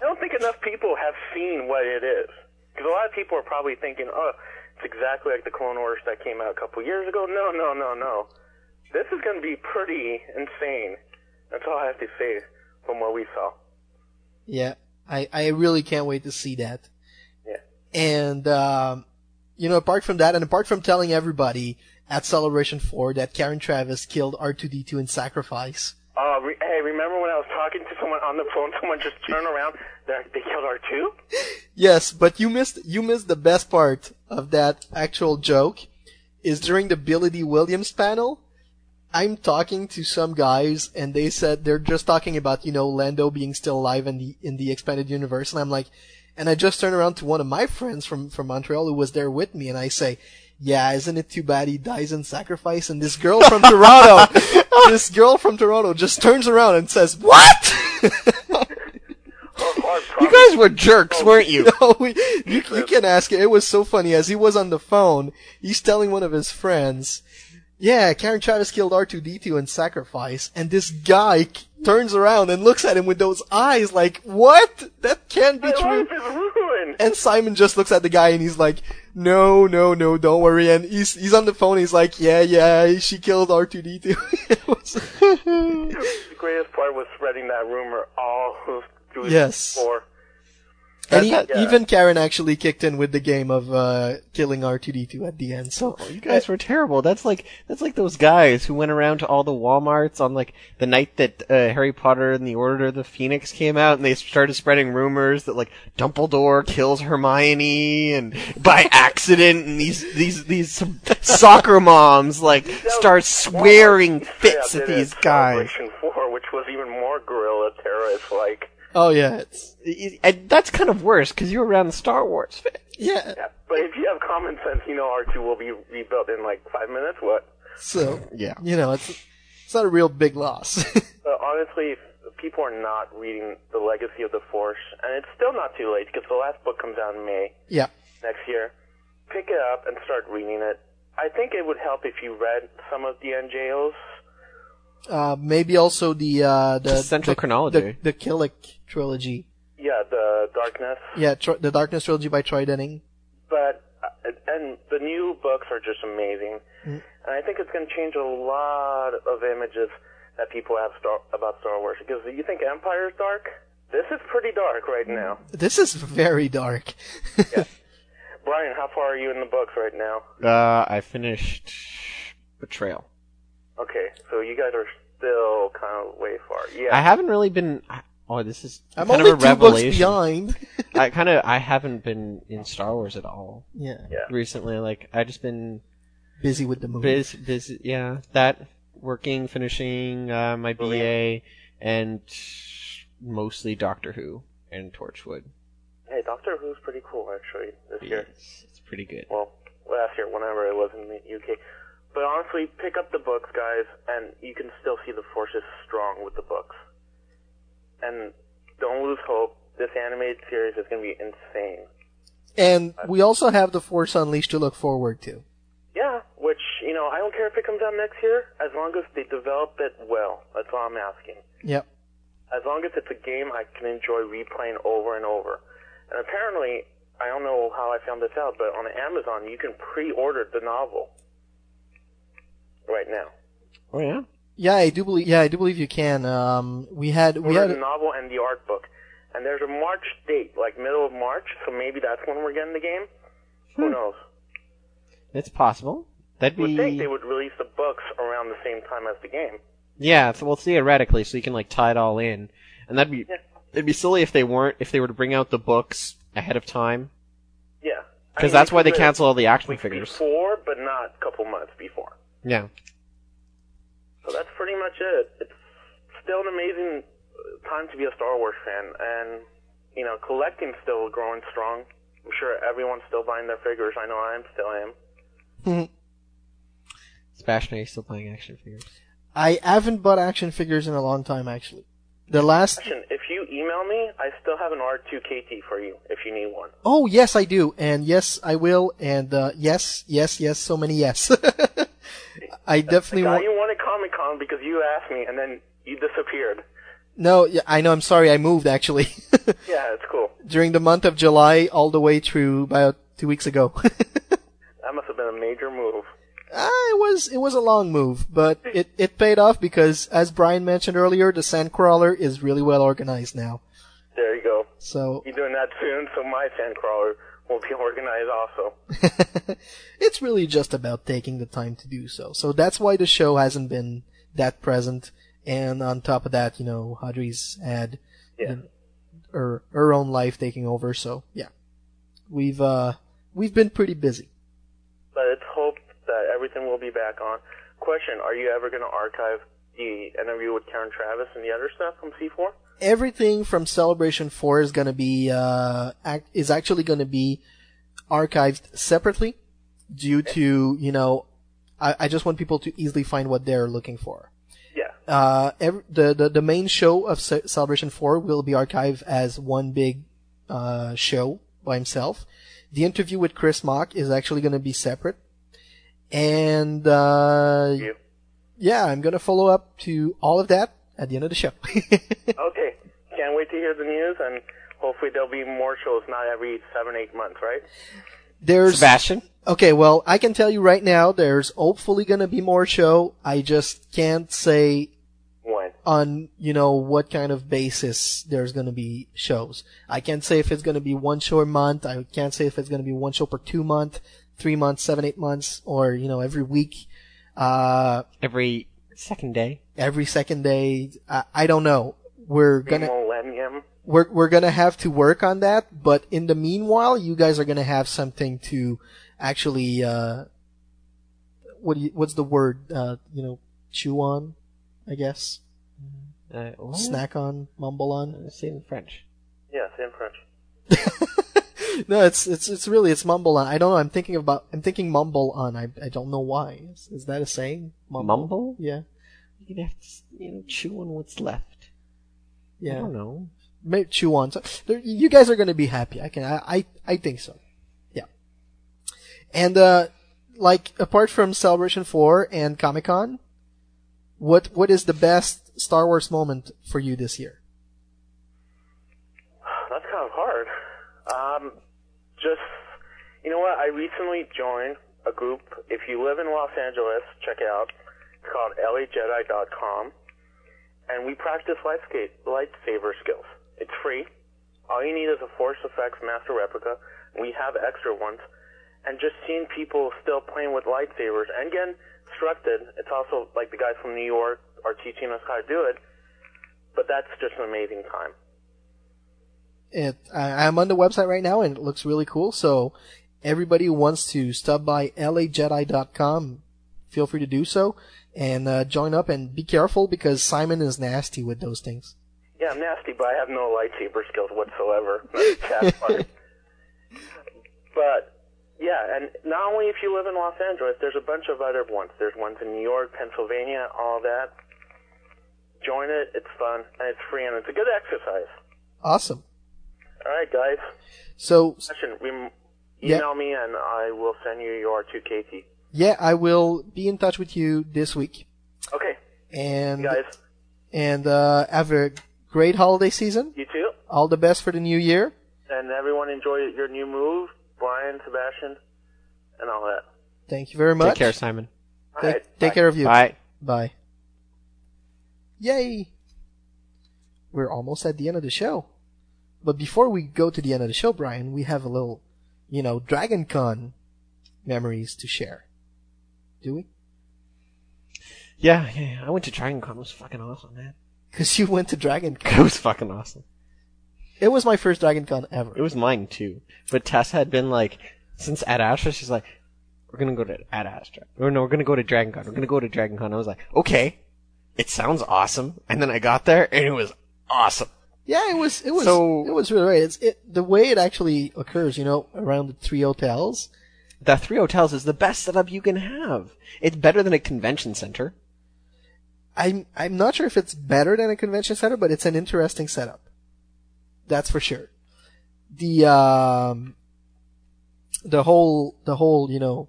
don't think enough people have seen what it is. Because a lot of people are probably thinking, oh, it's exactly like the Clone Wars that came out a couple years ago. No, no, no, no. This is going to be pretty insane. That's all I have to say from what we saw. Yeah, I, I really can't wait to see that. Yeah. And, um, you know, apart from that, and apart from telling everybody at Celebration 4 that Karen Traviss killed R2D2 in Sacrifice. Uh, re- hey, remember when I was talking to someone on the phone, someone just turned around, they they killed R2? Yes, but you missed, you missed the best part of that actual joke is during the Billy Dee Williams panel. I'm talking to some guys and they said they're just talking about, you know, Lando being still alive in the, in the expanded universe. And I'm like, and I just turn around to one of my friends from, from Montreal who was there with me and I say, yeah, isn't it too bad he dies in sacrifice? And this girl from Toronto, this girl from Toronto just turns around and says, what? You guys were jerks, oh, weren't you? No, we, you, you can ask it. It was so funny. As he was on the phone, he's telling one of his friends, yeah, Karen Traviss killed R2D2 in Sacrifice, and this guy k- turns around and looks at him with those eyes like, what? That can't be My true. life is ruined. And Simon just looks at the guy and he's like, no, no, no, don't worry. And he's, he's on the phone. He's like, yeah, yeah, she killed R2D2. Was- the greatest part was spreading that rumor all through Yes. the floor. And he, Yeah. even Karen actually kicked in with the game of, uh, killing R2D2 at the end. So, You guys were terrible. That's like that's like those guys who went around to all the WalMarts on like the night that uh, Harry Potter and the Order of the Phoenix came out, and they started spreading rumors that like Dumbledore kills Hermione and by accident, and these these these soccer moms like start swearing fits at these guys. Celebration 4, which was even more guerrilla terrorist like. Oh yeah, it's, And that's kind of worse because you're around the Star Wars fan. yeah. Yeah, but if you have common sense, you know R2 will be rebuilt in like five minutes. What? So, Yeah. you know, it's, it's not a real big loss. But honestly, people are not reading The Legacy of the Force, and it's still not too late because the last book comes out in May yeah. next year. Pick it up and start reading it. I think it would help if you read some of the NJOs. Uh, maybe also the, uh, the, Just Central the, Chronology. the, the Killik trilogy. Yeah, the Dark Nest. Yeah, tr- the Dark Nest trilogy by Troy Denning. But uh, and the new books are just amazing, Mm. and I think it's going to change a lot of images that people have star- about Star Wars. Because you think Empire is dark, this is pretty dark right now. This is very dark. Brian, how far are you in the books right now? Uh, I finished Betrayal. Okay, so you guys are still kind of way far. Yeah, I haven't really been. Oh, this is I'm kind only of a two books behind. I kind of I haven't been in Star Wars at all yeah. Yeah. recently. Like I just been Busy with the movie. busy, busy. Yeah, that working, finishing uh, my BA, and mostly Doctor Who and Torchwood. Hey, Doctor Who's pretty cool actually this year. It's, it's pretty good. Well, last year, whenever it was in the UK. But honestly, pick up the books, guys, and you can still see the Force is strong with the books. And don't lose hope. This animated series is going to be insane. And we also have The Force Unleashed to look forward to. Yeah, which, you know, I don't care if it comes out next year, as long as they develop it well. That's all I'm asking. Yep. As long as it's a game I can enjoy replaying over and over. And apparently, I don't know how I found this out, but on Amazon, you can pre-order the novel right now. Oh yeah. Yeah, I do believe. Yeah, I do believe you can. Um, we had we had the novel and the art book. And there's a March date, like middle of March, so maybe that's when we're getting the game. Who Hmm. knows? It's possible. That'd Would think they would release the books around the same time as the game. yeah. So, well, theoretically, so you can like tie it all in, and that'd be it'd be silly if they weren't if they were to bring out the books ahead of time Yeah. I because mean, that's why they could do it cancel all the action figures. Before, but not a couple months before. Yeah. So that's pretty much it. It's still an amazing uh, time to be a Star Wars fan, and you know, collecting's still growing strong. I'm sure everyone's still buying their figures. I know I am still am. Sebastian, are you still playing action figures? I haven't bought action figures in a long time actually. The last Question, if you email me, I still have an R2KT for you if you need one. Oh yes, I do, and yes, I will, and uh, yes, yes, yes, so many yes. I definitely want. you wanted Comic Con because you asked me and then you disappeared. No, yeah, I know. I'm sorry. I moved actually Yeah, it's cool. during the month of July, all the way through about two weeks ago. That must have been a major move. Ah, it was it was a long move, but it it paid off because, as Brian mentioned earlier, the Sandcrawler is really well organized now. There you go. So You're doing that soon, so my Sandcrawler will be organized also. it's really just about taking the time to do so. So that's why the show hasn't been that present. And on top of that, you know, Audrey's had Yeah. her her own life taking over. So yeah, we've uh we've been pretty busy. But it's hoped that everything will be back on. Question, are you ever going to archive the interview with Karen Traviss and the other stuff from C4? Everything from Celebration Four is gonna be uh act, is actually gonna be archived separately. due to you know, I, I just want people to easily find what they're looking for. Yeah. Uh, every, the, the the main show of Ce- Celebration Four will be archived as one big uh, show by himself. The interview with Chris Mock is actually going to be separate, and uh, yeah, I'm going to follow up to all of that at the end of the show. okay. Can't wait to hear the news, and hopefully there'll be more shows, not every seven, eight months, right? There's Sebastian. Okay, well, I can tell you right now, there's hopefully going to be more show. I just can't say when on you know what kind of basis there's going to be shows. I can't say if it's going to be one show a month. I can't say if it's going to be one show per two month, three months, seven, eight months, or you know every week. Uh, every second day. Every second day. I, I don't know. We're gonna Millennium. we're we're gonna have to work on that. But in the meanwhile, you guys are gonna have something to actually uh, what do you, what's the word? Uh, you know, chew on, I guess. Uh. Snack on, mumble on. Say in French. Yeah, same French. no, it's it's it's really it's mumble on. I don't know. I'm thinking about I'm thinking mumble on. I I don't know why. Is, is that a saying? Mumble? Yeah. You'd have to, you know, chew on what's left. Yeah. I don't know. Maybe chew on. So, you guys are going to be happy. I can. I, I I think so. Yeah. And uh, like apart from Celebration Four and Comic Con, what what is the best Star Wars moment for you this year? That's kind of hard. Um, just, you know what? I recently joined a group. If you live in Los Angeles, check it out. Called LAJedi.com. And we practice lightsaber skills. It's free. All you need is a Force Effects Master Replica. We have extra ones. And just seeing people still playing with lightsabers and getting instructed. It's also like the guys from New York are teaching us how to do it. But that's just an amazing time. It, I, I'm on the website right now and it looks really cool. So everybody who wants to stop by lajedi.com, feel free to do so and uh, join up and be careful because Simon is nasty with those things. Yeah, I'm nasty, but I have no lightsaber skills whatsoever. That's part. But yeah, and not only if you live in Los Angeles, there's a bunch of other ones. There's ones in New York, Pennsylvania, all that. Join it. It's fun and it's free and it's a good exercise. Awesome. All right, guys. So Question, rem- Yeah. email me and I will send you your 2KT. Yeah, I will be in touch with you this week. Okay. And guys. and uh, have a great holiday season. You too. All the best for the new year. And everyone enjoy your new move, Brian, Sebastian, and all that. Thank you very much. Take care, Simon. Take, Alright, take bye. care of you. Bye. Bye. Yay! We're almost at the end of the show. But before we go to the end of the show, Brian, we have a little, you know, Dragon Con memories to share. Do we? Yeah, yeah, yeah. I went to Dragon Con. It was fucking awesome, man. Because you went to Dragon Con. It was fucking awesome. It was my first Dragon Con ever. It was mine too. But Tess had been like, since Ad Astra, she's like, we're gonna go to Ad Astra. Or no, we're gonna go to Dragon Con. We're gonna go to Dragon Con. I was like, okay. It sounds awesome. And then I got there and it was awesome. Yeah, it was. It was. So- it was really great. It's it the way it actually occurs. You know, around the three hotels. The three hotels is the best setup you can have. It's better than a convention center. I'm I'm not sure if it's better than a convention center, but it's an interesting setup. That's for sure. The um the whole the whole you know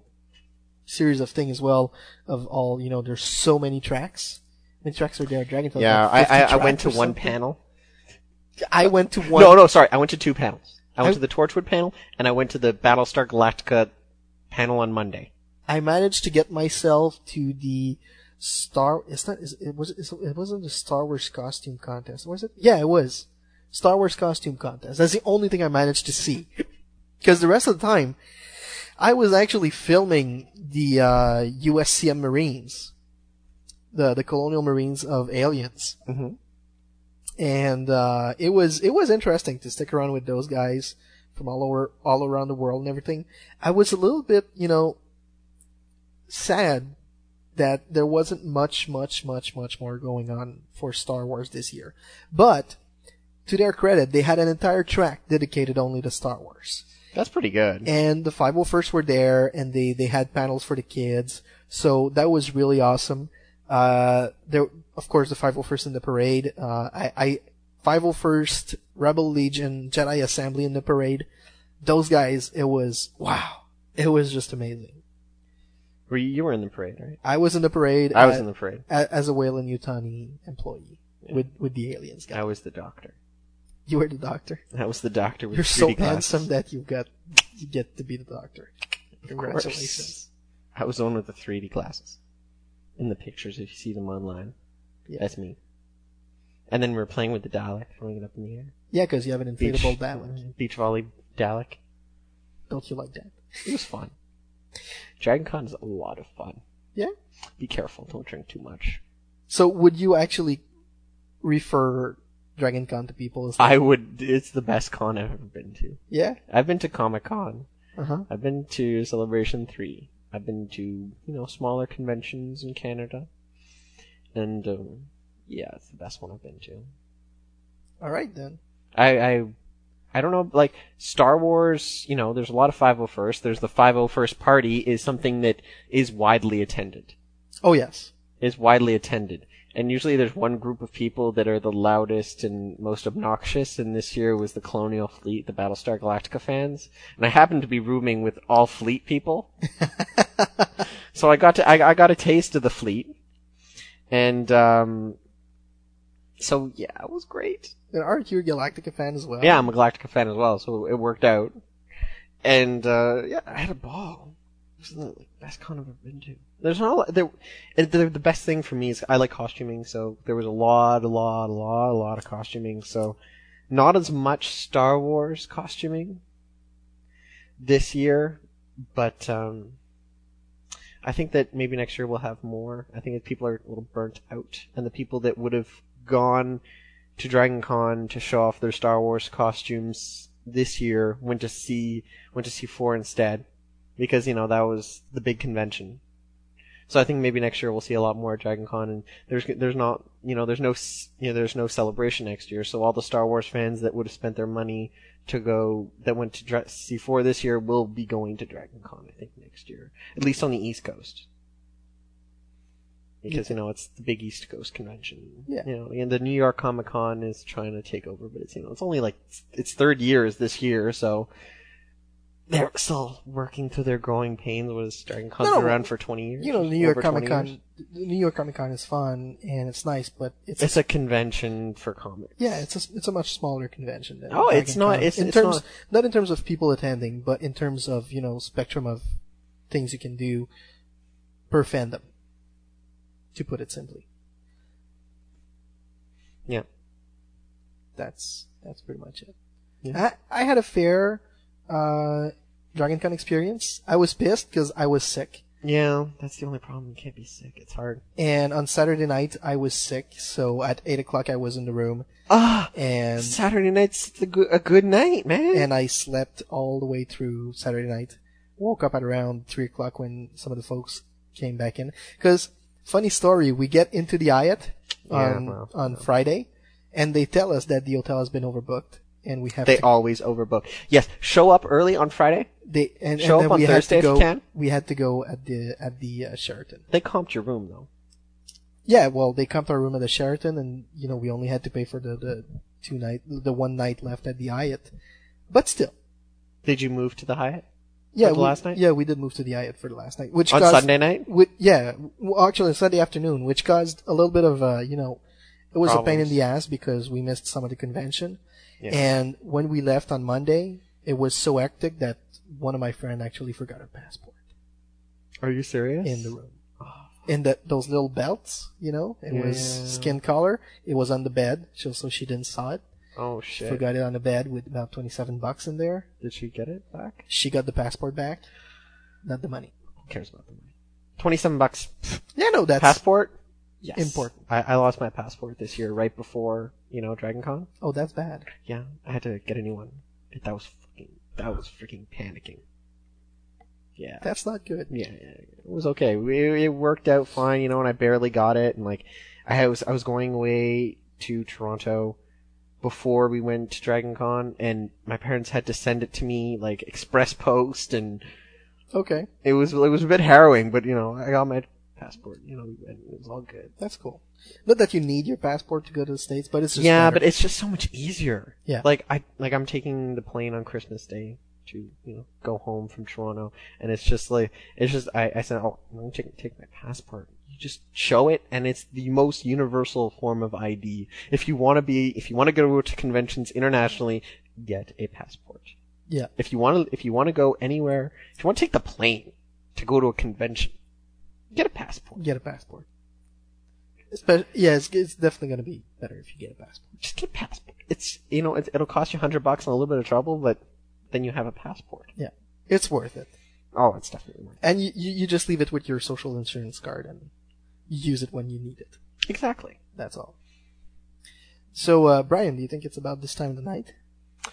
series of thing as well of all you know there's so many tracks. How many tracks are there? Dragon Tales, Yeah, like I, I, I went to one something? panel. I went to one. No, no, sorry. I went to two panels. I went I- to the Torchwood panel and I went to the Battlestar Galactica panel on Monday. I managed to get myself to the Star. It's not. It was. It wasn't the Star Wars costume contest, was it? Yeah, it was. Star Wars costume contest. That's the only thing I managed to see. Because the rest of the time, I was actually filming the uh, USCM Marines, the the Colonial Marines of Aliens, Mm-hmm. and uh, it was it was interesting to stick around with those guys from all over all around the world and everything. I was a little bit, you know, sad that there wasn't much, much, much, much more going on for Star Wars this year. But to their credit, they had an entire track dedicated only to Star Wars. That's pretty good. And the 501st were there, and they they had panels for the kids, so that was really awesome. Uh, there, of course, the 501st in the parade. Uh, I, I 501st Rebel Legion Jedi Assembly in the parade. Those guys, it was wow. It was just amazing. Were you, you were in the parade, right? I was in the parade. I was a- in the parade. a- as a Weyland Yutani employee with with the aliens guy. I was the doctor. You were the doctor. I was the doctor with You're so glasses. handsome that you got you get to be the doctor. Congratulations. I was the one with the 3D glasses. In the pictures, if you see them online. Yeah. That's me. And then we were playing with the Dalek, throwing it up in the air. Yeah, because you have an Beach, inflatable Dalek. beach volley Dalek. Don't you like that? It was fun. Dragon Con is a lot of fun. Yeah. Be careful, don't drink too much. So would you actually refer Dragon Con to people? As I would. It's the best con I've ever been to. Yeah? I've been to Comic Con. Uh-huh. I've been to Celebration Three. I've been to you know smaller conventions in Canada, and um, yeah, it's the best one I've been to. All right then. I, I I don't know, like Star Wars. You know, there's a lot of 501st. There's the 501st party is something that is widely attended. Oh yes. Is widely attended, and usually there's one group of people that are the loudest and most obnoxious. And this year was the Colonial Fleet, the Battlestar Galactica fans, and I happened to be rooming with all Fleet people. so I got to I, I got a taste of the Fleet, and um, so yeah, it was great. And aren't you a Galactica fan as well? Yeah, I'm a Galactica fan as well, so it worked out. And uh, yeah, I had a ball. It was the best con I've ever been to. There's not a lot, there. The, the best thing for me is I like costuming, so there was a lot, a lot, a lot, a lot of costuming. So not as much Star Wars costuming this year, but um, I think that maybe next year we'll have more. I think that people are a little burnt out, and the people that would have gone to Dragon Con to show off their Star Wars costumes this year went to see went to C4 instead because you know that was the big convention. So I think maybe next year we'll see a lot more at Dragon Con, and there's there's not you know there's no you know there's no celebration next year. So all the Star Wars fans that would have spent their money to go that went to Dra- C4 this year will be going to Dragon Con I think next year, at least on the East Coast. Because you know it's the big East Coast convention. Yeah. You know, and the New York Comic Con is trying to take over, but it's you know it's only like its third year is this year, so they're still working through their growing pains. Was Dragon Con's No, around for twenty years? You know, New York Comic Con. New York Comic Con is fun and it's nice, but it's It's a convention for comics. yeah, it's a it's a much smaller convention. Than Oh, Dragon it's not- Con. it's- in it's terms not- not in terms of people attending, but in terms of you know spectrum of things you can do per fandom. To put it simply, Yeah. that's that's pretty much it. Yeah. I I had a fair uh, Dragon Con experience. I was pissed because I was sick. Yeah, that's the only problem. You can't be sick. It's hard. And on Saturday night, I was sick, so at 8 o'clock I was in the room. Ah, and Saturday night's the good, a good night, man. And I slept all the way through Saturday night. Woke up at around 3 o'clock when some of the folks came back in. Cause, funny story, we get into the Hyatt Yeah, on, well, on Friday, and they tell us that the hotel has been overbooked, and we have They to always overbook. Yes, show up early on Friday. They and, show and then up on we Thursday had to if go. you can. We had to go at the at the uh, Sheraton. They comped your room though. Yeah, well, they comped our room at the Sheraton, and you know we only had to pay for the the two night the one night left at the Hyatt. But still, Did you move to the Hyatt? Yeah, for the we, last night. Yeah, we did move to the Hyatt for the last night, which On caused, Sunday night? With, yeah, well, actually Sunday afternoon, which caused a little bit of uh, you know, it was a pain in the ass because we missed some of the convention, Yeah. and when we left on Monday, it was so hectic that one of my friend actually forgot her passport Are you serious? in the room. In the, those little belts, you know, it was skin color. It was on the bed, so, so she didn't saw it. Oh shit. Forgot it on the bed with about 27 bucks in there. Did she get it back? She got the passport back, not the money. Who cares about the money? Twenty-seven bucks. Yeah, no, that's passport. Yes. important. I, I lost my passport this year, right before you know Dragon Con. Oh, that's bad. Yeah, I had to get a new one. That was fucking. That was freaking panicking. Yeah. That's not good. Yeah, yeah, yeah. it was okay. We, it worked out fine, you know, and I barely got it, and like, I was I was going away to Toronto before we went to Dragon Con, and my parents had to send it to me like express post, and Okay, it was it was a bit harrowing. But you know, I got my passport. You know, and it was all good. that's cool. Not that you need your passport to go to the states, but it's just yeah, better. but it's just so much easier. Yeah. Like I like I'm taking the plane on Christmas Day to you know go home from Toronto, and it's just like it's just I I said oh I'm gonna take, take my passport. You just show it, and it's the most universal form of ID. If you want to be if you want to go to conventions internationally, get a passport. Yeah. If you want to if you want to go anywhere, if you want to take the plane to go to a convention, get a passport. get a passport. Espe- yeah, it's, it's definitely going to be better if you get a passport. Just get a passport. It's you know it, it'll cost you a hundred bucks and a little bit of trouble, but then you have a passport. Yeah, it's worth it. Oh, it's definitely worth it. And you, you, you just leave it with your social insurance card and use it when you need it. Exactly. That's all. So, uh, Brian, do you think it's about this time of the night?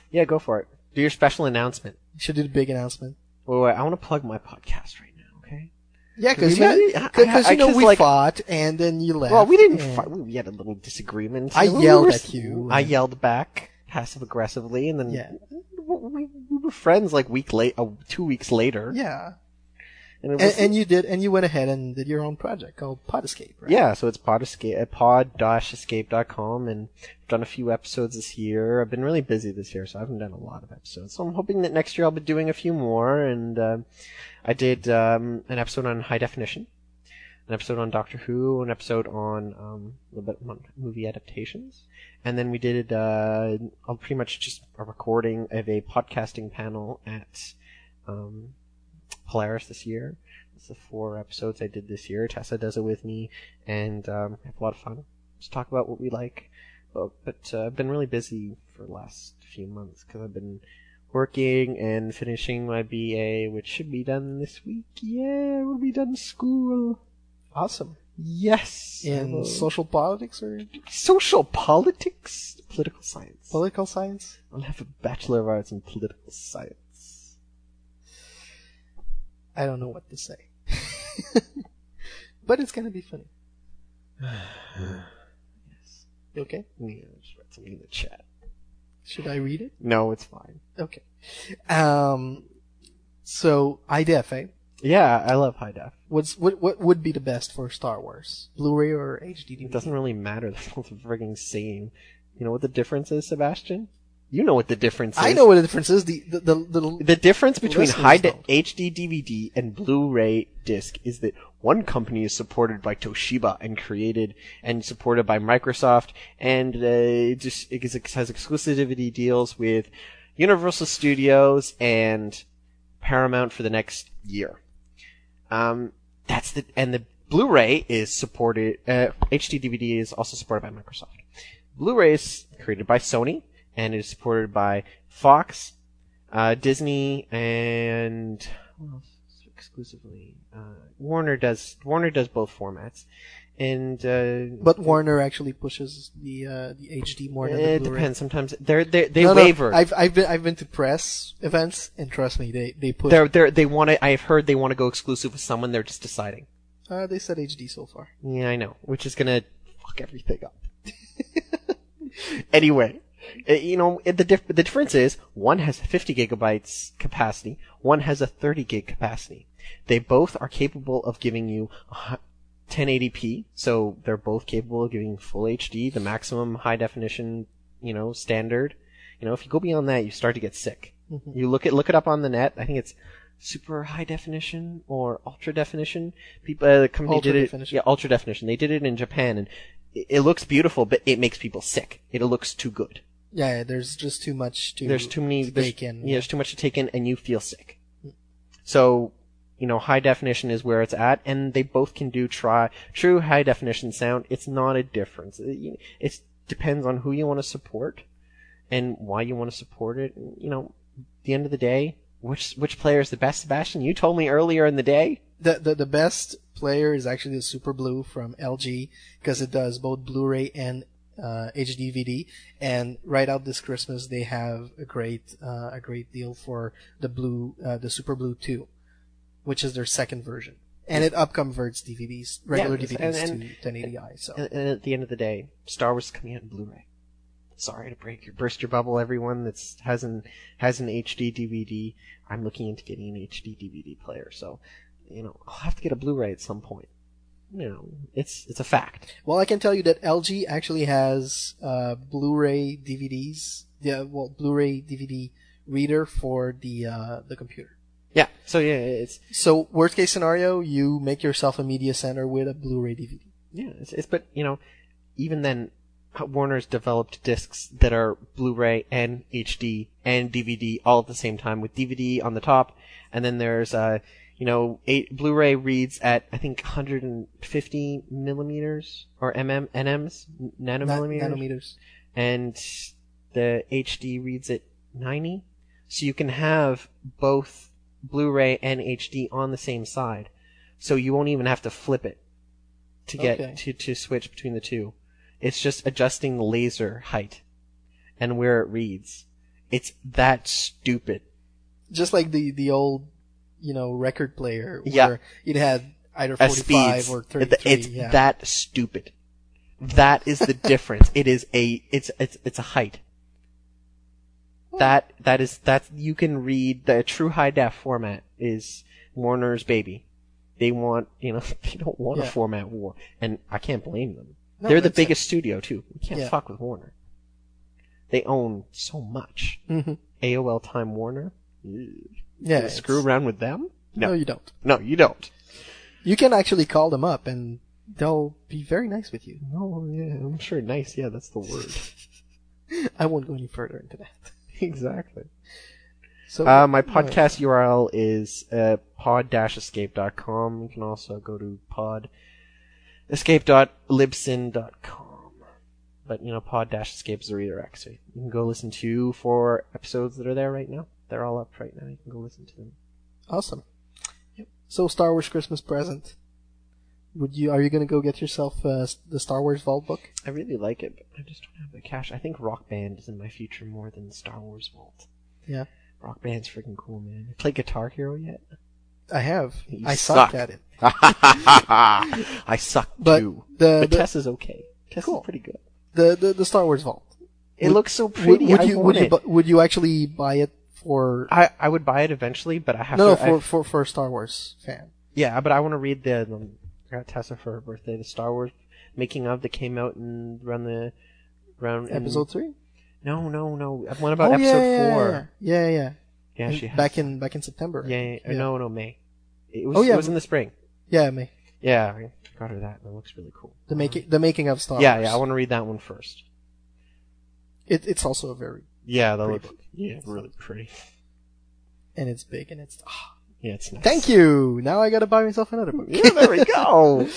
Yeah, go for it. Do your special announcement. You should do the big announcement. Wait, wait, I want to plug my podcast right now, okay? Yeah, because you, really- I- cause, I- you know we like- fought and then you left. Well, we didn't fight. We had a little disagreement. I we yelled were- at you. I yelled back passive aggressively, and then Yeah. we, we were friends like week late, uh, two weeks later. Yeah. And, And, and you did, and you went ahead and did your own project called Pod Escape, right? yeah, so it's pod escape at pod-escape.com, and I've done a few episodes this year. I've been really busy this year, so I haven't done a lot of episodes. So I'm hoping that next year I'll be doing a few more. And uh, I did um, an episode on high definition, an episode on Doctor Who, an episode on um, a little bit on movie adaptations, and then we did uh, pretty much just a recording of a podcasting panel at um, Polaris this year. It's the four episodes I did this year. Tessa does it with me, and um, have a lot of fun. Just talk about what we like. But, but uh, I've been really busy for the last few months because I've been working and finishing my BA, which should be done this week. Yeah, we'll be done school. Awesome. Yes. In social politics or social politics, political science. political science? I'll have a bachelor of arts in political science. I don't know what to say. but it's gonna be funny. yes. You okay? Yeah, I just read something in the chat. Should I read it? No, it's fine. Okay. Um, so IDF, eh? Yeah, I love high def. What's what what would be the best for Star Wars? Blu-ray or HD It doesn't really matter. They're both frigging same. You know what the difference is, Sebastian? You know what the difference is. I know what the difference is. The the the, the, The difference between high de- HD DVD and Blu-ray disc is that one company is supported by Toshiba and created and supported by Microsoft, and uh, it just it has exclusivity deals with Universal Studios and Paramount for the next year. Um, that's the and the Blu-ray is supported. Uh, HD DVD is also supported by Microsoft. Blu-ray is created by Sony and is supported by Fox, uh, Disney, and else exclusively uh, Warner does Warner does both formats, and uh, But Warner actually pushes the uh, the HD more than the it depends. Sometimes they're they they No, no, waver. I've I've been I've been to press events and trust me, they they push. They're they they want to. I've heard they want to go exclusive with someone. They're just deciding. Uh, they said HD so far. Yeah, I know. Which is gonna fuck everything up. anyway, you know it- the dif- the difference is one has 50 gigabytes capacity, one has a 30 gig capacity. They both are capable of giving you 1080p, so they're both capable of giving full HD, the maximum high definition, you know, standard. You know, if you go beyond that, you start to get sick. Mhm. You look it look it up on the net. I think it's super high definition or ultra definition. People, uh, the company Ultra did it. definition. Yeah, ultra definition. They did it in Japan, and it, it looks beautiful, but it makes people sick. It looks too good. Yeah, there's just too much to. there's too many. to there's, take in. Yeah, there's too much to take in, and you feel sick. So, you know, high definition is where it's at, and they both can do try true high definition sound. It's not a difference. Uh, it it's, depends on who you want to support and why you want to support it. You know, at the end of the day, which which player is the best, Sebastian? You told me earlier in the day. The, the the best player is actually the Super Blue from LG because it does both Blu-ray and uh, HD DVD. And right out this Christmas, they have a great uh, a great deal for the blue uh, the Super Blue Two, which is their second version, and it upconverts DVDs regular Yeah, DVDs and- and- to 1080i. So And, and at the end of the day, Star Wars is coming out in Blu-ray. sorry to break your burst your bubble, everyone that's has an has an HD DVD. I'm looking into getting an HD DVD player, so you know I'll have to get a Blu-ray at some point. You know, it's it's a fact. Well, I can tell you that LG actually has uh, Blu-ray DVDs. Yeah, well, Blu-ray DVD reader for the uh, the computer. Yeah. So yeah, it's So worst case scenario, you make yourself a media center with a Blu-ray DVD. yeah, it's, it's but you know, even then, Warner's developed discs that are Blu-ray and HD and DVD all at the same time with DVD on the top, and then there's uh you know eight Blu-ray reads at I think 150 millimeters or mm nms nanomillimeters nanometers. and the HD reads at 90. So you can have both Blu-ray and HD on the same side. So you won't even have to flip it to get Okay. to, to switch between the two. It's just adjusting the laser height and where it reads. It's that stupid. Just like the the old, you know, record player Yeah. where it had either Uh, 45 or It- 33. It's yeah. that stupid. That is the difference. It is a it's it's it's a height. That that is that you can read the true high def format is Warner's baby. They want you know they don't want a format war, and I can't blame them. No, They're the that's it. biggest studio too. We can't Yeah. fuck with Warner. They own so much. Mhm. AOL Time Warner. Ew. Yeah, screw around with them? No, you don't. No, you don't. You can actually call them up and they'll be very nice with you. Oh yeah, I'm sure. Nice. Yeah, that's the word. I won't go any further into that. exactly. So uh, my podcast URL is uh, pod-escape.com. You can also go to pod-escape.libsyn.com. But, you know, pod-escape is a redirect, so you can go listen to four episodes that are there right now. They're all up right now. You can go listen to them. Awesome. Yep. So Star Wars Christmas present. Would you? Are you going to go get yourself uh, the Star Wars Vault book? I really like it, but I just don't have the cash. I think Rock Band is in my future more than Star Wars Vault. Yeah. Rock Band's freaking cool, man. You play Guitar Hero yet? I have. You I suck. suck at it. I suck But too. the- but the- Tess is okay. Tess Cool. is pretty good. The the, the Star Wars Vault. It Would- looks so pretty. Would, I you would you bu- would you actually buy it for? I, I would buy it eventually, but I have no, no, to. I- for, for for a Star Wars fan. yeah, but I want to read the. Um, I got Tessa for her birthday. The Star Wars making of that came out and around the around in- Episode three. No, no, no. One about oh, episode yeah, yeah, four. Yeah, yeah, yeah. Yeah, she has back in back in September. Yeah, yeah, no, no, May. It was. Oh, yeah. it was in the spring. Yeah, me. Yeah, I got her that. That looks really cool. The making the making of Star yeah, Wars. yeah. I want to read that one first. It, it's also a very Yeah, that pretty looks book. yeah really pretty. and it's big and it's. ah. Yeah, it's nice. Thank you. Now I got to buy myself another book. Yeah, there we go.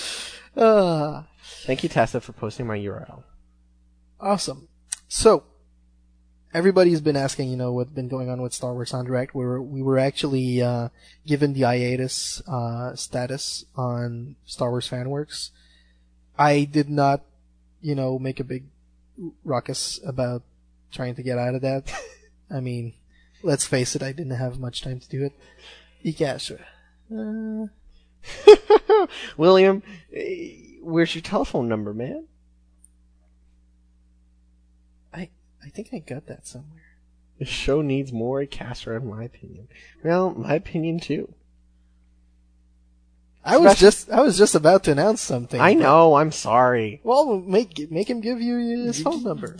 Uh, Thank you, Tessa, for posting my URL. awesome. So, everybody's been asking, you know, what's been going on with Star Wars en Direct. We were, we were actually, uh, given the hiatus, uh, status on Star Wars Fanworks. I did not, you know, make a big ruckus about trying to get out of that. I mean, let's face it, I didn't have much time to do it. Ikasha. Uh, William, eh, where's your telephone number, man? I, I think I got that somewhere. The show needs more Casser, in my opinion. Well, my opinion too. I was Especially- just, I was just about to announce something. I know. I'm sorry. Well, make make him give you his phone number.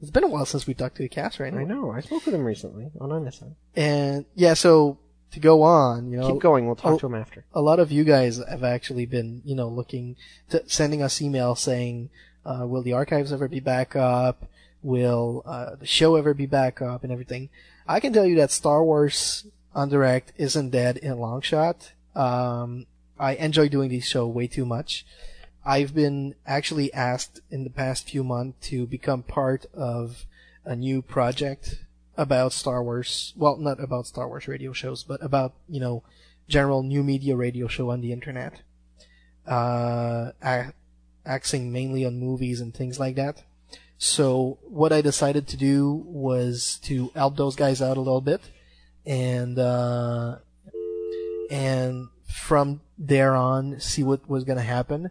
It's been a while since we talked to the cast, right? I know. I spoke with him recently on MSN. And yeah, so to go on, you know, Keep going. We'll talk a- to him after. A lot of you guys have actually been, you know, looking to sending us email saying, uh, "Will the archives ever be back up? Will uh, the show ever be back up?" and everything. I can tell you that Star Wars en Direct isn't dead in a long shot. Um, I enjoy doing these show way too much. I've been actually asked in the past few months to become part of a new project about Star Wars. Well, not about Star Wars radio shows, but about, you know, general new media radio show on the internet. Uh, axing mainly on movies and things like that. So what I decided to do was to help those guys out a little bit and, uh, and from there on see what was going to happen.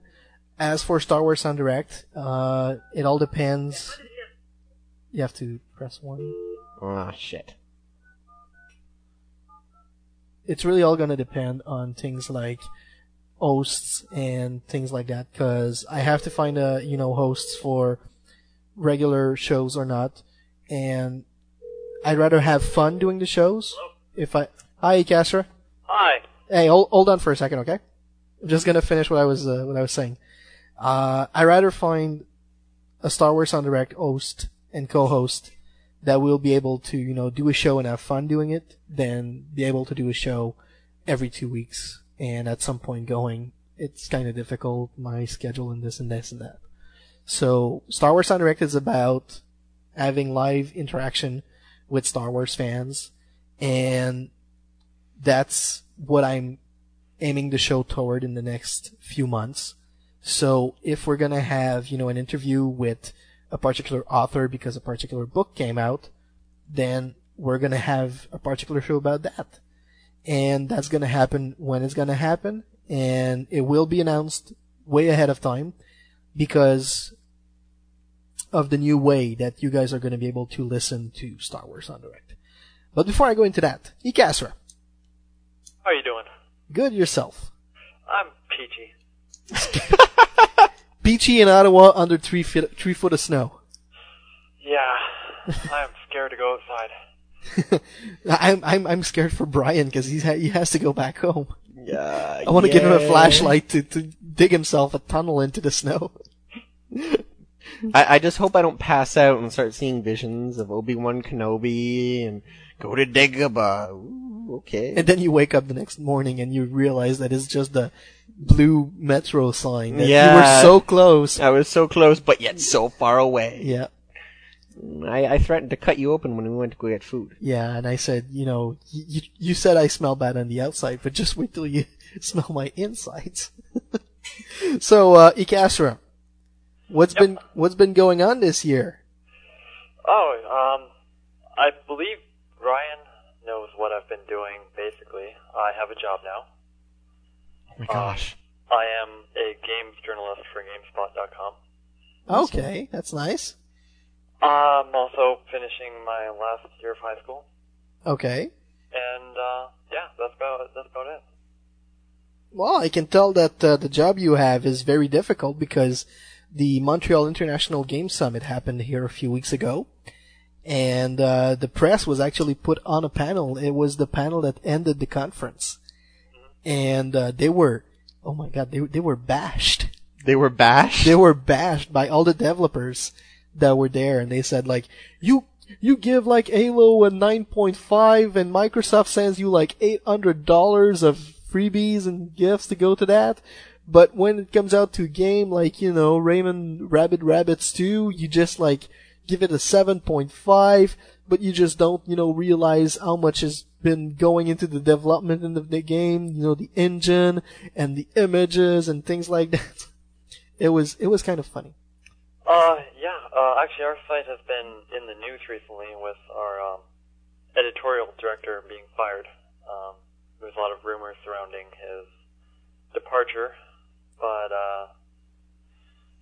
As for Star Wars en Direct, uh, it all depends. You have to press one. Ah, shit. It's really all going to depend on things like hosts and things like that, because I have to find a you know hosts for regular shows or not, and I'd rather have fun doing the shows. If I hi Castra. Hi. Hey, hold, hold on for a second, okay? I'm just gonna finish what I was uh, what I was saying. Uh, I rather find a Star Wars en Direct host and co-host that will be able to you know do a show and have fun doing it than be able to do a show every two weeks and at some point going it's kind of difficult my schedule and this and this and that. So Star Wars en Direct is about having live interaction with Star Wars fans and that's what I'm aiming the show toward in the next few months. So if we're gonna have, you know, an interview with a particular author because a particular book came out, then we're gonna have a particular show about that. And that's gonna happen when it's gonna happen, and it will be announced way ahead of time because of the new way that you guys are gonna be able to listen to Star Wars en Direct. But before I go into that, Ikasra, How are you doing? good yourself. I'm peachy. Beachy in Ottawa under three feet, three foot of snow. Yeah, I'm scared to go outside. I'm I'm I'm scared for Brian because he's ha- he has to go back home. Yeah, I want to give him a flashlight to to dig himself a tunnel into the snow. I, I just hope I don't pass out and start seeing visions of Obi Wan Kenobi and go to Dagobah. Ooh, okay. And then you wake up the next morning and you realize that it's just the blue metro sign. That yeah, You were so close. I was so close, but yet so far away. Yeah. I, I threatened to cut you open when we went to go get food. Yeah, and I said, you know, you, you said I smell bad on the outside, but just wait till you smell my insides. so, uh, Ikasra, what's been, what's been going on this year? Oh, um, I believe Ryan knows what I've been doing. Basically, I have a job now. Oh my gosh. I am a games journalist for GameSpot.com. Okay, that's nice. I'm also finishing my last year of high school, Okay. and uh, yeah, that's about that's about it. Well, I can tell that uh, the job you have is very difficult because the Montreal International Game Summit happened here a few weeks ago, and uh, the press was actually put on a panel. It was the panel that ended the conference, and uh, they were, oh my god, they they were bashed. They were bashed. They were bashed by all the developers that were there, and they said like, you you give like Halo a 9.5 and Microsoft sends you like $800 of freebies and gifts to go to that. But when it comes out to a game like, you know, Rayman Raving Rabbids 2, you just like give it a 7.5, but you just don't, you know, realize how much has been going into the development of the game, you know, the engine and the images and things like that. It was, it was kind of funny. Uh, yeah. Uh, actually, our site has been in the news recently with our um, editorial director being fired. Um, there's a lot of rumors surrounding his departure, but uh,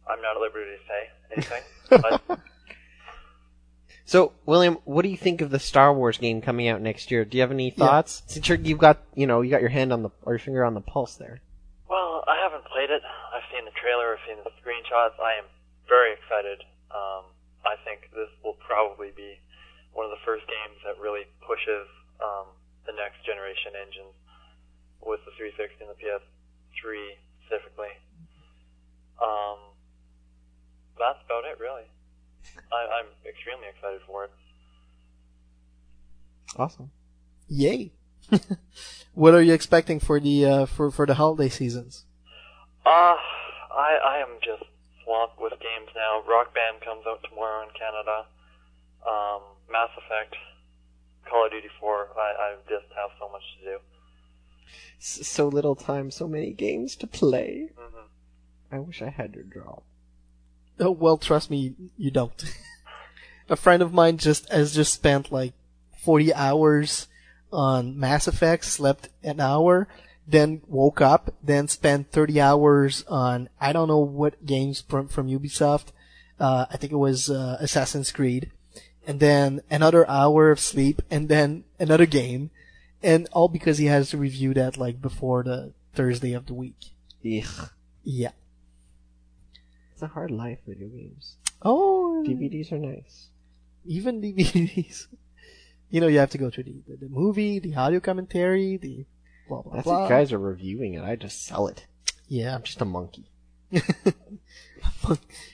I'm not at liberty to say anything. but So, William, what do you think of the Star Wars game coming out next year? Do you have any thoughts? Since you're, you've got, you know, you got your hand on the or your finger on the pulse there. Well, I haven't played it. I've seen the trailer. I've seen the screenshots. I am very excited. Um, I think this will probably be one of the first games that really pushes um, the next generation engines with the 360 and the PS3 specifically. Um, that's about it, really. I, I'm extremely excited for it. Awesome. Yay! what are you expecting for the uh, for for the holiday seasons? Uh, I I am just swamped with games now. Rock Band comes out tomorrow in Canada. Um, Mass Effect, Call of Duty 4. I, I just have so much to do. S- so little time, so many games to play. Mhm. I wish I had your job. Oh well, trust me, you don't. a friend of mine just has just spent like forty hours on Mass Effect, slept an hour, then woke up, then spent 30 hours on, I don't know what games from, from Ubisoft. Uh, I think it was, uh, Assassin's Creed. And then another hour of sleep, and then another game. And all because he has to review that like before the Thursday of the week. Ugh. Yeah. It's a hard life, video games. Oh, DVDs are nice. even DVDs. you know, you have to go through the, the, the movie, the audio commentary, the blah blah blah. That's blah. if guys are reviewing it. I just sell it. Yeah. I'm just a monkey.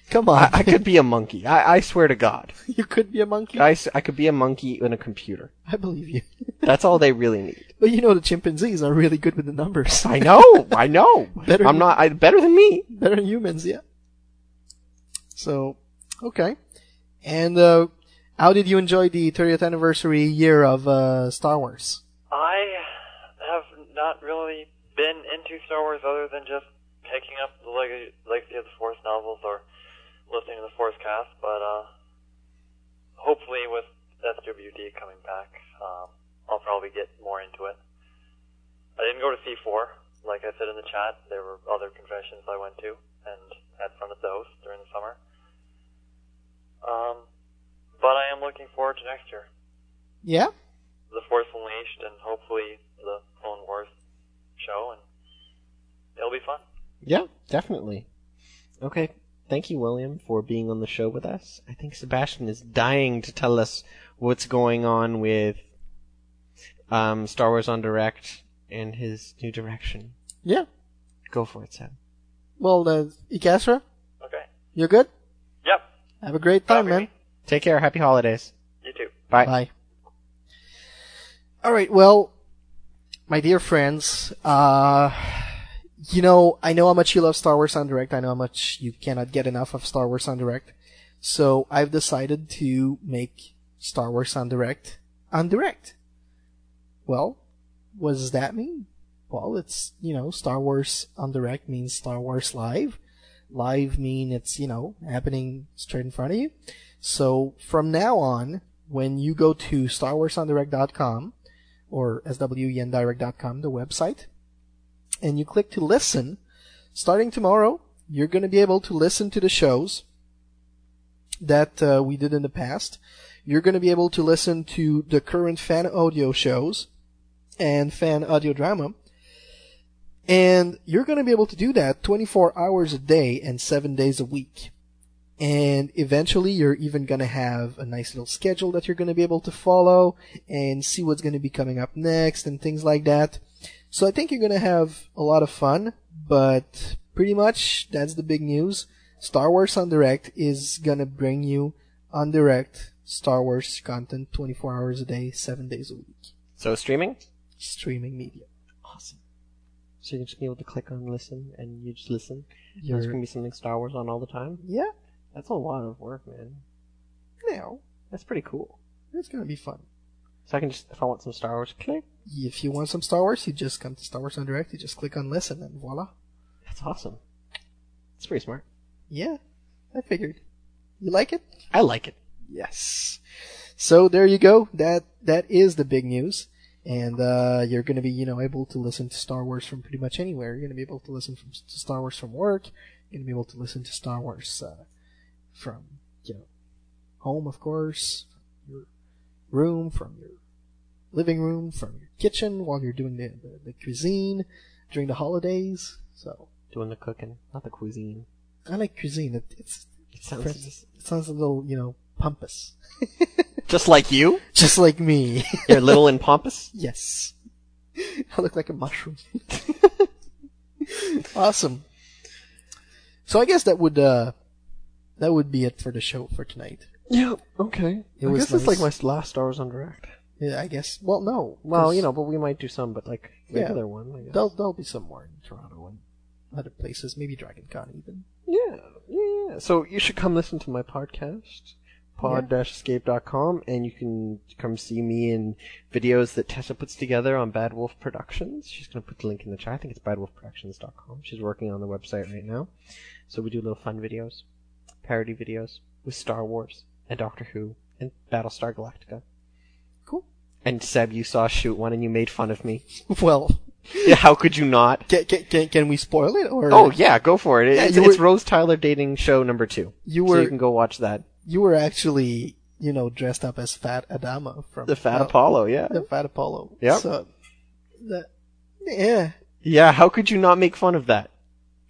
Come on. I, I could be a monkey. I, I swear to God. you could be a monkey. I, I could be a monkey in a computer. I believe you. That's all they really need. But you know, the chimpanzees are really good with the numbers. I know. I know. Better I'm than- not. I better than me. Better than humans, yeah. So, okay. And uh, how did you enjoy the 30th anniversary year of uh, Star Wars? I have not really been into Star Wars other than just picking up the Leg- Legacy of the Force novels or listening to the ForceCast, but uh, hopefully with SWD coming back, um, I'll probably get more into it. I didn't go to C4, like I said in the chat. There were other conventions I went to and had fun at those during the summer. Um, but I am looking forward to next year. Yeah? The Force Unleashed and hopefully the Clone Wars show, and it'll be fun. Yeah, definitely. Okay. Thank you, William, for being on the show with us. I think Sebastian is dying to tell us what's going on with um, Star Wars en Direct and his new direction. Yeah. Go for it, Seb. Well, uh, Ikasra, Okay. you're good? Yep. Have a great time, man. Take care. Happy holidays. You too. Bye. Bye. All right. Well, my dear friends, uh, you know, I know how much you love Star Wars en Direct. I know how much you cannot get enough of Star Wars en Direct. So I've decided to make Star Wars en Direct on Direct. Well, what does that mean? Well, it's, you know, Star Wars en Direct means Star Wars Live. Live mean it's, you know, happening straight in front of you. So from now on, when you go to StarWarsEnDirect.com or SWENDirect.com, the website, and you click to listen, starting tomorrow, you're going to be able to listen to the shows that uh, we did in the past. You're going to be able to listen to the current fan audio shows and fan audio drama. And you're going to be able to do that 24 hours a day and 7 days a week. And eventually you're even going to have a nice little schedule that you're going to be able to follow and see what's going to be coming up next and things like that. So I think you're going to have a lot of fun, but pretty much that's the big news. Star Wars en Direct is going to bring you on Direct Star Wars content 24 hours a day, 7 days a week. So streaming? Streaming media. So you're just be able to click on listen and you just listen. You're- There's gonna be something Star Wars on all the time. Yeah. That's a lot of work, man. Now, That's pretty cool. it's going to be fun. So I can just, if I want some Star Wars, click. If you want some Star Wars, you just come to Star Wars en Direct, you just click on listen and voila. That's awesome. It's pretty smart. Yeah, I figured. You like it? I like it. Yes. So there you go. That that is the big news, and uh, you're going to be you know able to listen to Star Wars from pretty much anywhere. You're going to be able to listen from, to Star Wars from work. You're going to be able to listen to Star Wars uh, from you know home, of course, from your room, from your living room, from your kitchen while you're doing the, the, the cuisine during the holidays. So Doing the cooking, not the cuisine. I like cuisine. It, it's It sounds it sounds a little you know pompous. just like you. Just like me. You're little and pompous. Yes. I look like a mushroom. awesome. So I guess that would uh that would be it for the show for tonight. Yeah. Okay. It I was guess it's like my last Star Wars en Direct. Yeah, I guess. Well, no. Well, you know, but we might do some, but like yeah, regular one. I guess. There'll there'll be some more in Toronto and other places, maybe Dragon Con even. Yeah, yeah, yeah. So you should come listen to my podcast, pod-escape.com, and you can come see me in videos that Tessa puts together on Bad Wolf Productions. She's going to put the link in the chat. I think it's badwolfproductions.com. She's working on the website right now. So we do little fun videos, parody videos with Star Wars and Doctor Who and Battlestar Galactica. Cool. And Seb, you saw shoot one and you made fun of me. Well, Yeah, how could you not? Can, can, can, we spoil it? Or Oh yeah, go for it. Yeah, it's, you it's Rose Tyler dating show number two. You so were- you can go watch that. You were actually, you know, dressed up as Fat Adama from The Fat uh, Apollo, yeah. the Fat Apollo. Yep. So that, yeah, Yeah, how could you not make fun of that?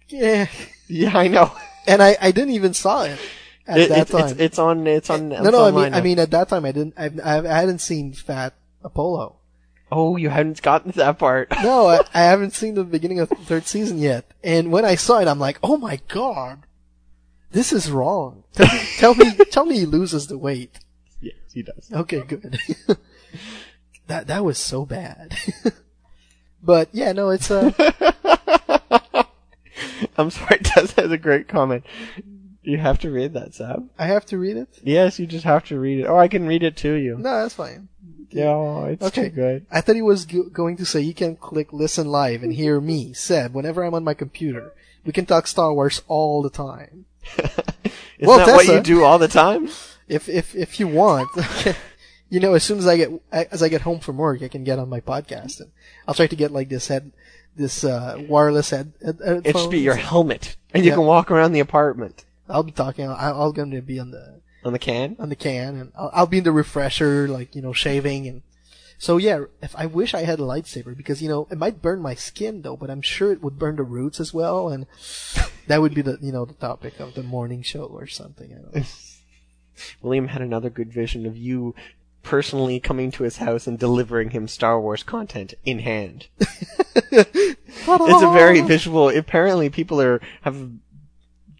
yeah, Yeah, I know. and I, I didn't even saw it at It- that it's, time. it's it's on it's on. no, it's no, I online mean, I mean, at that time, I didn't, I, I, I hadn't seen Fat Apollo. Oh, you hadn't gotten to that part. No, I, I haven't seen the beginning of the third season yet. And when I saw it, I'm like, oh my god, this is wrong. Tell me, tell me, tell me he loses the weight. yes, he does. Okay, good. that that was so bad. but yeah, no, it's uh, I'm sorry, Tess has a great comment. You have to read that, Sab. I have to read it. Yes, you just have to read it. Or I can read it to you. No, that's fine. Yeah, it's Okay. too good. I thought he was go- going to say you can click listen live and hear me, Seb, whenever I'm on my computer. We can talk Star Wars all the time. Isn't Well, that what you do all the time? If if if you want, you know, as soon as I get as I get home from work, I can get on my podcast and I'll try to get like this head, this uh, wireless head. head It should be your helmet, and you can walk around the apartment I'll be talking. I'll, I'm going to be on the on the can. on the can, and I'll, I'll be in the refresher, like you know, shaving and. So yeah, if I wish I had a lightsaber because you know it might burn my skin though, but I'm sure it would burn the roots as well, and that would be the you know the topic of the morning show or something. I don't know. William had another good vision of you personally coming to his house and delivering him Star Wars content in hand. it's a very visual. Apparently, people are have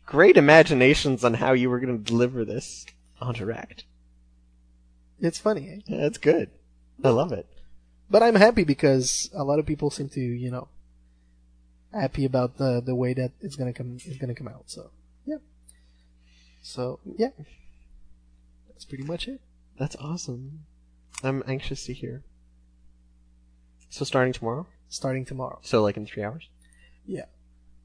great imaginations on how you were going to deliver this on direct. It's funny, eh? Yeah, it's good. I love it. but I'm happy because a lot of people seem to you know happy about the the way that it's gonna come it's gonna come out. So yeah. So yeah, that's pretty much it. That's awesome. I'm anxious to hear. So starting tomorrow? Starting tomorrow. So like in three hours? Yeah.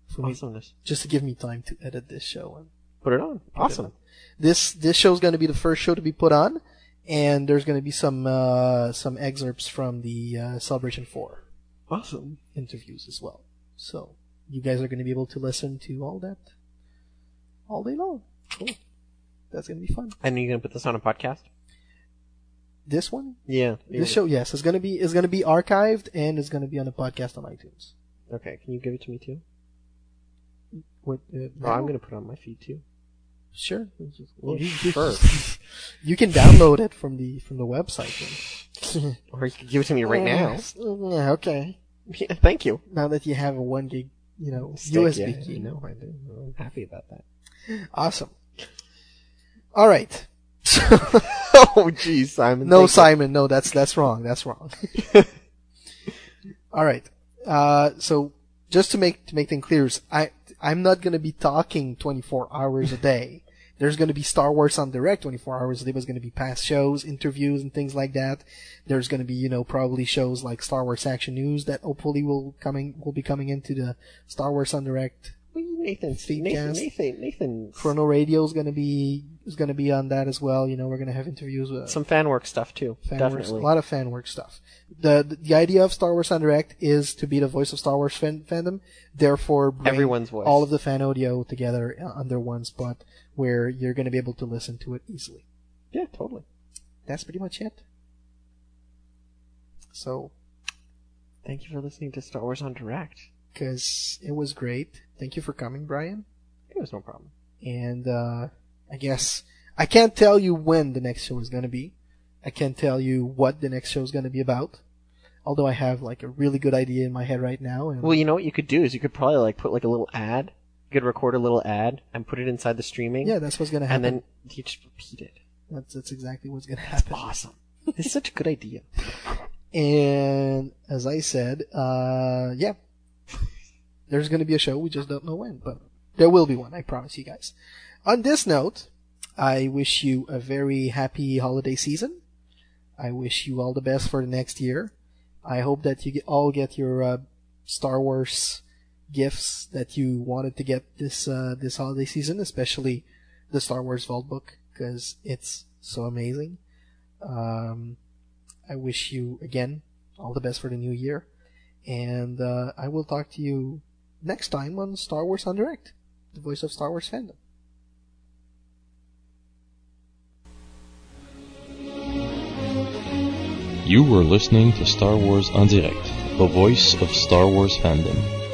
For me, Awesomeness. just to give me time to edit this show and Put it on. put it Awesome. on. This this is going to be the first show to be put on, and there's going to be some uh, some excerpts from the uh, Celebration Four Awesome. interviews as well. So you guys are going to be able to listen to all that all day long. Cool. That's going to be fun. And you're you going to put this on a podcast? This one, Yeah. this show, yes, is going to be is going to be archived and is going to be on a podcast on iTunes. Okay, can you give it to me too? What? Uh, Oh, I'm going to put it on my feed too. Sure. Well, you, sure. you can download it from the from the website. Or you can give it to me right now. Yeah, okay. Yeah, thank you. Now that you have a one gig, you know, Stick, USB yeah, key. You know, I do. I'm happy about that. Awesome. All right. oh, geez, Simon. no, thank you. Simon. No, that's that's wrong. That's wrong. All right. Uh, so just to make to make things clear, I I'm not going to be talking 24 hours a day. There's going to be Star Wars en Direct 24 hours a day. There's going to be past shows, interviews, and things like that. There's going to be, you know, probably shows like Star Wars Action News that hopefully will coming will be coming into the Star Wars en Direct Nathan, Nathan. Nathan, Nathan. Chrono Radio is going to be is going to be on that as well. You know, we're going to have interviews with Some fan work stuff too. definitely. a lot of fan work stuff. The, the the idea of Star Wars en Direct is to be the voice of Star Wars fan, fandom. Therefore, bring Everyone's voice. all of the fan audio together uh, under one spot, where you're going to be able to listen to it easily. Yeah, totally. That's pretty much it. So, Thank you for listening to Star Wars en Direct. because it was great. Thank you for coming, Brian. It was no problem. And uh, I guess I can't tell you when the next show is going to be. I can't tell you what the next show is going to be about. Although I have like a really good idea in my head right now. And Well, you know what you could do is you could probably like put like a little ad. Could record a little ad and put it inside the streaming. yeah, that's what's going to happen. and then you just repeat it. That's that's exactly what's gonna happen. Awesome. it's such a good idea. And as I said, uh, yeah, there's gonna be a show. We just don't know when, but there will be one. I promise you guys. On this note, I wish you a very happy holiday season. I wish you all the best for the next year. I hope that you all get your uh, Star Wars gifts that you wanted to get this uh, this holiday season, especially the Star Wars Vault book because it's so amazing. Um, I wish you again all the best for the new year, And uh, I will talk to you next time on Star Wars en Direct, the voice of Star Wars fandom. You were listening to Star Wars en Direct, the voice of Star Wars fandom.